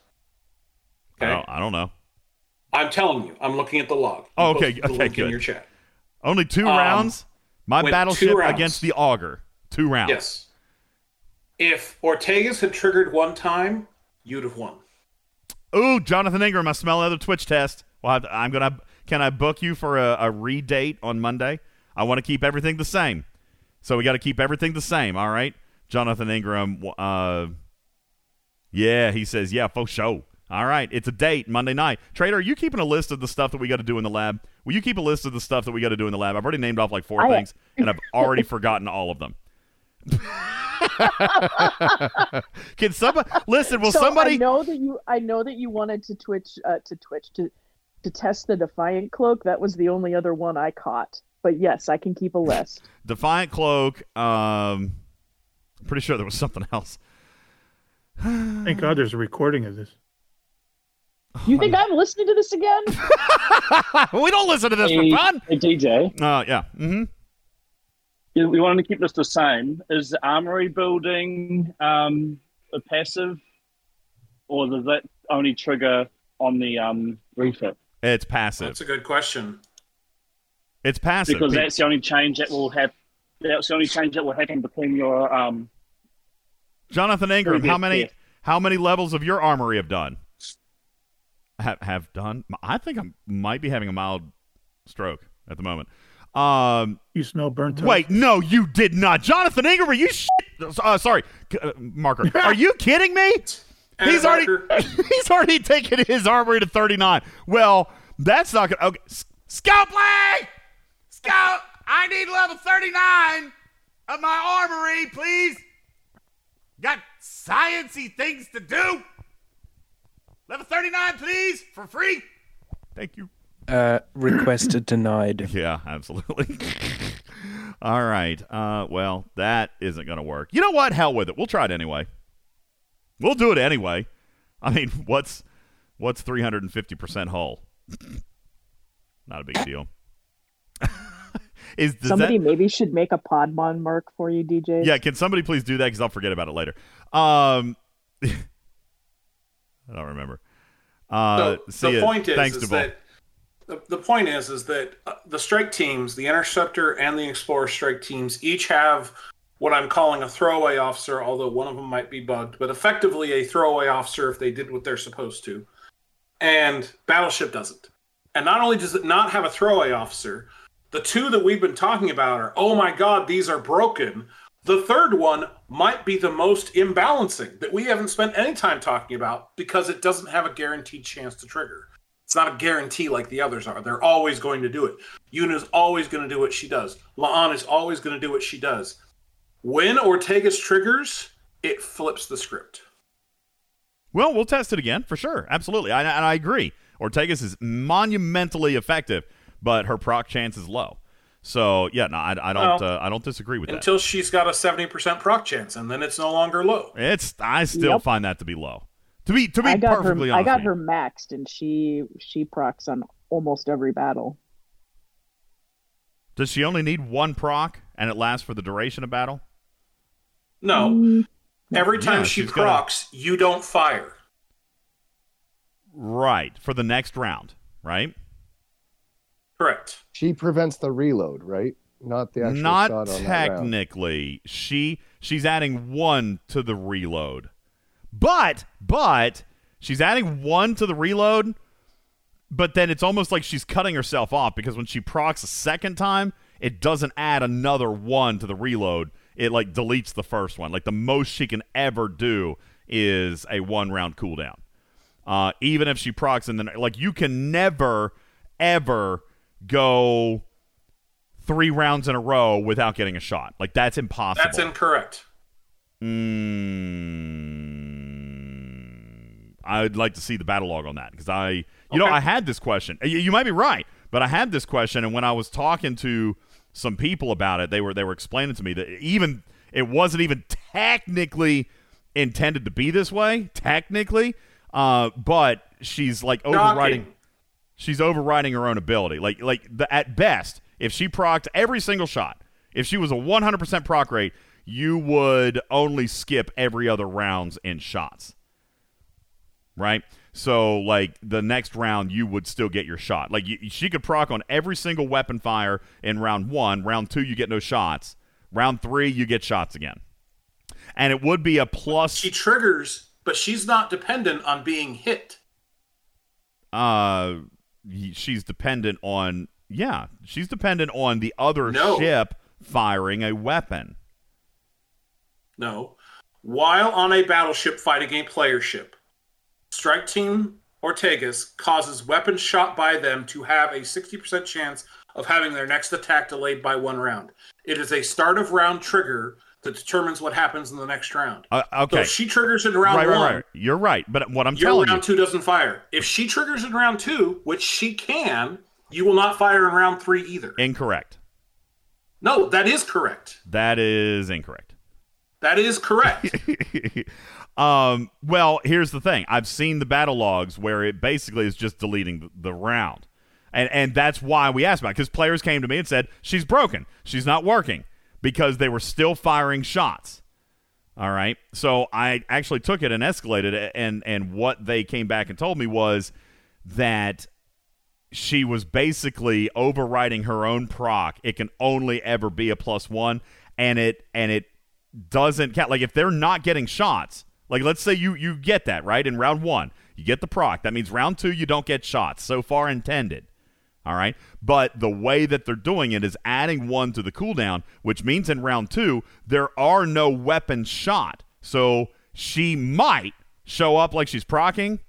I, don't, I don't know. I'm telling you, I'm looking at the log. You Oh, okay. Okay. link in Good. your chat. Only two Um, rounds. My battleship rounds. against the Augur. Two rounds. Yes. If Ortegas had triggered one time, you'd have won. Ooh, Jonathan Ingram. I smell another Twitch test. Well, I'm gonna. Can I book you for a, a redate on Monday? I want to keep everything the same, so we got to keep everything the same. All right, Jonathan Ingram. Uh, yeah, he says yeah for sure. All right, it's a date Monday night. Trader, are you keeping a list of the stuff that we got to do in the lab? Will you keep a list of the stuff that we got to do in the lab? I've already named off like four I- things, and I've already forgotten all of them. Can somebody listen? Will so somebody? I know that you. I know that you wanted to Twitch uh, to Twitch to to test the Defiant cloak. That was the only other one I caught. But yes, I can keep a list. Defiant Cloak. Um, pretty sure there was something else. Thank God there's a recording of this. You think I'm listening to this again? we don't listen to this Hey, for fun. Hey DJ, Uh, yeah. Mm-hmm. yeah, we wanted to keep this the same. Is the armory building um, a passive, or does that only trigger on the um, refit? It's passive. That's a good question. It's passive. Because that's the only change that will have. That's the only change that will happen between your um. Jonathan Ingram, how many gift. how many levels of your armory have done? Have have done? I think I might be having a mild stroke at the moment. Um, You smell burnt toast. wait, no, you did not, Jonathan Ingram. Are you? Shit? Uh, sorry, C- uh, marker. Are you kidding me? He's already he's already taken his armory to thirty nine. Well, that's not gonna. Okay, S- Scout play. Scout, I need level thirty nine of my armory, please. Got sciency things to do. Level 39, please, for free. Thank you. Uh, request denied. Yeah, absolutely. All right. Uh, well, that isn't going to work. You know what? Hell with it. We'll try it anyway. We'll do it anyway. I mean, what's what's 350% hull? Not a big deal. Is does Somebody that, maybe should make a Podmon mark for you, DJ. Yeah, can somebody please do that because I'll forget about it later. Um, I don't remember. Uh, So the point is, Thanks, is that the, the point is is that uh, the strike teams, the interceptor and the explorer strike teams, each have what I'm calling a throwaway officer, although one of them might be bugged, but effectively a throwaway officer if they did what they're supposed to. And Battleship doesn't. And not only does it not have a throwaway officer, the two that we've been talking about are, oh my god, these are broken. The third one might be the most imbalancing that we haven't spent any time talking about because it doesn't have a guaranteed chance to trigger. It's not a guarantee like the others are. They're always going to do it. Yuna's always going to do what she does. La'an is always going to do what she does. When Ortegas triggers, it flips the script. Well, we'll test it again for sure. Absolutely. I, and I agree. Ortegas is monumentally effective, but her proc chance is low. So, yeah, no, I, I don't Well, uh, I don't disagree with that. Until she's got a 70% proc chance, and then it's no longer low. It's I still Yep. find that to be low. To be to be I got her. perfectly I got her maxed, and she she procs on almost every battle. Does she only need one proc and it lasts for the duration of battle? No. Every time Yeah, she she's gotta- procs, you don't fire. Right. For the next round, right? Correct. She prevents the reload, right? Not the actual Not shot on that round. technically. She she's adding one to the reload. But but she's adding one to the reload, but then it's almost like she's cutting herself off because when she procs a second time, it doesn't add another one to the reload. It like deletes the first one. Like the most she can ever do is a one round cooldown. Uh, even if she procs and then like you can never ever go three rounds in a row without getting a shot. Like that's impossible. That's incorrect. Mm, I'd like to see the battle log on that because I, you know, I had this question. You, you might be right, but I had this question, and when I was talking to some people about it, they were they were explaining to me that even it wasn't even technically intended to be this way, technically, uh, but she's like overriding. Shocking. She's overriding her own ability. Like like the, at best, if she procced every single shot, if she was a 100% proc rate, you would only skip every other rounds in shots. Right? So like the next round you would still get your shot. Like you, she could proc on every single weapon fire in round 1, round 2 you get no shots. Round 3 you get shots again. And it would be a plus She triggers, but she's not dependent on being hit. uh she's dependent on yeah she's dependent on the other No. ship firing a weapon No. While on a battleship fighting a player ship, strike team Ortegas causes weapons shot by them to have a 60% chance of having their next attack delayed by one round. It is a start of round trigger that determines what happens in the next round. uh, So okay if she triggers in round right, right, one, right. you're right but what i'm your telling round you two doesn't fire. If she triggers in round two, which she can, you will not fire in round three either. incorrect No, that is correct. that is incorrect That is correct. um well here's the thing i've seen the battle logs where it basically is just deleting the, the round and and that's why we asked about because players came to me and said she's broken she's not working because they were still firing shots All right. So I actually took it and escalated it, and and what they came back and told me was that she was basically overriding her own proc. It can only ever be a plus one, and it and it doesn't count. Like if they're not getting shots, like let's say you you get that right in round one, you get the proc. That means round two you don't get shots. So far intended. All right. But the way that they're doing it is adding one to the cooldown, which means in round two, there are no weapons shot. So she might show up like she's procking,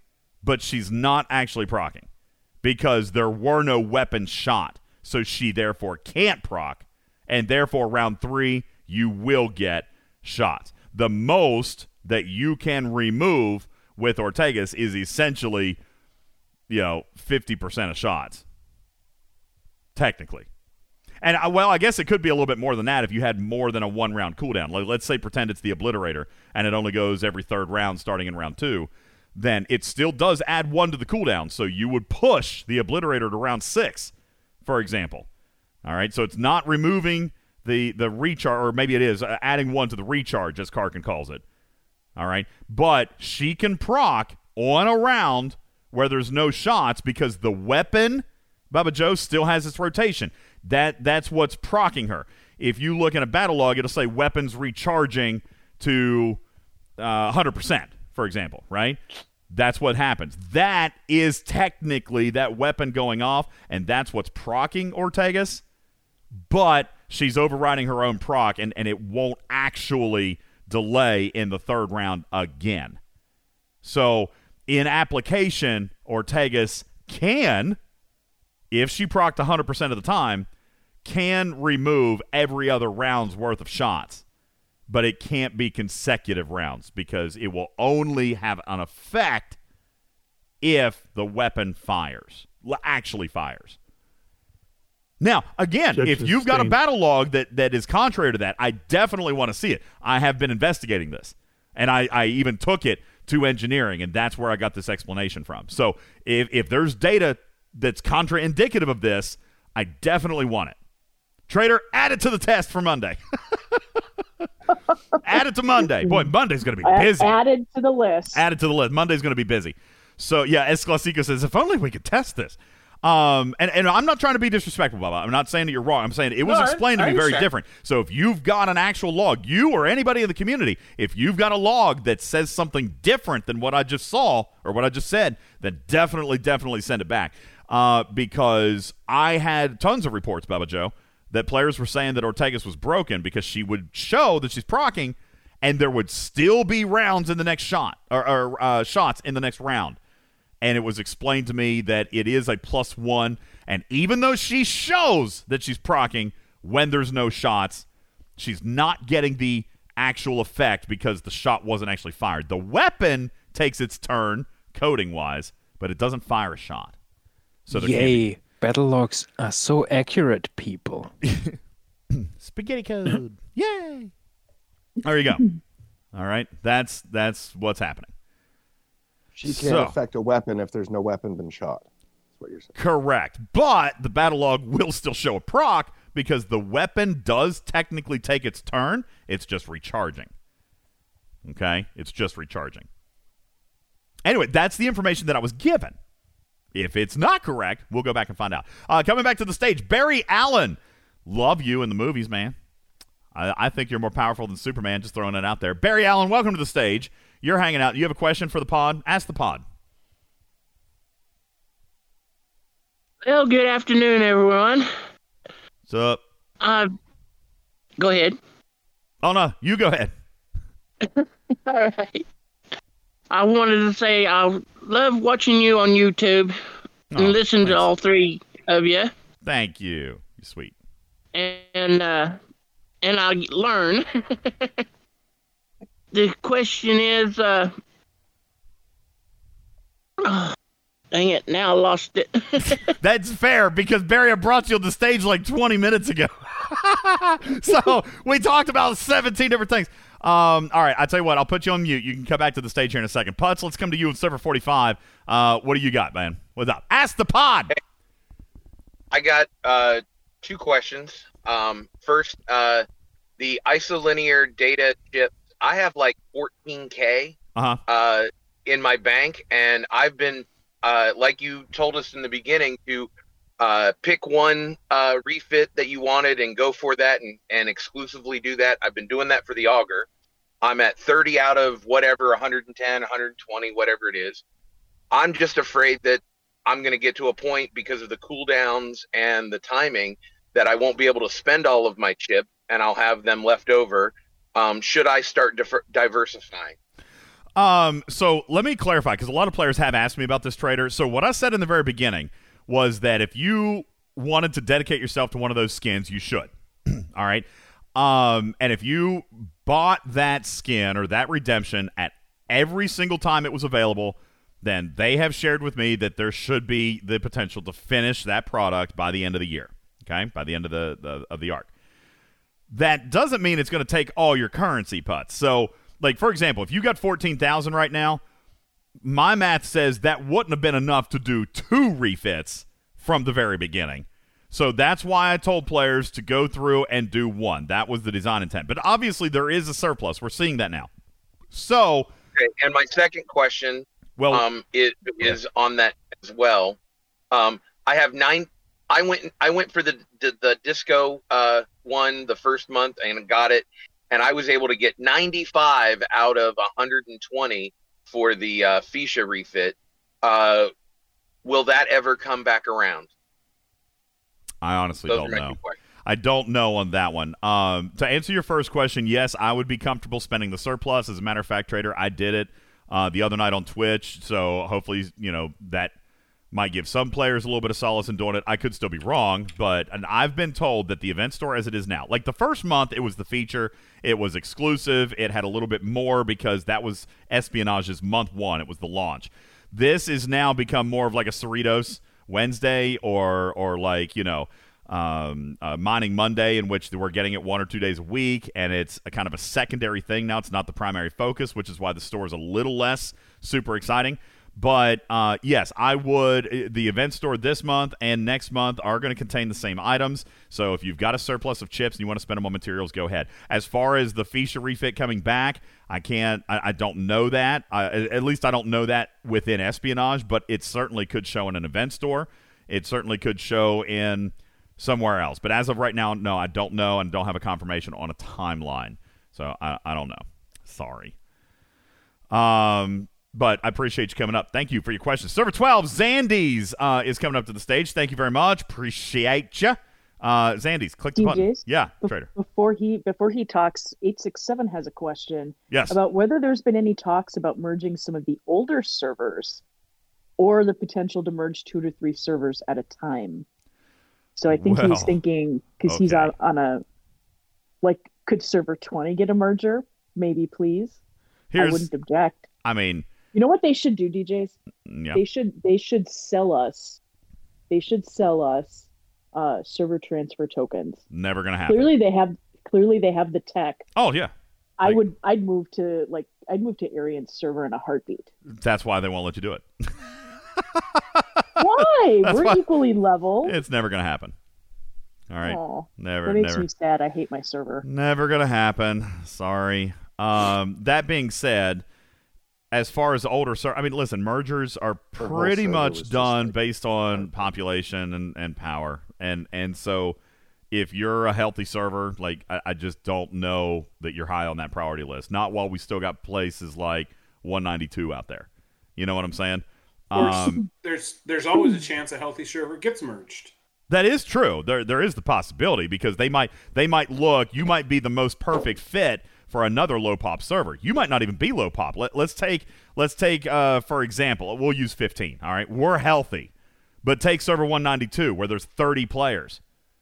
but she's not actually procking because there were no weapons shot. So she therefore can't proc. And therefore, round three, you will get shots. The most that you can remove with Ortegas is essentially, you know, 50% of shots technically. And I, well, I guess it could be a little bit more than that if you had more than a one round cooldown. Like, let's say pretend it's the obliterator and it only goes every third round starting in round two. Then it still does add one to the cooldown. So you would push the obliterator to round six, for example. All right. So it's not removing the the recharge, or maybe it is uh, adding one to the recharge, as Karkin calls it. All right. But she can proc on a round where there's no shots because the weapon, Baba Joe, still has its rotation. That that's what's procking her. If you look in a battle log, it'll say weapons recharging to uh, 100%, for example, right? That's what happens. That is technically that weapon going off, and that's what's procking Ortegas. But she's overriding her own proc, and, and it won't actually delay in the third round again. So, in application, Ortegas can, if she procced 100% of the time, can remove every other round's worth of shots. But it can't be consecutive rounds because it will only have an effect if the weapon fires, actually fires. Now, again, Such if you've got a battle log that, that is contrary to that, I definitely want to see it. I have been investigating this, and I, I even took it to engineering, and that's where I got this explanation from. So if, if there's data that's contraindicative of this, I definitely want it. Trader, add it to the test for Monday. add it to Monday. Boy, Monday's going to be busy. Added to the list. Added to the list. Monday's going to be busy. So yeah, Esclasico says, if only we could test this. Um, and, and I'm not trying to be disrespectful, Baba. I'm not saying that you're wrong. I'm saying it was No, I- explained to I me very understand. different. So if you've got an actual log, you or anybody in the community, if you've got a log that says something different than what I just saw or what I just said, then definitely, definitely send it back. Uh, because I had tons of reports, Baba Joe, that players were saying that Ortegas was broken because she would show that she's procking, and there would still be rounds in the next shot or, or uh, shots in the next round and it was explained to me that it is a plus one. And even though she shows that she's procking when there's no shots, she's not getting the actual effect because the shot wasn't actually fired. The weapon takes its turn, coding wise, but it doesn't fire a shot. So there can't Yay! Battle logs are so accurate, people. spaghetti code. Yay! There you go. All right, that's that's what's happening. She can't So- affect a weapon if there's no weapon been shot. That's what you're saying. Correct. But the battle log will still show a proc because the weapon does technically take its turn. It's just recharging. Okay? It's just recharging. Anyway, that's the information that I was given. If it's not correct, we'll go back and find out. Uh, coming back to the stage, Barry Allen. Love you in the movies, man. I, I think you're more powerful than Superman, just throwing it out there. Barry Allen, welcome to the stage. You're hanging out. You have a question for the pod? Ask the pod. Well, good afternoon, everyone. What's up? Uh, go ahead. Oh, no. You go ahead. All right. I wanted to say I love watching you on YouTube and Oh, listen to all three of you, Thank you. You're sweet. and uh, and I learn. the question is, uh, oh, dang it! Now I lost it. That's fair because Barry I brought you on the stage like 20 minutes ago. so we talked about 17 different things. Um, all right, I tell you what, I'll put you on mute. You can come back to the stage here in a second. Putz, let's come to you in server 45. Uh, what do you got, man? What's up? Ask the pod. I got uh, two questions. Um, first, uh, the isolinear data chip. I have like 14k Uh-huh. uh, in my bank, and I've been, uh, like you told us in the beginning, to uh, pick one uh, refit that you wanted and go for that, and, and exclusively do that. I've been doing that for the Augur. I'm at 30 out of whatever, 110, 120, whatever it is. I'm just afraid that I'm going to get to a point because of the cooldowns and the timing that I won't be able to spend all of my chip and I'll have them left over. Um, should I start diver- diversifying? Um, so let me clarify because a lot of players have asked me about this trader. So what I said in the very beginning was that if you wanted to dedicate yourself to one of those skins, you should. All right. Um, and if you bought that skin or that redemption at every single time it was available, then they have shared with me that there should be the potential to finish that product by the end of the year. Okay, by the end of the, the of the arc. That doesn't mean it's going to take all your currency Putz. So, like for example, if you got fourteen thousand right now, my math says that wouldn't have been enough to do two refits from the very beginning. So that's why I told players to go through and do one. That was the design intent. But obviously, there is a surplus. We're seeing that now. So, Okay, and my second question Well- um, is, is on that as well. Um, I have nine. I went. I went for the the, the disco uh, one the first month and got it, and I was able to get 95 out of 120 for the uh, Fisha refit. Uh, will that ever come back around? I honestly Those don't know. I don't know on that one. Um, to answer your first question, yes, I would be comfortable spending the surplus. As a matter of fact, trader, I did it uh, the other night on Twitch. So hopefully, you know that might give some players a little bit of solace in doing it. I could still be wrong, but and I've been told that the event store as it is now, like the first month, it was the feature, it was exclusive, it had a little bit more because that was espionage's month one. It was the launch. This is now become more of like a Cerritos Wednesday or or like you know um, uh, mining Monday, in which we're getting it one or two days a week, and it's a kind of a secondary thing now. It's not the primary focus, which is why the store is a little less super exciting. But uh, yes, I would. uh, The event store this month and next month are going to contain the same items. So if you've got a surplus of chips and you want to spend them on materials, go ahead. As far as the Fisha refit coming back, I can't. I, I don't know that. I, at least I don't know that within espionage. But it certainly could show in an event store. It certainly could show in somewhere else. But as of right now, no, I don't know and don't have a confirmation on a timeline. So I, I don't know. Sorry. Um, but I appreciate you coming up. Thank you for your questions. Server 12, Zandy's uh, is coming up to the stage. Thank you very much. Appreciate you. Uh, Zandy's, click the button. Yeah, Bef- trader. Before he before he talks, eight six seven has a question. Yes. About whether there's been any talks about merging some of the older servers, or the potential to merge two to three servers at a time. So I think Well, he's thinking because he's on on a like could server twenty get a merger? Maybe please. Here's- I wouldn't object. I mean, You know what they should do, DJs? yeah. They should they should sell us. They should sell us uh, server transfer tokens. Never going to happen. Clearly they have clearly they have the tech. Oh, yeah. I would I'd move to like I'd move to Arian's server in a heartbeat. That's why they won't let you do it. Why? That's We're why- equally level. It's never going to happen. All right. Aw, never, that makes never. me sad. I hate my server. Never gonna happen. Sorry. Um, that being said, as far as older, ser- I mean, listen, mergers are pretty much was just done based on population and, and power, and and so if you're a healthy server, like I, I just don't know that you're high on that priority list. Not while we still got places like 192 out there. You know what I'm saying? Um, there's there's always a chance a healthy server gets merged. That is true. There there is the possibility because they might they might look you might be the most perfect fit for another low pop server. You might not even be low pop. Let, let's take let's take uh, for example, we'll use 15, all right? We're healthy. But take server 192 where there's 30 players.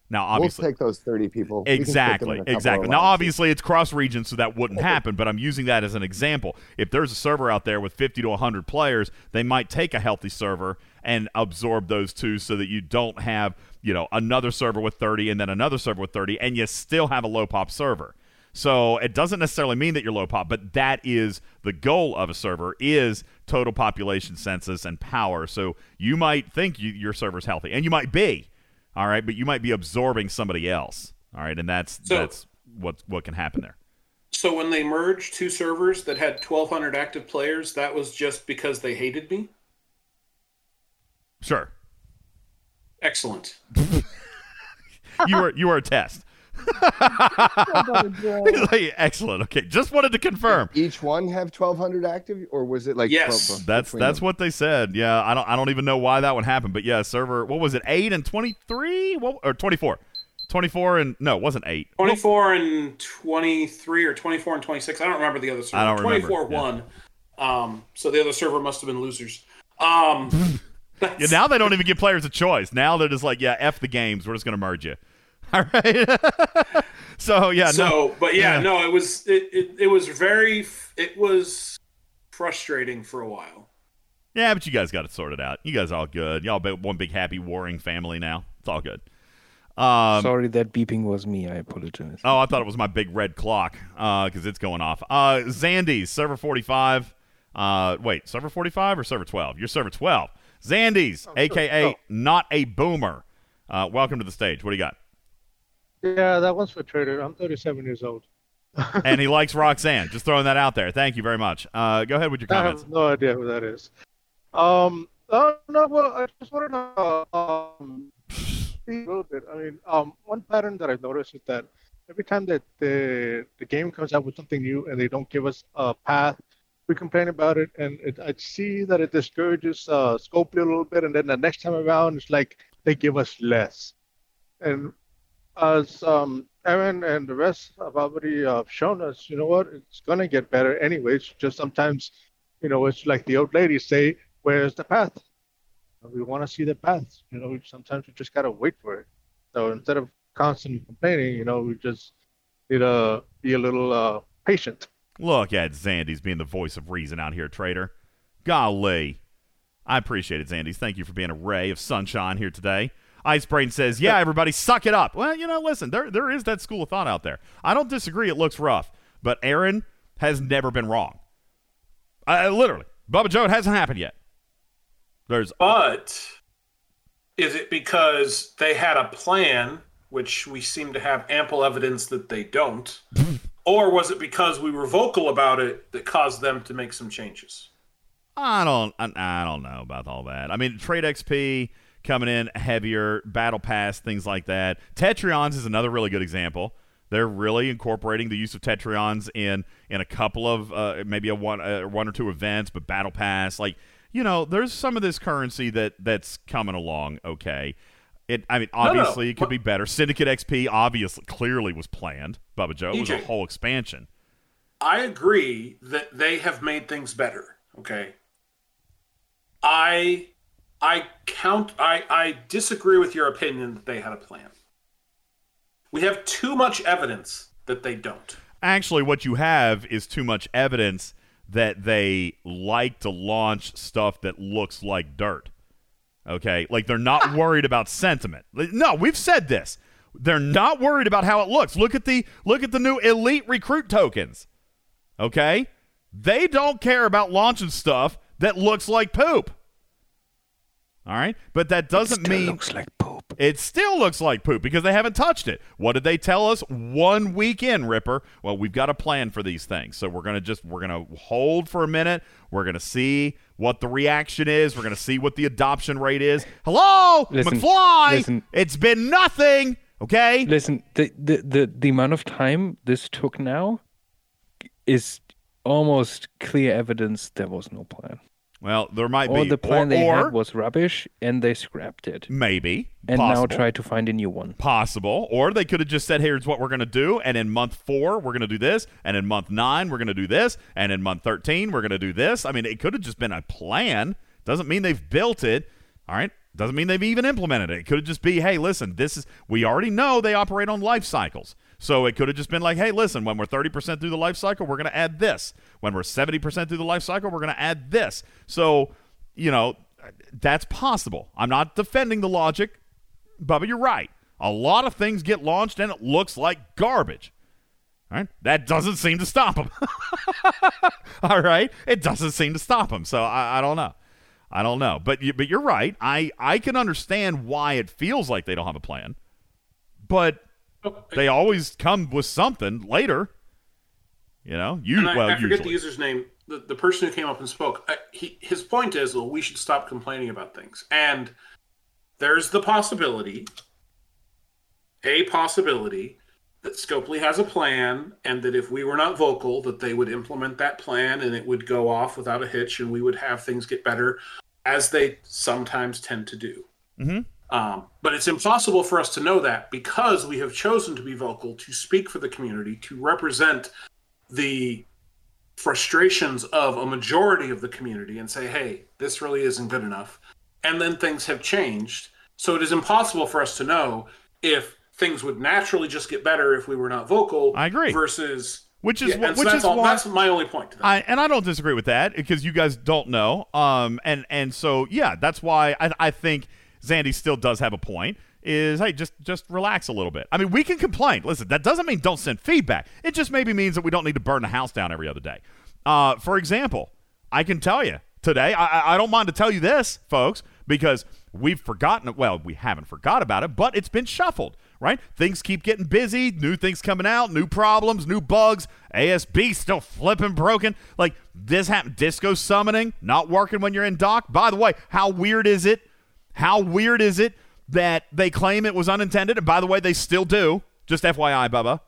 Now obviously we'll take those 30 people. We can fit them in Exactly, a couple of exactly. Now, obviously, it's cross region, so that wouldn't happen. But I'm using that as an example. If there's a server out there with 50 to 100 players, they might take a healthy server and absorb those two, so that you don't have you know another server with 30 and then another server with 30, and you still have a low pop server. So it doesn't necessarily mean that you're low pop, but that is the goal of a server is total population census and power. So you might think you, your server's healthy, and you might be, all right, but you might be absorbing somebody else, all right, and that's So- that's what what can happen there. So when they merged two servers that had 1,200 active players, that was just because they hated me. Sure, Excellent. you were you were a test. Like, Excellent. Okay, just wanted to confirm. Each one have 1,200 active, or was it like Yes. pro- pro- That's that's them? what they said. Yeah, I don't I don't even know why that would happen, but yeah, server. What was it? Eight and twenty three? What or twenty four? Twenty four and no, it wasn't eight. 24 and 23 or 24 and 26. I don't remember the other server. I don't remember, 24 yeah. won. Um, so the other server must have been losers. Um, Yeah, now they don't even give players a choice. Now they're just like, yeah, f the games. We're just gonna merge you. All right. so yeah, so, no. but yeah, no, it was it, it, it was very it was frustrating for a while. Yeah, but you guys got it sorted out. You guys are all good. Y'all be one big happy warring family now. It's all good. Um, Sorry, that beeping was me. I apologize. Oh, I thought it was my big red clock because it's going off. Uh, Zandy's server 45. Uh, wait, server 45 or server 12? You're server 12. Zandy's, aka not a boomer. Uh, welcome to the stage. What do you got? Yeah, that one's for Trader. I'm 37 years old. and he likes Roxanne. Just throwing that out there. Thank you very much. Uh, go ahead with your I comments. have no idea who that is. Um, oh, no, well, I just want to know um, a little bit. I mean, um, one pattern that I've noticed is that every time that the the game comes out with something new and they don't give us a path, we complain about it, and it, I see that it discourages uh, Scopely a little bit, and then the next time around, it's like they give us less. And as um, Aaron and the rest have already uh, shown us, you know what? It's gonna get better anyways. Just sometimes, you know, it's like the old ladies say, "Where's the path?" We want to see the path. You know, sometimes we just gotta wait for it. So instead of constantly complaining, you know, we just need to be a little uh, patient. Look at Zandy's being the voice of reason out here, Trader. Golly. I appreciate it, Zandy's. Thank you for being a ray of sunshine here today. Icebrain says, "Yeah, everybody, suck it up." Well, you know, listen, there there is that school of thought out there. I don't disagree. It looks rough, but Aaron has never been wrong. I, literally, Bubba Joe, it hasn't happened yet. There's But is it because they had a plan, which we seem to have ample evidence that they don't? or was it because we were vocal about it that caused them to make some changes? I don't I, I don't know about all that. I mean, trade XP coming in heavier, battle pass, things like that. Tetrions is another really good example. They're really incorporating the use of Tetrions in in a couple of uh, maybe a one uh, one or two events, but battle pass like you know, there's some of this currency that that's coming along. Okay, it. I mean, No, no. obviously it could be better. Syndicate XP obviously clearly was planned. Bubba Joe it was a whole expansion. I agree that they have made things better. Okay. I I count I, I disagree with your opinion that they had a plan. We have too much evidence that they don't. Actually, what you have is too much evidence that they like to launch stuff that looks like dirt. Okay? Like they're not worried about sentiment. No, we've said this. They're not worried about how it looks. Look at the look at the new elite recruit tokens. Okay? They don't care about launching stuff that looks like poop. All right? But that doesn't mean looks like poop. It still looks like poop because they haven't touched it. What did they tell us one week in, Ripper? Well, we've got a plan for these things. So we're going to just we're going to hold for a minute. We're going to see what the reaction is. We're going to see what the adoption rate is. Hello, Listen, McFly. listen. It's been nothing. Okay? Listen, the, the the the amount of time this took now is almost clear evidence there was no plan. Well, there might or be the plan or, they or had was rubbish and they scrapped it. maybe And possible. now try to find a new one. Possible. Or they could have just said, here's what we're going to do. And in month four, we're going to do this. And in month nine, we're going to do this. And in month 13, we're going to do this. I mean, it could have just been a plan. Doesn't mean they've built it. All right. Doesn't mean they've even implemented it. It could have just be, hey, listen, this is, we already know they operate on life cycles. So it could have just been like, hey, listen, when we're 30% through the life cycle, we're going to add this. When we're 70% through the life cycle, we're going to add this. So, you know, that's possible. I'm not defending the logic. Bubba, you're right. A lot of things get launched and it looks like garbage. All right? That doesn't seem to stop them. All right? It doesn't seem to stop them. So I, I don't know. I don't know. But you, but you're right. I, I can understand why it feels like they don't have a plan. But they always come with something later. You know, you and I, well I forget usually. the user's name. The, the person who came up and spoke. I, he, his point is, well, we should stop complaining about things. And there's the possibility, a possibility, that Scopely has a plan, and that if we were not vocal, that they would implement that plan, and it would go off without a hitch, and we would have things get better, as they sometimes tend to do. Mm-hmm. Um, but it's impossible for us to know that because we have chosen to be vocal, to speak for the community, to represent the frustrations of a majority of the community and say, hey, this really isn't good enough. And then things have changed. So it is impossible for us to know if things would naturally just get better if we were not vocal. I agree. Versus. Which is Yeah, wh- so which that's is all, why- that's my only point to. I and I don't disagree with that because you guys don't know. Um, and and so yeah, that's why I I think Zandy still does have a point. is hey, just just relax a little bit. I mean, we can complain. Listen, that doesn't mean don't send feedback. It just maybe means that we don't need to burn the house down every other day. Uh, for example, I can tell you today. I, I- don't mind to tell you this, folks, because we've forgotten. Well, we haven't forgot about it, but it's been shuffled. Right? Things keep getting busy. New things coming out. New problems. New bugs. ASB still flipping broken. Like this happened. Disco summoning not working when you're in dock. By the way, how weird is it? How weird is it that they claim it was unintended? And by the way, they still do. Just FYI, Bubba.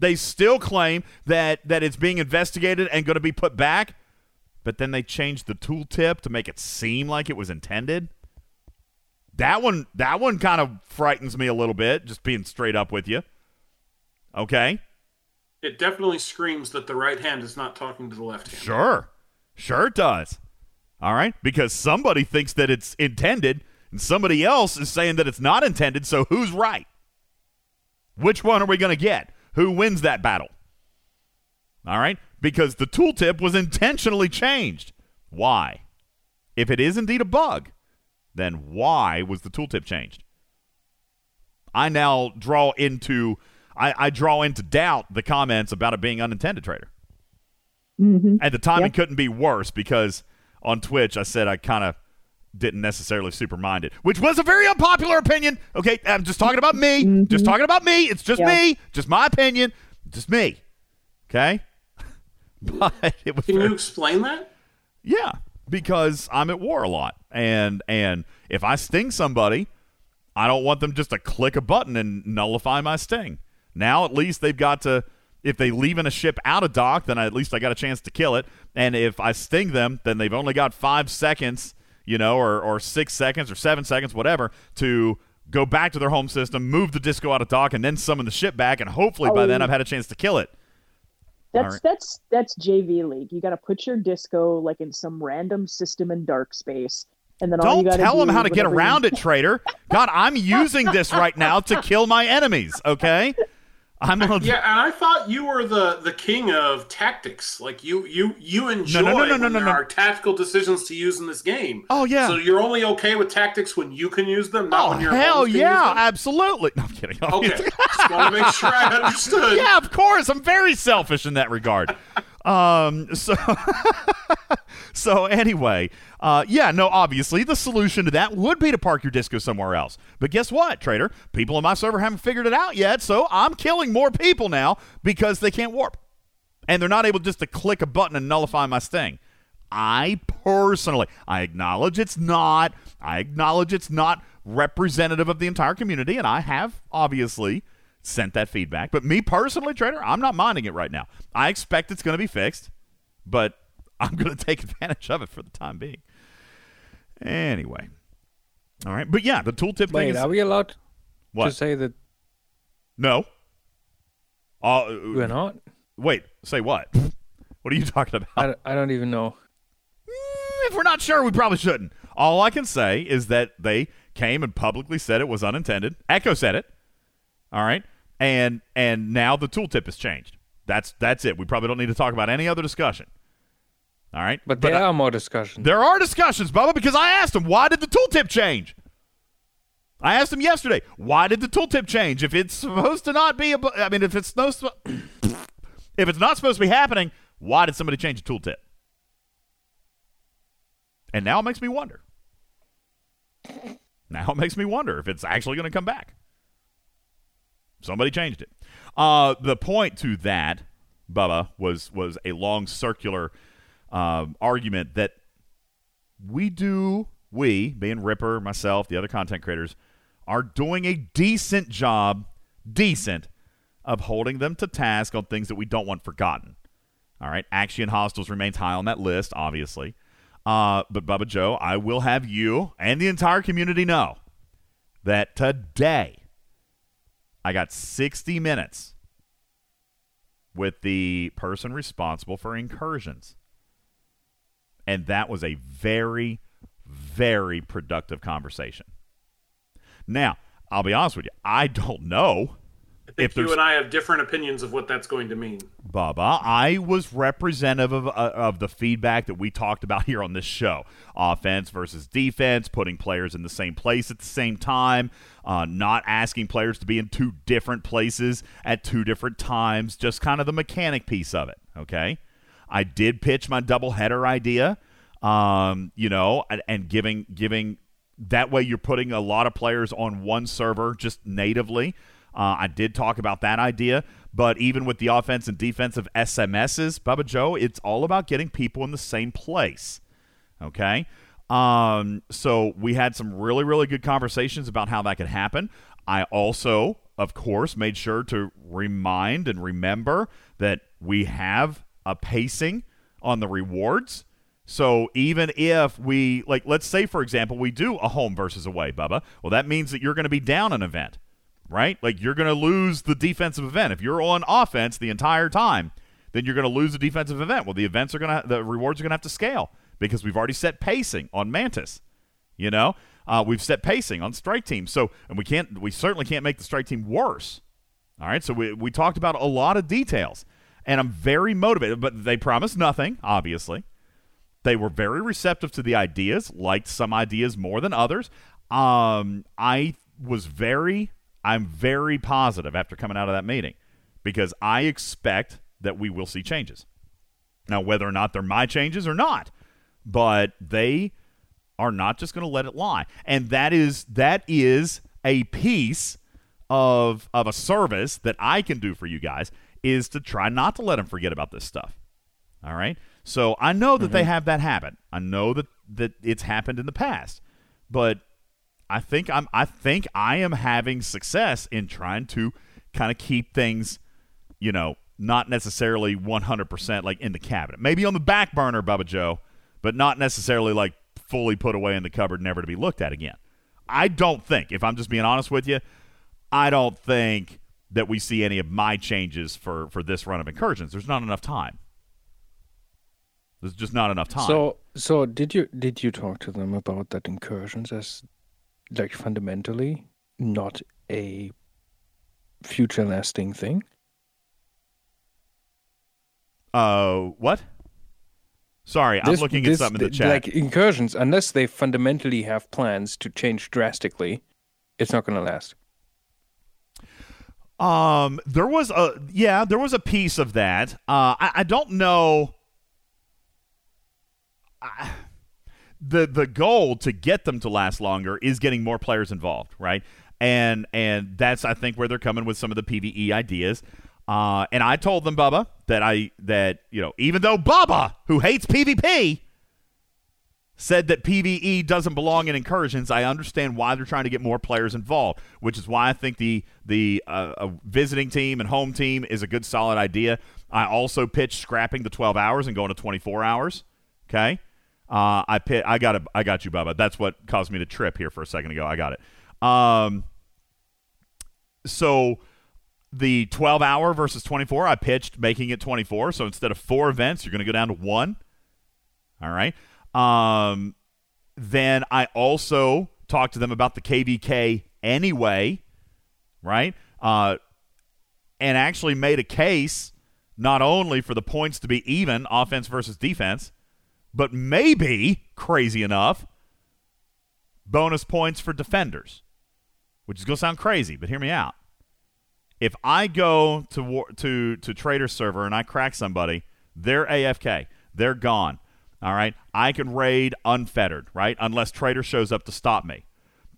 They still claim that that it's being investigated and going to be put back, but then they changed the tooltip to make it seem like it was intended. That one that one kind of frightens me a little bit, just being straight up with you. Okay? It definitely screams that the right hand is not talking to the left hand. Sure. Sure it does. All right? Because somebody thinks that it's intended and somebody else is saying that it's not intended, so who's right? Which one are we going to get? Who wins that battle? All right? Because the tooltip was intentionally changed. Why? If it is indeed a bug, then why was the tooltip changed? I now draw into I, I draw into doubt the comments about it being unintended trader. Mm-hmm. And the timing couldn't be worse because on Twitch I said I kind of didn't necessarily super mind it, which was a very unpopular opinion. Okay, I'm just talking about me. Mm-hmm. Just talking about me. It's just Yeah. me. Just my opinion. Just me. Okay? but it was Can very- you explain that? yeah, because I'm at war a lot, and and if I sting somebody, I don't want them just to click a button and nullify my sting. Now at least they've got to. If they leaving a ship out of dock, then at least I got a chance to kill it. And if I sting them, then they've only got five seconds, you know, or or six seconds or seven seconds, whatever, to go back to their home system, move the disco out of dock, and then summon the ship back. And hopefully by then Oh. I've had a chance to kill it. That's right. that's that's JV League. You got to put your disco like in some random system in dark space, and then all you Don't tell do them how to get whenever you- around it, traitor. God, I'm using this right now to kill my enemies. Okay, I'm gonna. Yeah, and I thought you were the the king of tactics. Like you you you enjoy no, no, no, when no, there no. are tactical decisions to use in this game. Oh yeah. So you're only okay with tactics when you can use them, not Oh when your hell yeah, absolutely. No, I'm kidding. Okay, just want to make sure I understood. yeah, of course. I'm very selfish in that regard. Um. So. so anyway, uh, yeah. No. Obviously, the solution to that would be to park your disco somewhere else. But guess what, trader? People on my server haven't figured it out yet. So I'm killing more people now because they can't warp, and they're not able just to click a button and nullify my sting. I personally, I acknowledge it's not. I acknowledge it's not representative of the entire community, and I have obviously sent that feedback. But me personally, trader, I'm not minding it right now. I expect it's going to be fixed, but I'm going to take advantage of it for the time being. Anyway, all right, but yeah, the tooltip thing Wait, is are we allowed What? to say that no. Uh, we're not? Wait, say what? What are you talking about? I, don't- I don't even know. if we're not sure, we probably shouldn't. All I can say is that they came and publicly said it was unintended. Echo said it. All right, and and now the tooltip has changed. That's that's it. We probably don't need to talk about any other discussion. All right, But there are more discussions. there are discussions, Bubba, because I asked him why did the tooltip change. I asked him yesterday why did the tooltip change if it's supposed to not be a. bu- I mean, if it's no, sp- if it's not supposed to be happening, why did somebody change the tooltip? And now it makes me wonder. Now it makes me wonder if it's actually going to come back. Somebody changed it. Uh, the point to that, Bubba, was was a long circular um, argument that we do, we, being Ripper, myself, the other content creators, are doing a decent job, decent, of holding them to task on things that we don't want forgotten. All right, Action Hostels remains high on that list, obviously. Uh, but Bubba Joe, I will have you and the entire community know that today I got 60 minutes with the person responsible for incursions. And that was a very, very productive conversation. Now, I'll be honest with you, I don't know if you and I have different opinions of what that's going to mean. Bubba, I was representative of, uh, of the feedback that we talked about here on this show. Offense versus defense, putting players in the same place at the same time, uh, not asking players to be in two different places at two different times, just kind of the mechanic piece of it, okay? I did pitch my doubleheader idea, um, you know, and, and giving giving that way you're putting a lot of players on one server just natively. Uh, I did talk about that idea, but even with the offense and defensive SMSs, Bubba Joe, it's all about getting people in the same place. Okay. Um, so we had some really, really good conversations about how that could happen. I also, of course, made sure to remind and remember that we have a pacing on the rewards. So even if we like let's say for example we do a home versus away, Bubba, well that means that you're going to be down an event, right? Like you're going to lose the defensive event. If you're on offense the entire time, then you're going to lose the defensive event. Well, the events are going to the rewards are going to have to scale because we've already set pacing on Mantis. You know, uh, we've set pacing on strike team. So and we can't we certainly can't make the strike team worse. All right, so we we talked about a lot of details, and I'm very motivated. But they promised nothing, obviously. They were very receptive to the ideas, liked some ideas more than others. Um, I was very, I'm very positive after coming out of that meeting because I expect that we will see changes. Now, whether or not they're my changes or not, but they are not just going to let it lie, and that is that is a piece of of a service that I can do for you guys is to try not to let them forget about this stuff. All right. So I know that they mm-hmm. have that habit. I know that that it's happened in the past, but I think I'm I think I am having success in trying to kind of keep things, you know, not necessarily 100% like in the cabinet. Maybe on the back burner, Bubba Joe, but not necessarily like fully put away in the cupboard never to be looked at again. I don't think, if I'm just being honest with you, I don't think that we see any of my changes for for this run of incursions. There's not enough time. There's just not enough time. So, so did you did you talk to them about that incursions as like fundamentally not a future lasting thing? Uh, what? Sorry, I'm looking this- at something in the chat. Like incursions, unless they fundamentally have plans to change drastically, it's not going to last. Um, there was a yeah, there was a piece of that. Uh, I, I don't know. I, the the goal to get them to last longer is getting more players involved, right? And and that's I think where they're coming with some of the PVE ideas. Uh, and I told them, Bubba, that I that you know even though Bubba, who hates PvP, said that PVE doesn't belong in incursions. I understand why they're trying to get more players involved, which is why I think the the uh, visiting team and home team is a good solid idea. I also pitched scrapping the 12 hours and going to 24 hours. Okay, uh, I pit, I got. I got you, Bubba. That's what caused me to trip here for a second ago. I got it. Um, so the 12 hour versus 24, I pitched making it 24. So instead of four events, you're going to go down to one. All right. Um, then I also talked to them about the KVK anyway, right? Uh, and actually made a case not only for the points to be even, offense versus defense, but maybe, crazy enough, bonus points for defenders, which is going to sound crazy, but hear me out. If I go to war, to to Trader server and I crack somebody, they're AFK, they're gone. All right, I can raid unfettered, right? Unless Trader shows up to stop me.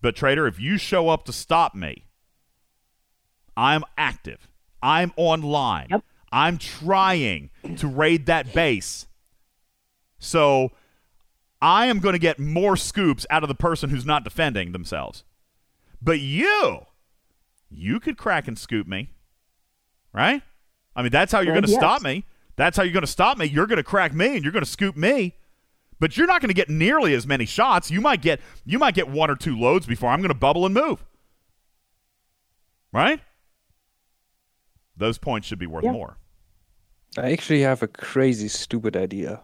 But Trader, if you show up to stop me, I'm active. I'm online. I'm trying to raid that base. So I am going to get more scoops out of the person who's not defending themselves. But you, you could crack and scoop me, right? I mean, that's how you're going to yes. stop me. That's how you're going to stop me. You're going to crack me and you're going to scoop me. But you're not going to get nearly as many shots. You might get you might get one or two loads before I'm going to bubble and move. Right? Those points should be worth Yeah. more. I actually have a crazy stupid idea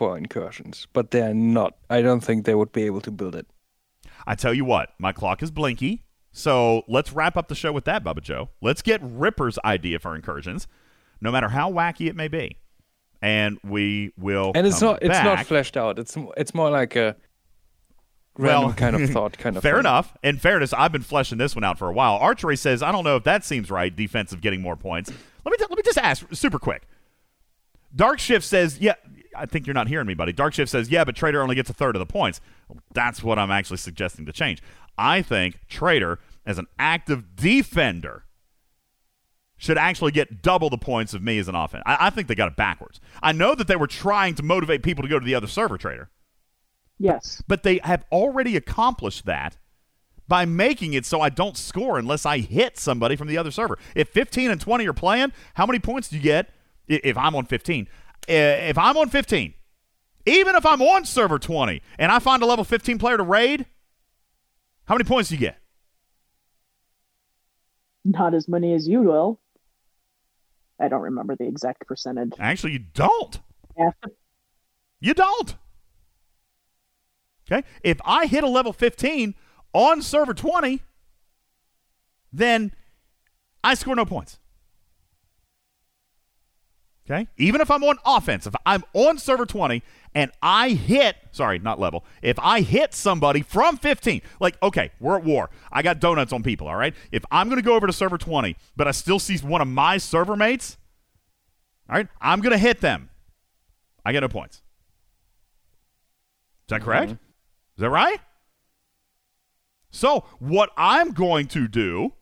for incursions, but they're not. I don't think they would be able to build it. I tell you what, my clock is blinky. So let's wrap up the show with that, Bubba Joe. Let's get Ripper's idea for incursions, no matter how wacky it may be, and we will. And it's not it's not fleshed out. It's it's more like a well, random kind of thought kind of fair thing. enough. In fairness, I've been fleshing this one out for a while. Archery says, I don't know if that seems right. Defensive getting more points. Let me let me just ask super quick. Dark Shift says, yeah. I think you're not hearing me, buddy. Dark Shift says, yeah, but Trader only gets a third of the points. Well, that's what I'm actually suggesting to change. I think Trader, as an active defender, should actually get double the points of me as an offense. I, I think they got it backwards. I know that they were trying to motivate people to go to the other server, Trader. Yes. But they have already accomplished that by making it so I don't score unless I hit somebody from the other server. If 15 and 20 are playing, how many points do you get if I'm on 15? Uh, If I'm on 15, even if I'm on server 20 and I find a level 15 player to raid, how many points do you get? Not as many as you will. I don't remember the exact percentage. Actually, you don't. Yeah. You don't. Okay? If I hit a level 15 on server 20, then I score no points. Okay? Even if I'm on offense, if I'm on server 20 and I hit, sorry, not level, if I hit somebody from 15, like, okay, we're at war. I got donuts on people, all right? If I'm going to go over to server 20, but I still see one of my server mates, all right, I'm going to hit them. I get no points. Is that correct? Mm-hmm. Is that right? So, what I'm going to do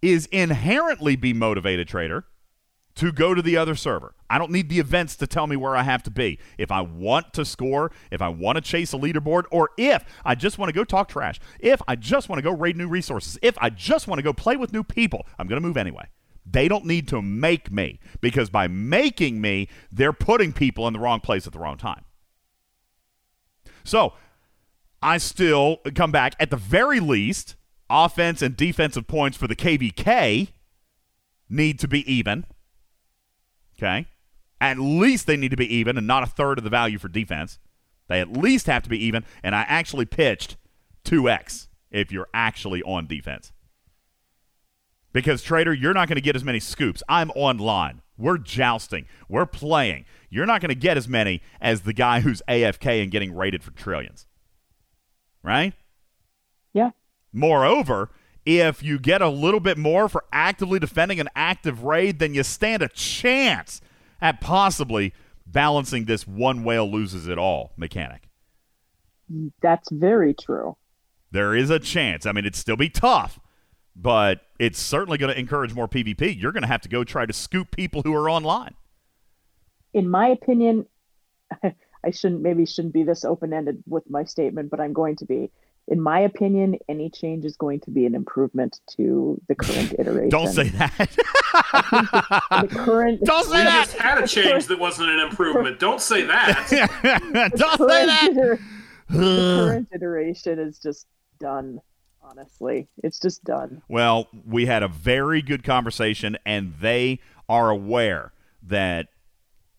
is inherently be motivated, trader, to go to the other server. I don't need the events to tell me where I have to be. If I want to score, if I want to chase a leaderboard, or if I just want to go talk trash, if I just want to go raid new resources, if I just want to go play with new people, I'm going to move anyway. They don't need to make me because by making me, they're putting people in the wrong place at the wrong time. So I still come back at the very least, offense and defensive points for the KVK need to be even. Okay? At least they need to be even and not a third of the value for defense. They at least have to be even, and I actually pitched 2x if you're actually on defense. Because, Trader, you're not going to get as many scoops. I'm online. We're jousting. We're playing. You're not going to get as many as the guy who's AFK and getting rated for trillions. Right? Yeah. Moreover, if you get a little bit more for actively defending an active raid, then you stand a chance at possibly balancing this one whale loses it all mechanic. That's very true. There is a chance. I mean, it'd still be tough, but it's certainly going to encourage more PvP. You're going to have to go try to scoop people who are online. In my opinion, I shouldn't maybe shouldn't be this open ended with my statement, but I'm going to be. In my opinion, any change is going to be an improvement to the current iteration. Don't say that. the current Don't we just had a change that wasn't an improvement. Don't say that. Don't say that. the current iteration is just done. Honestly, it's just done. Well, we had a very good conversation, and they are aware that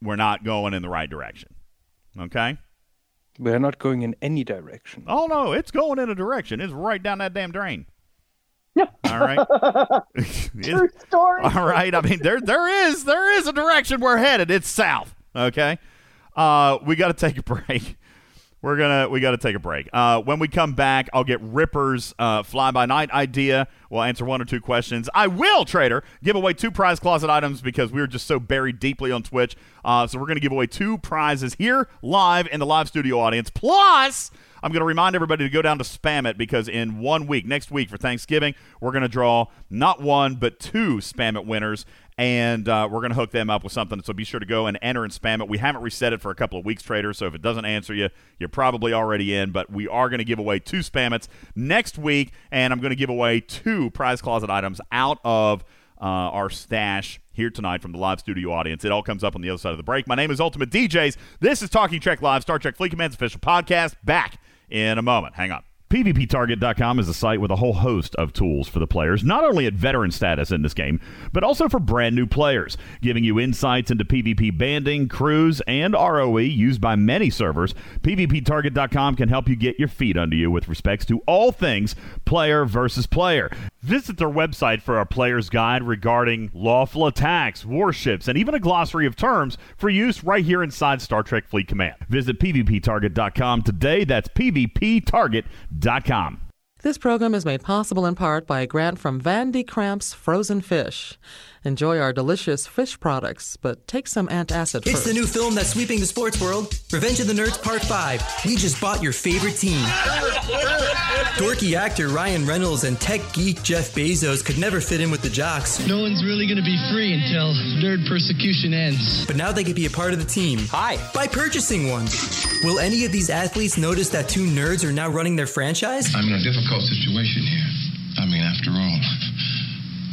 we're not going in the right direction. Okay? We're not going in any direction. Oh, no, it's going in a direction. It's right down that damn drain. All right. True story. All right. I mean, there there is there is a direction we're headed. It's south. Okay. Uh, we got to take a break. We're gonna we got to take a break. Uh, when we come back, I'll get Ripper's uh, fly by night idea. We'll answer one or two questions. I will, Trader, give away two prize closet items because we were just so buried deeply on Twitch. Uh, so we're gonna give away two prizes here live in the live studio audience. Plus, I'm going to remind everybody to go down to spam it because in one week, next week for Thanksgiving, we're going to draw not one but two spam it winners, and uh, we're going to hook them up with something. So be sure to go and enter and spam it. We haven't reset it for a couple of weeks, traders. So if it doesn't answer you, you're probably already in. But we are going to give away two spamits next week, and I'm going to give away two prize closet items out of. Uh, our stash here tonight from the live studio audience. It all comes up on the other side of the break. My name is Ultimate DJs. This is Talking Trek Live, Star Trek Fleet Command's official podcast. Back in a moment. Hang on. PvPtarget.com is a site with a whole host of tools for the players, not only at veteran status in this game, but also for brand new players, giving you insights into PvP banding, crews, and ROE used by many servers. PvPtarget.com can help you get your feet under you with respects to all things player versus player. Visit their website for a player's guide regarding lawful attacks, warships, and even a glossary of terms for use right here inside Star Trek Fleet Command. Visit PvPtarget.com today. That's PvPtarget.com. This program is made possible in part by a grant from Van de Kamp's Frozen Fish. Enjoy our delicious fish products, but take some antacid It's first. the new film that's sweeping the sports world Revenge of the Nerds Part 5. We just bought your favorite team. Dorky actor Ryan Reynolds and tech geek Jeff Bezos could never fit in with the jocks. No one's really going to be free until nerd persecution ends. But now they could be a part of the team. Hi. By purchasing one. Will any of these athletes notice that two nerds are now running their franchise? I'm in a difficult situation here. I mean, after all,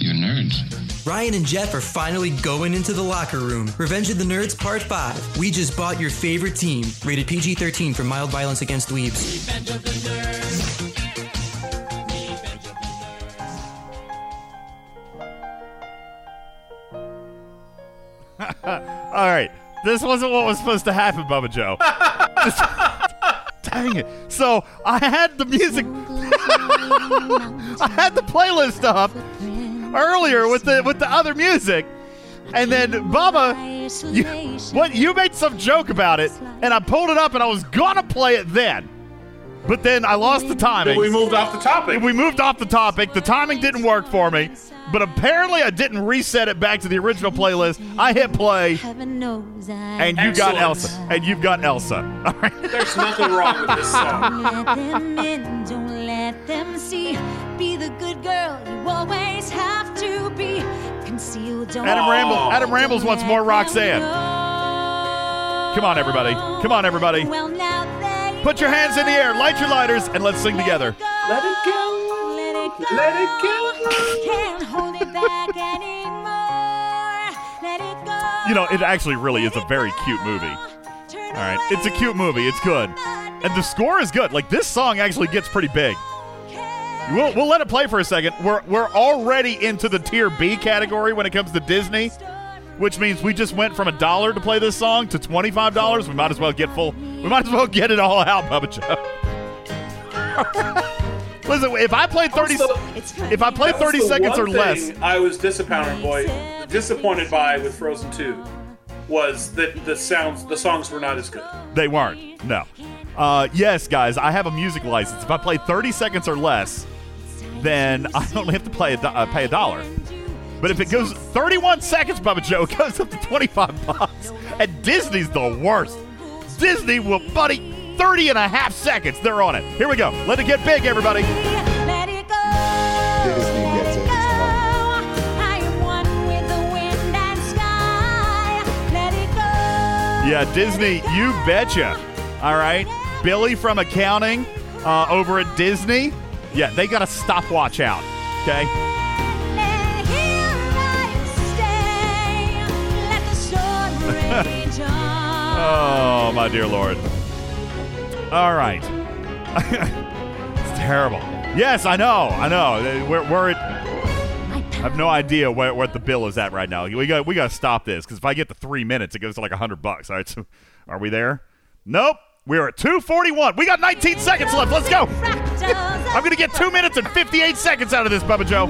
you're nerds. Ryan and Jeff are finally going into the locker room. Revenge of the Nerds Part 5. We just bought your favorite team. Rated PG 13 for mild violence against dweebs. All right. This wasn't what was supposed to happen, Bubba Joe. Dang it. So I had the music. I had the playlist up earlier with the with the other music. And then Bubba, you, what you made some joke about it, and I pulled it up and I was gonna play it then. But then I lost the timing. we moved off the topic. We moved off the topic. The timing didn't work for me. But apparently I didn't reset it back to the original playlist. I hit play and you got Elsa. And you've got Elsa. All right. There's nothing wrong with this song. Let them in, don't let them see. Be the good girl you always have to be. Conceal, don't Adam Ramble Adam Rambles wants more Roxanne. Come on, everybody. Come on, everybody. Well, now they Put your hands in the air, light your lighters, and let's sing together. Let it go. let it go. Let it go. Can't hold it back anymore. Let it go. You know, it actually really is a very cute movie. All right. It's a cute movie. It's good. And the score is good. Like this song actually gets pretty big. We'll, we'll let it play for a second. We're we're already into the tier B category when it comes to Disney, which means we just went from a dollar to play this song to twenty five dollars. We might as well get full. We might as well get it all out, Bubba Joe. Listen, if I played thirty, if I played thirty seconds one or less, I was disappointed boy, disappointed by with Frozen 2 was that the sounds, the songs were not as good. They weren't. No. Uh, yes, guys, I have a music license. If I play 30 seconds or less, then I only have to play a do- uh, pay a dollar. But if it goes 31 seconds, Bubba Joe, it goes up to 25 bucks. And Disney's the worst. Disney will, buddy, 30 and a half seconds. They're on it. Here we go. Let it get big, everybody. Let it go. Disney gets it. It's fun. I am one with the wind and sky. Let it go. Yeah, Disney, you betcha. All right. Billy from accounting uh, over at Disney. Yeah, they got a stopwatch out. Okay. Oh, my dear Lord. All right. it's terrible. Yes, I know. I know. We're, we're at. I have no idea where, what the bill is at right now. We got we got to stop this because if I get to three minutes, it goes to like hundred bucks. All right, so are we there? Nope. We're at two forty one. We got nineteen seconds left. Let's go. I'm gonna get two minutes and fifty eight seconds out of this, Bubba Joe.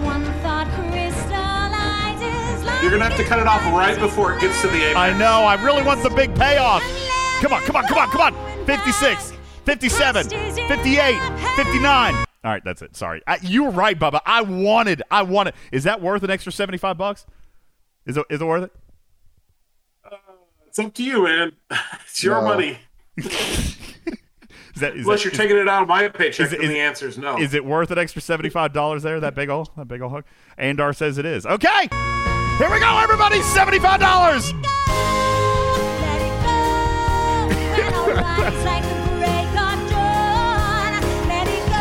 You're gonna have to cut it off right before it gets to the apex. I know. I really want the big payoff. Come on, come on, come on, come on. 56, 57, 58, 59. All right, that's it. Sorry. I, you were right, Bubba. I wanted, I wanted. Is that worth an extra 75 bucks? Is it, is it worth it? Uh, it's up to you, man. It's your No. money. Is that, is Unless that- you're is- taking it out of my paycheck, is it- is- the answer is no. Is it worth an extra seventy-five dollars there? That big old, that big old hook. Andar says it is. Okay, here we go, everybody. Seventy-five dollars.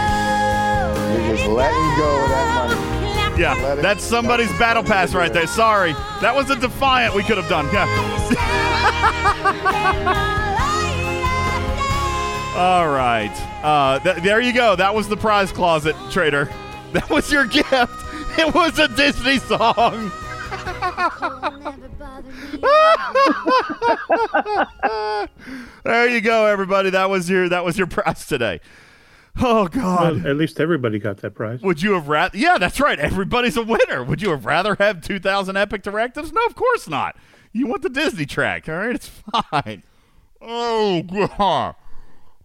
You're just letting go of that money. Yeah, Let that's somebody's battle pass right there. Sorry, that was a defiant we could have done. Yeah. All right. Uh, th- there you go. That was the prize closet, Trader. That was your gift. It was a Disney song. there you go, everybody. That was your that was your prize today. Oh God! Well, at least everybody got that prize. Would you have rather? Yeah, that's right. Everybody's a winner. Would you have rather have two thousand epic directives? No, of course not. You want the Disney track, all right? It's fine. Oh God!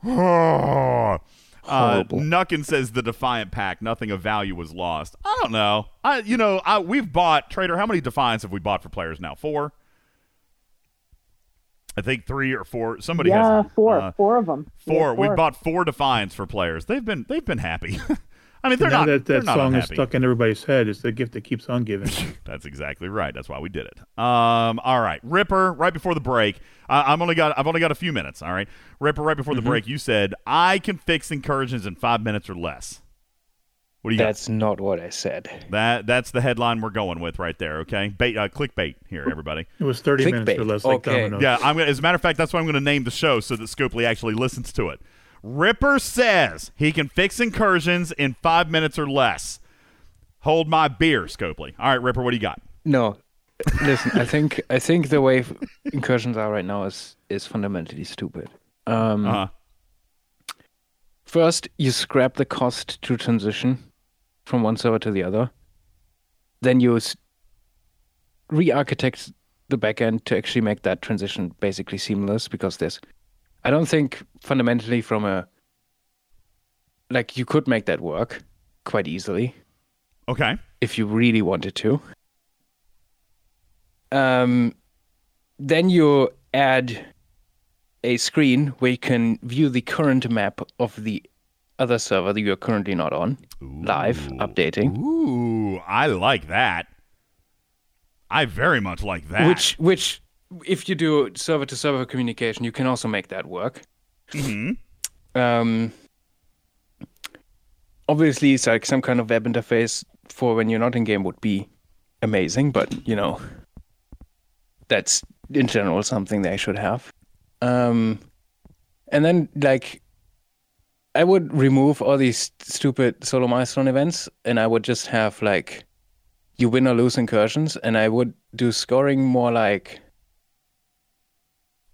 Oh. Uh, Horrible. Nuckin says the Defiant pack, nothing of value was lost. I don't know. I, you know, I, we've bought Trader. How many Defiants have we bought for players now? Four. I think three or four. Somebody yeah, has four, uh, four of them. Four. We've bought four Defiants for players. They've been they've been happy. I mean, they're now not. that they're that not song is stuck in everybody's head. It's the gift that keeps on giving. That's exactly right. That's why we did it. Um, all right, Ripper. Right before the break, uh, I'm only got I've only got a few minutes. All right, Ripper. Right before the Mhm. break, you said I can fix incursions in five minutes or less. What do you That's not what I said. That that's the headline we're going with right there. Okay, bait uh, clickbait here, everybody. It was 30 minutes or less, like Domino's. Yeah, I'm gonna, as a matter of fact, that's why I'm going to name the show so that Scopely actually listens to it. Ripper says he can fix incursions in five minutes or less. Hold my beer, Scopely. All right, Ripper, what do you got? No, listen. I think I think the way incursions are right now is is fundamentally stupid. Um, Uh-huh. First, you scrap the cost to transition from one server to the other. Then you re-architect the backend to actually make that transition basically seamless because there's I don't think fundamentally from a like you could make that work quite easily. Okay. If you really wanted to. Um then you add a screen where you can view the current map of the other server that you're currently not on live updating. Ooh, I like that. I very much like that. Which which if you do server to server communication, you can also make that work. Mm-hmm. Um obviously it's like some kind of web interface for when you're not in game would be amazing, but you know that's in general something they should have. Um and then like I would remove all these stupid solo milestone events and I would just have like you win or lose incursions and I would do scoring more like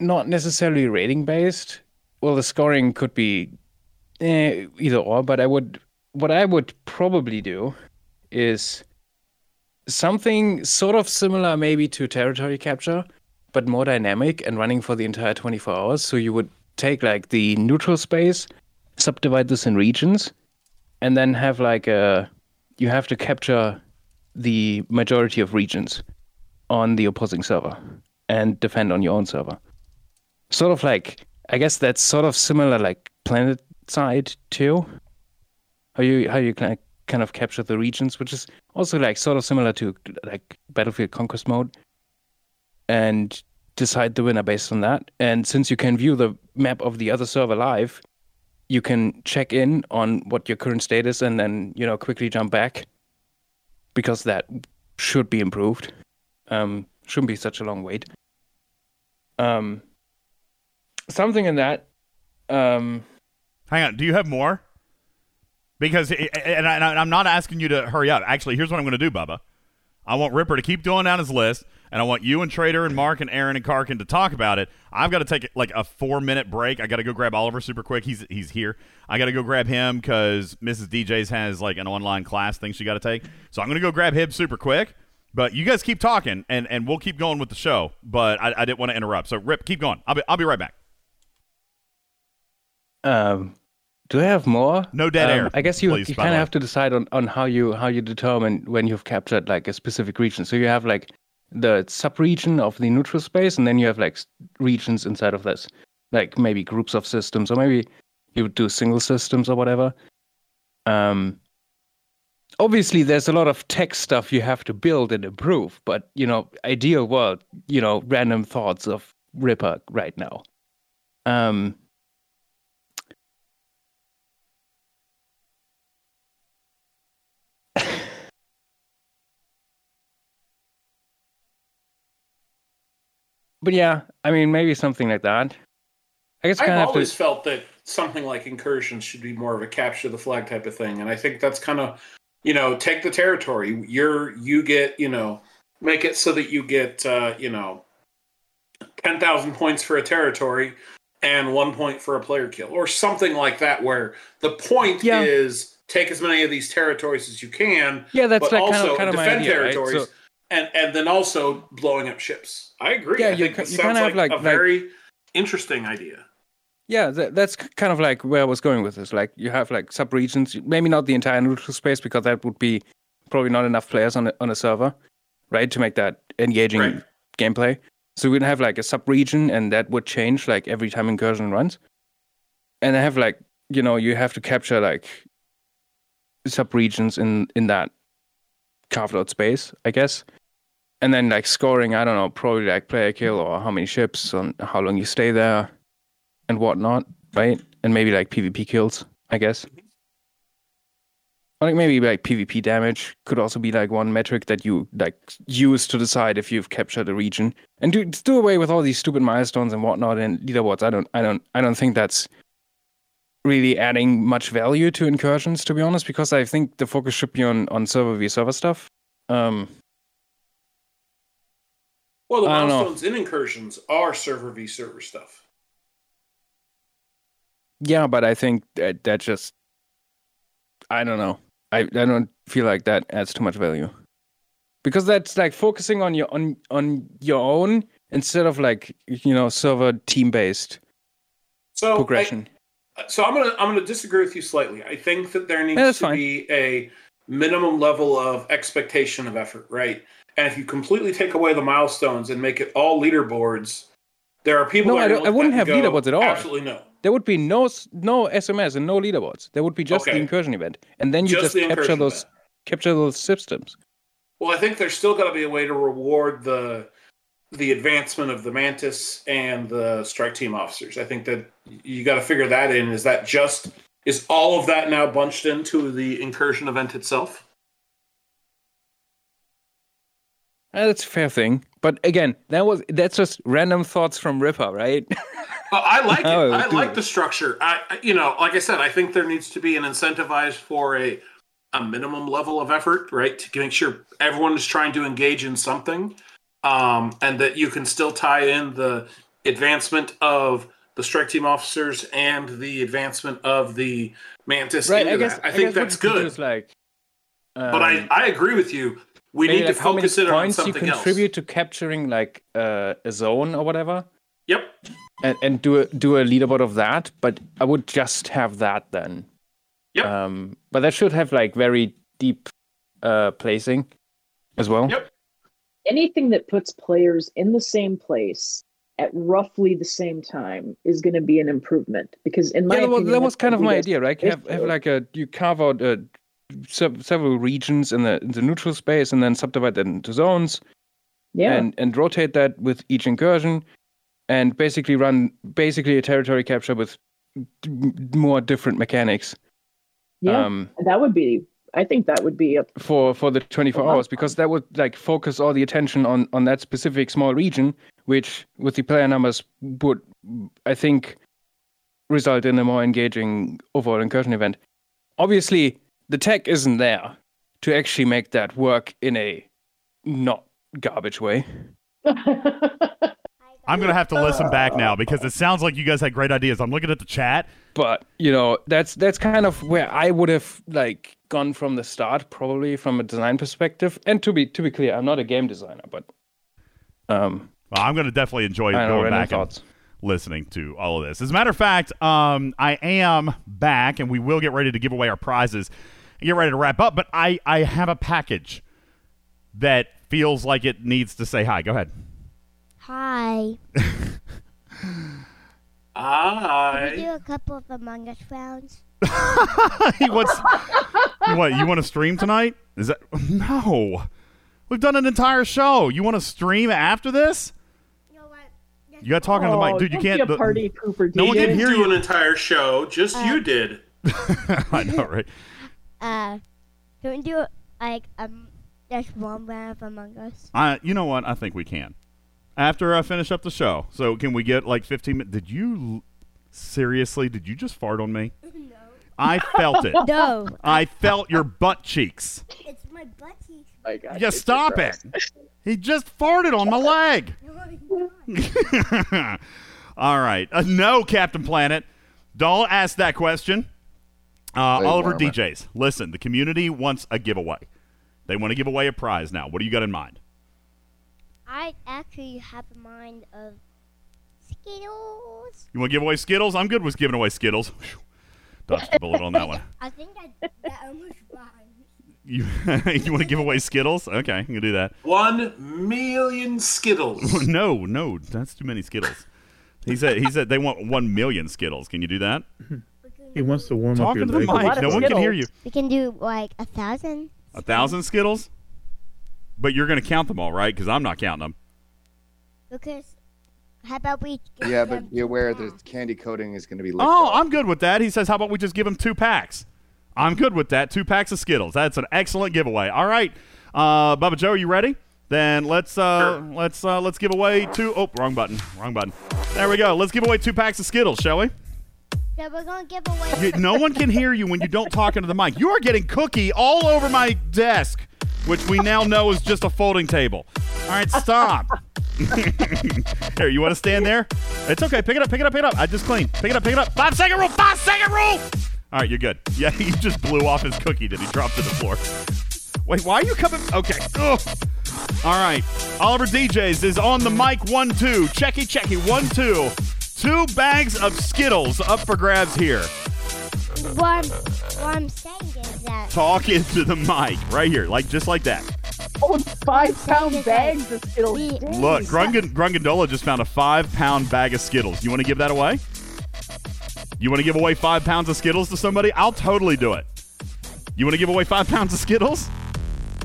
not necessarily rating based. Well, the scoring could be eh, either or, but I would what I would probably do is something sort of similar maybe to territory capture, but more dynamic and running for the entire 24 hours. So you would take like the neutral space, subdivide this in regions, and then have like a you have to capture the majority of regions on the opposing server and defend on your own server. Sort of like I guess that's sort of similar like planet side too. How you how you kind of, kind of capture the regions, which is also like sort of similar to like Battlefield Conquest mode, and decide the winner based on that. And since you can view the map of the other server live, you can check in on what your current state is, and then you know quickly jump back because that should be improved. Um, shouldn't be such a long wait. Um, something in that. Um, Hang on. Do you have more? Because, and, I, I'm not asking you to hurry up. Actually, here's what I'm going to do, Bubba. I want Ripper to keep doing down his list, and I want you and Trader and Mark and Aaron and Karkin to talk about it. I've got to take like a four minute break. I got to go grab Oliver super quick. He's he's here. I got to go grab him because Mrs. DJs has like an online class thing she got to take. So I'm going to go grab him super quick. But you guys keep talking, and, and we'll keep going with the show. But I, I didn't want to interrupt. So Rip, keep going. I'll be I'll be right back. Um, do I have more? No dead Um, air, I guess you, please, you kind of have to decide on, on how you how you determine when you've captured like a specific region. So you have like the sub-region of the neutral space, and then you have like regions inside of this, like maybe groups of systems, or maybe you would do single systems or whatever. Um, obviously, there's a lot of tech stuff you have to build and improve, but you know, ideal world, you know, random thoughts of Ripper right now. Um, But yeah, I mean, maybe something like that. I guess kind I've always to. felt that something like incursions should be more of a capture the flag type of thing, and I think that's kind of you know take the territory. You're you get you know make it so that you get uh, you know ten thousand points for a territory and one point for a player kill or something like that, where the point Yeah. is take as many of these territories as you can. Yeah, that's but like kind of- also kind of my defend idea, right? territories. So- and, and then also blowing up ships. I agree. Yeah, I you think ca- you kinda have, like, like- a like- very interesting idea. Yeah, that, that's kind of like where I was going with this. Like you have like sub regions, maybe not the entire neutral space because that would be probably not enough players on a, on a server, right, to make that engaging Right. gameplay. So we'd have like a sub region, and that would change like every time incursion runs. And I have like you know you have to capture like sub regions in in that carved out space, I guess. And then like scoring, I don't know, probably like player kill or how many ships and how long you stay there and whatnot, right? And maybe like PvP kills, I guess. Or like maybe like PvP damage could also be like one metric that you like use to decide if you've captured a region. And do do away with all these stupid milestones and whatnot and leaderboards. I don't I don't I don't think that's really adding much value to incursions to be honest, because I think the focus should be on, on server v server stuff. Um Well, the I milestones in incursions are server v server stuff. Yeah, but I think that that just I don't know. I I don't feel like that adds too much value. Because that's like focusing on your on on your own instead of like you know server team based So I- progression. So I'm gonna I'm gonna disagree with you slightly. I think that there needs Yeah, to fine. be a minimum level of expectation of effort, right? And if you completely take away the milestones and make it all leaderboards, there are people. no, that I, I wouldn't have go, leaderboards at all. Absolutely no. There would be no no SMS and no leaderboards. There would be just the incursion event, and then you Just just, capture those capture those systems. Well, I think there's still got to be a way to reward the the advancement of the Mantis and the strike team officers. I think that you got to figure that in. Is that just is all of that now bunched into the incursion event itself? Uh, that's a fair thing, but again, that was that's just random thoughts from Ripper, right? Uh, I like it. Oh, I like the structure. I, you know, like I said, I think there needs to be an incentivized for a a minimum level of effort, right, to make sure everyone is trying to engage in something, um, and that you can still tie in the advancement of the strike team officers and the advancement of the mantis. right. into I guess that. I I think guess that's you could do good. like, but I, um, I agree with you. We maybe need like to how many focus it on points you something else. contribute to capturing like uh, a zone or whatever. Yep. And and do a do a leaderboard of that, but I would just have that then. Yep. Um, but that should have like very deep uh placing as well. Yep. Anything that puts players in the same place at roughly the same time is going to be an improvement because in my yeah, well, opinion, that was that's kind of my idea, right? Have have like a you carve out uh, sev- several regions in the in the neutral space and then subdivide that into zones. Yeah. And and rotate that with each incursion, and basically run basically a territory capture with d- more different mechanics. yeah, um, that would be. I think that would be a for for the 24 lot of hours because that would like focus all the attention on on that specific small region which with the player numbers would i think result in a more engaging overall incursion event obviously the tech isn't there to actually make that work in a not garbage way I'm gonna have to listen back now because it sounds like you guys had great ideas. I'm looking at the chat. but you know that's that's kind of where i would have like gone from the start probably from a design perspective and to be to be clear i'm not a game designer but um Well, I'm going to definitely enjoy I know, going back and listening to all of this. As a matter of fact, um, I am back, and we will get ready to give away our prizes and get ready to wrap up. But I, I have a package that feels like it needs to say hi. Go ahead. Hi. Hi. Can we do a couple of Among Us rounds? he wants. what you want to stream tonight? Is that no? We've done an entire show. You want to stream after this? You got talking to the mic, Oh, dude. You can't. be a party pooper, No one can didn't hear do you. an entire show. Just Uh, you did. I know, right? Uh, can we do like um just one round of Among Us? I, you know what? I think we can. After I finish up the show. So can we get like 15 minutes? Did you? Seriously, did you just fart on me? No. I felt it. No. I felt your butt cheeks. It's my butt cheeks. I got Yeah, stop it. He just farted on my leg. All right. Uh, no, Captain Planet. Don't ask that question. Uh, They Oliver. DJs, listen, the community wants a giveaway. They want to give away a prize now. What do you got in mind? I actually have a mind of Skittles. You want to give away Skittles? I'm good with giving away Skittles. Whew. Dodged the bullet on that one. I think that, that almost rhymes. You, you want to give away Skittles? Okay, I'm going to do that. One million Skittles. no, no, that's too many Skittles. He said he said they want 1 million Skittles. Can you do that? He wants to warm up Talking your to the leg. mic. No one can hear you. We can do like a thousand. A thousand Skittles? But you're going to count them all, right? Because I'm not counting them. Because how about we? give Yeah, them but be aware the candy coating is going to be licked Oh, off. I'm good with that. He says, how about we just give him two packs? I'm good with that. Two packs of Skittles. That's an excellent giveaway. All right, uh, Bubba Joe, are you ready? Then let's uh, let's uh, let's give away two oh wrong button, wrong button. There we go. Let's give away two packs of Skittles, shall we? So we're gonna give away. You- no one can hear you when you don't talk into the mic. You are getting cookie all over my desk, which we now know is just a folding table. All right, stop. Here, you want to stand there? It's okay. Pick it up. Pick it up. Pick it up. I just cleaned. Pick it up. Pick it up. Five second rule. Five second rule. All right, you're good. Yeah, he just blew off his cookie that he dropped to the floor. Wait, why are you coming? Okay. Ugh. All right. Oliver DJs is on the mic. One, two. Checky, checky. One, two. Two bags of Skittles up for grabs here. What I'm, what I'm saying is that Talk into the mic right here, like just like that. Oh, five pound bags of Skittles. Look, Grungan, Grungandola just found a five pound bag of Skittles. You want to give that away? You want to give away five pounds of Skittles to somebody? I'll totally do it. You want to give away five pounds of Skittles?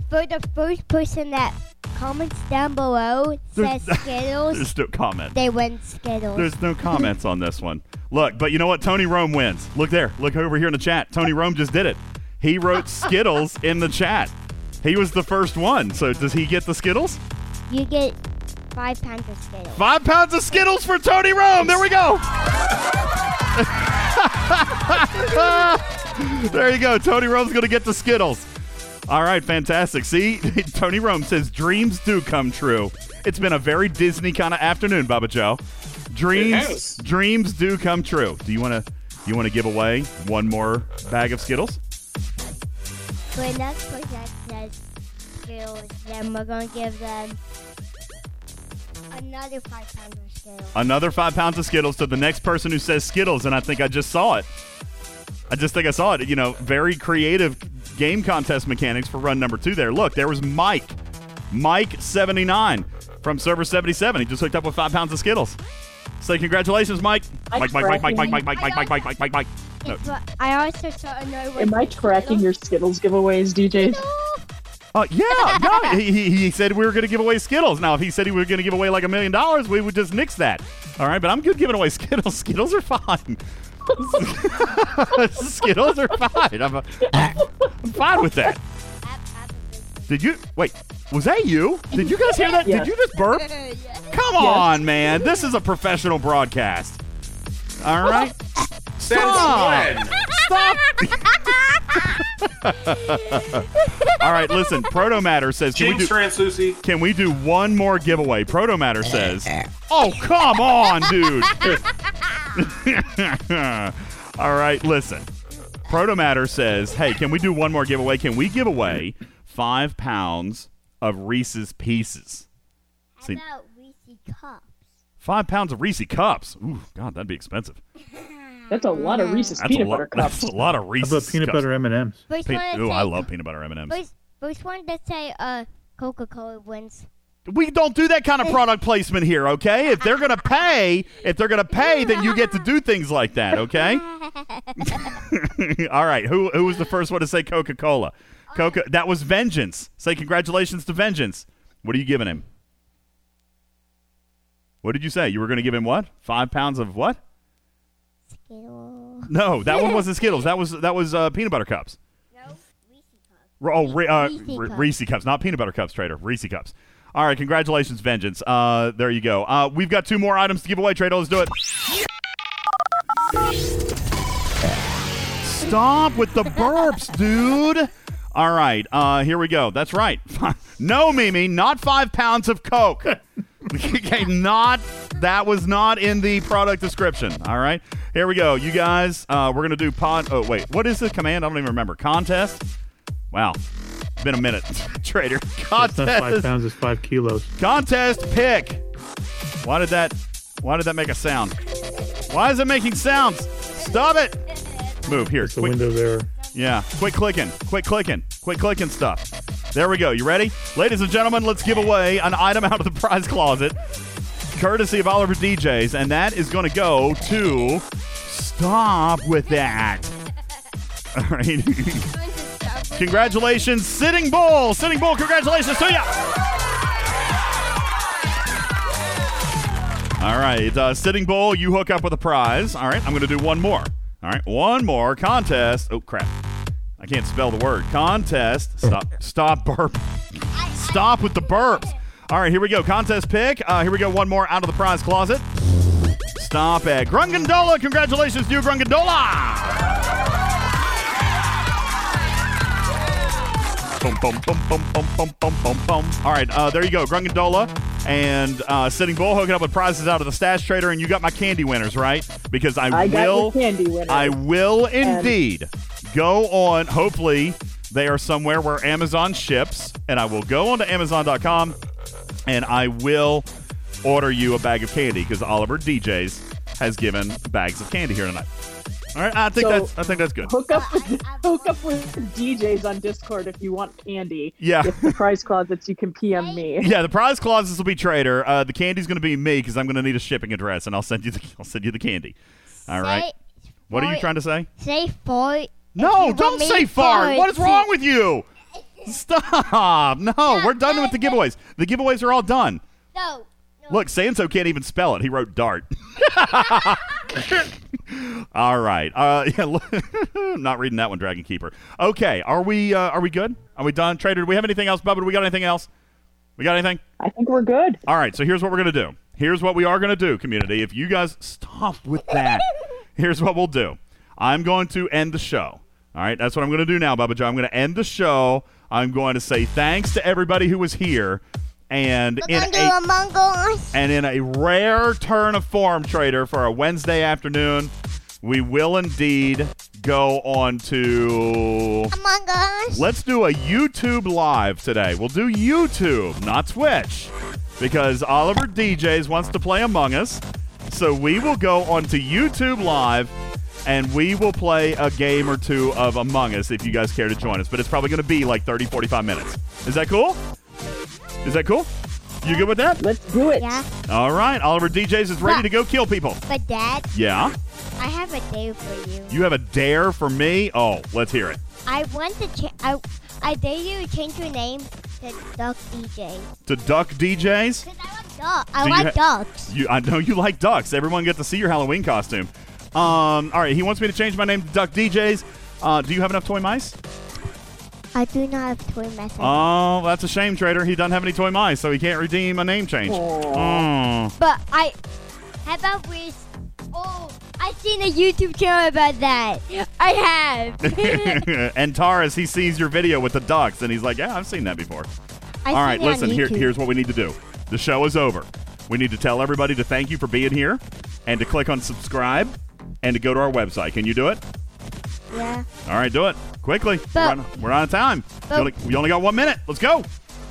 for the first person that comments down below says Skittles, There's no comment. they win Skittles. There's no comments on this one. Look, but you know what? Tony Rome wins. Look there. Look over here in the chat. Tony Rome just did it. He wrote Skittles in the chat. He was the first one. So does he get the Skittles? You get five pounds of Skittles. Five pounds of Skittles for Tony Rome. There we go. there you go. Tony Rome's going to get the Skittles. All right, fantastic. See, Tony Rome says dreams do come true. It's been a very Disney kind of afternoon, Baba Joe. Dreams, dreams do come true. Do you want to? You want to give away one more bag of Skittles? For the next person that says Skittles, then we're gonna give them another five pounds of Skittles. Another five pounds of Skittles to the next person who says Skittles, and I think I just saw it. I just think I saw it. You know, very creative game contest mechanics for run number two there. Look, there was Mike. Mike79 from server 77. He just hooked up with five pounds of Skittles. Say congratulations, Mike. Mike, Mike, Mike, Mike, Mike, Mike, Mike, Mike, Mike, Mike, Mike, Mike, Mike. No. I also sort of know what Am I tracking your Skittles giveaways, DJ? Uh, yeah, no, he, he, he said we were going to give away Skittles. Now, if he said he was going to give away like a million dollars, we would just nix that. All right, but I'm good giving away Skittles. Skittles are fine. Skittles are fine. I'm, I'm fine with that. Did you wait? Was that you? Did you guys hear that? Yes. Did you just burp? Come on, man. This is a professional broadcast. All right. Stop. Stop. All right, listen. Proto Matter says, can we Jinx do Translucy. can we do one more giveaway? Proto Matter says, "Oh, come on, dude." All right, listen. Proto Matter says, "Hey, can we do one more giveaway? Can we give away five pounds of Reese's Pieces? How See, about Reese cups? five pounds of Reese cups. Ooh, God, that'd be expensive. That's a lot of Reese's That's peanut a lot. butter cups. That's a lot of Reese's. How about peanut cups. butter M&Ms? First Pe- one that Ooh, I love peanut butter M&Ms. First, first one that say uh Coca-Cola wins. We don't do that kind of product placement here, okay? If they're gonna pay, if they're gonna pay, then you get to do things like that, okay? All right. Who who was the first one to say Coca Cola? Coca. That was Vengeance. Say congratulations to Vengeance. What are you giving him? What did you say? You were going to give him what? Five pounds of what? No, that one wasn't Skittles. That was that was uh, peanut butter cups. No, Oh, Re- uh, Reese Re- cups. Reese cups, not peanut butter cups, Trader. Reese cups. All right, congratulations, Vengeance. Uh, there you go. Uh, we've got two more items to give away, Trader. Let's do it. Stop with the burps, dude. All right, uh, here we go. That's right. no, Mimi, not five pounds of Coke. okay, not that was not in the product description. All right, here we go. You guys, uh, we're gonna do pod. Oh wait, what is the command? I don't even remember. Contest. Wow, been a minute, Trader. It's not five pounds, is five kilos. Contest pick. Why did that? Why did that make a sound? Why is it making sounds? Stop it! Move here. The quick- Windows error. Yeah, quit clicking, quit clicking, quit clicking stuff. There we go. You ready? Ladies and gentlemen, let's give away an item out of the prize closet, courtesy of Oliver DJs, and that is going to go to. Stop with that. All right. congratulations, Sitting Bull. Sitting Bull, congratulations to you. All right, uh, Sitting Bull, you hook up with a prize. All right, I'm going to do one more. All right, one more contest. Oh crap, I can't spell the word. Contest. Stop. Stop burp. Stop with the burps. All right, here we go. Contest pick. Uh, here we go. One more out of the prize closet. Stop it. Grungandola. Congratulations to you, Grungandola. Boom, boom, boom, boom, boom, boom, boom, boom, boom. All right, uh, there you go, Grungandola and uh, Sitting Bull hooking up with prizes out of the Stash Trader, and you got my candy winners, right? Because I, I will, candy winners. I will And- indeed go on. Hopefully, they are somewhere where Amazon ships, and I will go onto Amazon.com, and I will order you a bag of candy because Oliver DJs has given bags of candy here tonight. All right, I think So- that's I think that's good. Hook up with hook up with DJs on Discord if you want candy. Yeah. With the prize closets, you can PM me. Yeah, the prize closets will be trader. Uh, the candy's going to be me because I'm going to need a shipping address, and I'll send you the I'll send you the candy. All right. What are you trying to say? Say fart. No, don't say to fart. What is wrong with you? Stop. No, we're done with the giveaways. The giveaways are all done. No. Look, Sanso can't even spell it. He wrote dart. all right. Uh, yeah, look- not reading that one, Dragon Keeper. Okay, are we uh, are we good? Are we done? Trader, do we have anything else, Bubba? Do we got anything else? We got anything? I think we're good. All right, so here's what we're going to do. Here's what we are going to do, community. If you guys stop with that, here's what we'll do. I'm going to end the show. All right, that's what I'm going to do now, Bubba Joe. I'm going to end the show. I'm going to say thanks to everybody who was here. And in a, gonna do Among Us. and in a rare turn of form, Trader, for a Wednesday afternoon, we will indeed go on to. Among Us. Let's do a YouTube live today. We'll do YouTube, not Twitch, because Oliver DJs wants to play Among Us. So we will go onto YouTube live and we will play a game or two of Among Us if you guys care to join us. But it's probably going to be like 30, 45 minutes. Is that cool? Is that cool? You good with that? Let's do it. Yeah. All right. Oliver DJs is ready to go kill people. But Dad, Yeah. I have a day for you. You have a dare for me? Oh, let's hear it. I want to cha- I I dare you to change your name to Duck DJ. To Duck DJs? Duck. I Do I like ha- ducks. You, I know you like ducks. Everyone get to see your Halloween costume. Um, all right, he wants me to change my name to Duck DJs. Uh, do you have enough toy mice? I do not have toy mice. Oh, that's a shame, Trader. He doesn't have any toy mice, so he can't redeem a name change. Oh. But I. How about we? Oh, I've seen a YouTube channel about that. I have. and Taurus, he sees your video with the ducks, and he's like, "Yeah, I've seen that before." I've All right, seen it on listen. Here, here's what we need to do. The show is over. We need to tell everybody to thank you for being here, and to click on subscribe, and to go to our website. Can you do it? yeah. All right, do it quickly. But- we're, on, we're out of time. but- you, only, you only got one minute. Let's go.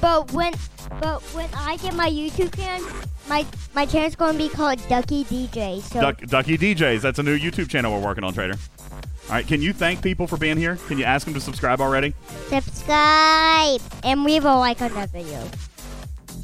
But when, but when I get my YouTube channel, my my channel's gonna be called Ducky DJ. So Duck, Ducky DJs. That's a new YouTube channel we're working on, Trader. All right, can you thank people for being here? Can you ask them to subscribe already? subscribe and leave a like on that video.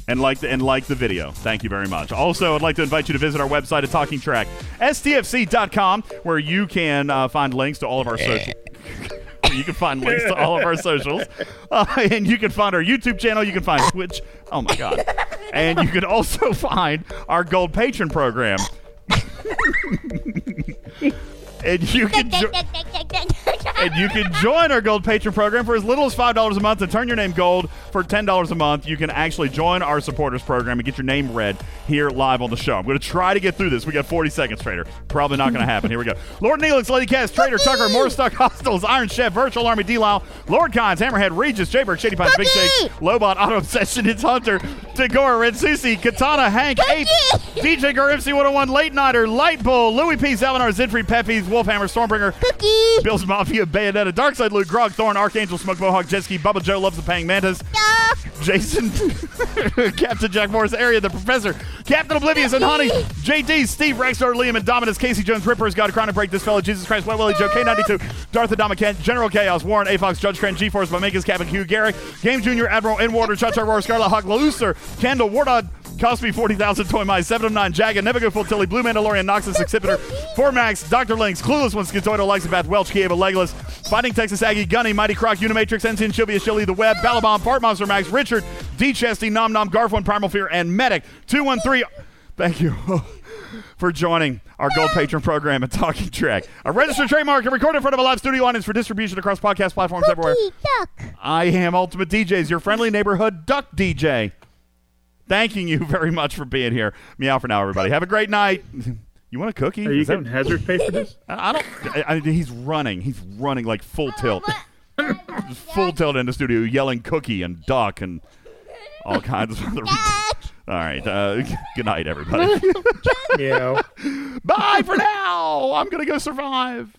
And like the and like the video. Thank you very much. Also, I'd like to invite you to visit our website at Talking Trek, stfc.com, where you can uh, find links to all of our social. you can find links to all of our socials, uh, and you can find our YouTube channel. You can find Twitch. Oh my God! And you can also find our Gold Patron program. And you can. Jo- and you can join our gold patron program for as little as $5 a month and turn your name gold for $10 a month, you can actually join our supporters program and get your name read here live on the show. I'm going to try to get through this. We got 40 seconds, Trader. Probably not going to happen. Here we go. Lord Neelix, Lady Cass, Trader Tucker, Moorstock Hospitals, Iron Chef, Virtual Army, D. Lyle, Lord Cons, Hammerhead, Regis, Jayberg, Shady Pines, Big Shake, Lobot, Auto Obsession, It's Hunter, Tagore, Red Susie, Katana, Hank, Ape, DJ Gar, MC 101, Late Nighter, Light Bull, Louis P. Salinar, Zinfried, Peppies, Wolfhammer, Stormbringer, Pookie, Bill's Mafia, Bayonetta, Darkside Luke, Grog, Thorn, Archangel, Smoke Mohawk, Jetski, Bubba Joe, Loves the Paying Mantas, Jason, Captain Jack Morris, Area, the Professor, Captain Oblivious, and Honey, JD, Steve, Rexstar, Liam, and Dominus, Casey Jones, Rippers, God, Chronic Break, This Fellow, Jesus Christ, Wet Willie, Joe, K92, Darth Adama, Kent, General Chaos, Warren, A Fox, Judge Crane, G-Force, Mamekas, Captain Hugh, Garrick, Game Junior, Admiral, In Water, Chacha, Roar, Scarlet Hawk, Looser, Kendall, Wardod, Cosby 40,000, Toy Mice, 7 of 9, Jagged, Never Go Full Tilly, Blue Mandalorian, Noxus, Exhibitor, 4 Max, Dr. Links, Clueless One, Schizoidal, Lexabath, Welch, Kieva, Legless, Fighting Texas Aggie, Gunny, Mighty Croc, Unimatrix, Ensign, Shilvia, Shilly, The Web, Balabomb, Part Monster Max, Richard, D. Chesty, Nom Nom, Garfwin, Primal Fear, and Medic. 213. Thank you. For joining our gold patron program at Talking Trek, a registered trademark and recorded in front of a live studio audience for distribution across podcast platforms everywhere. I am Ultimate DJs, your friendly neighborhood duck DJ. Thanking you very much for being here. Meow for now, everybody. Have a great night. You want a cookie? Are you Is that- getting hazard pay for this? I I don't. I, I, he's running. He's running like full tilt, Just full tilt in the studio, yelling "cookie" and "duck" and all kinds of other. all right. Uh, good night, everybody. yeah. Bye for now. I'm gonna go survive.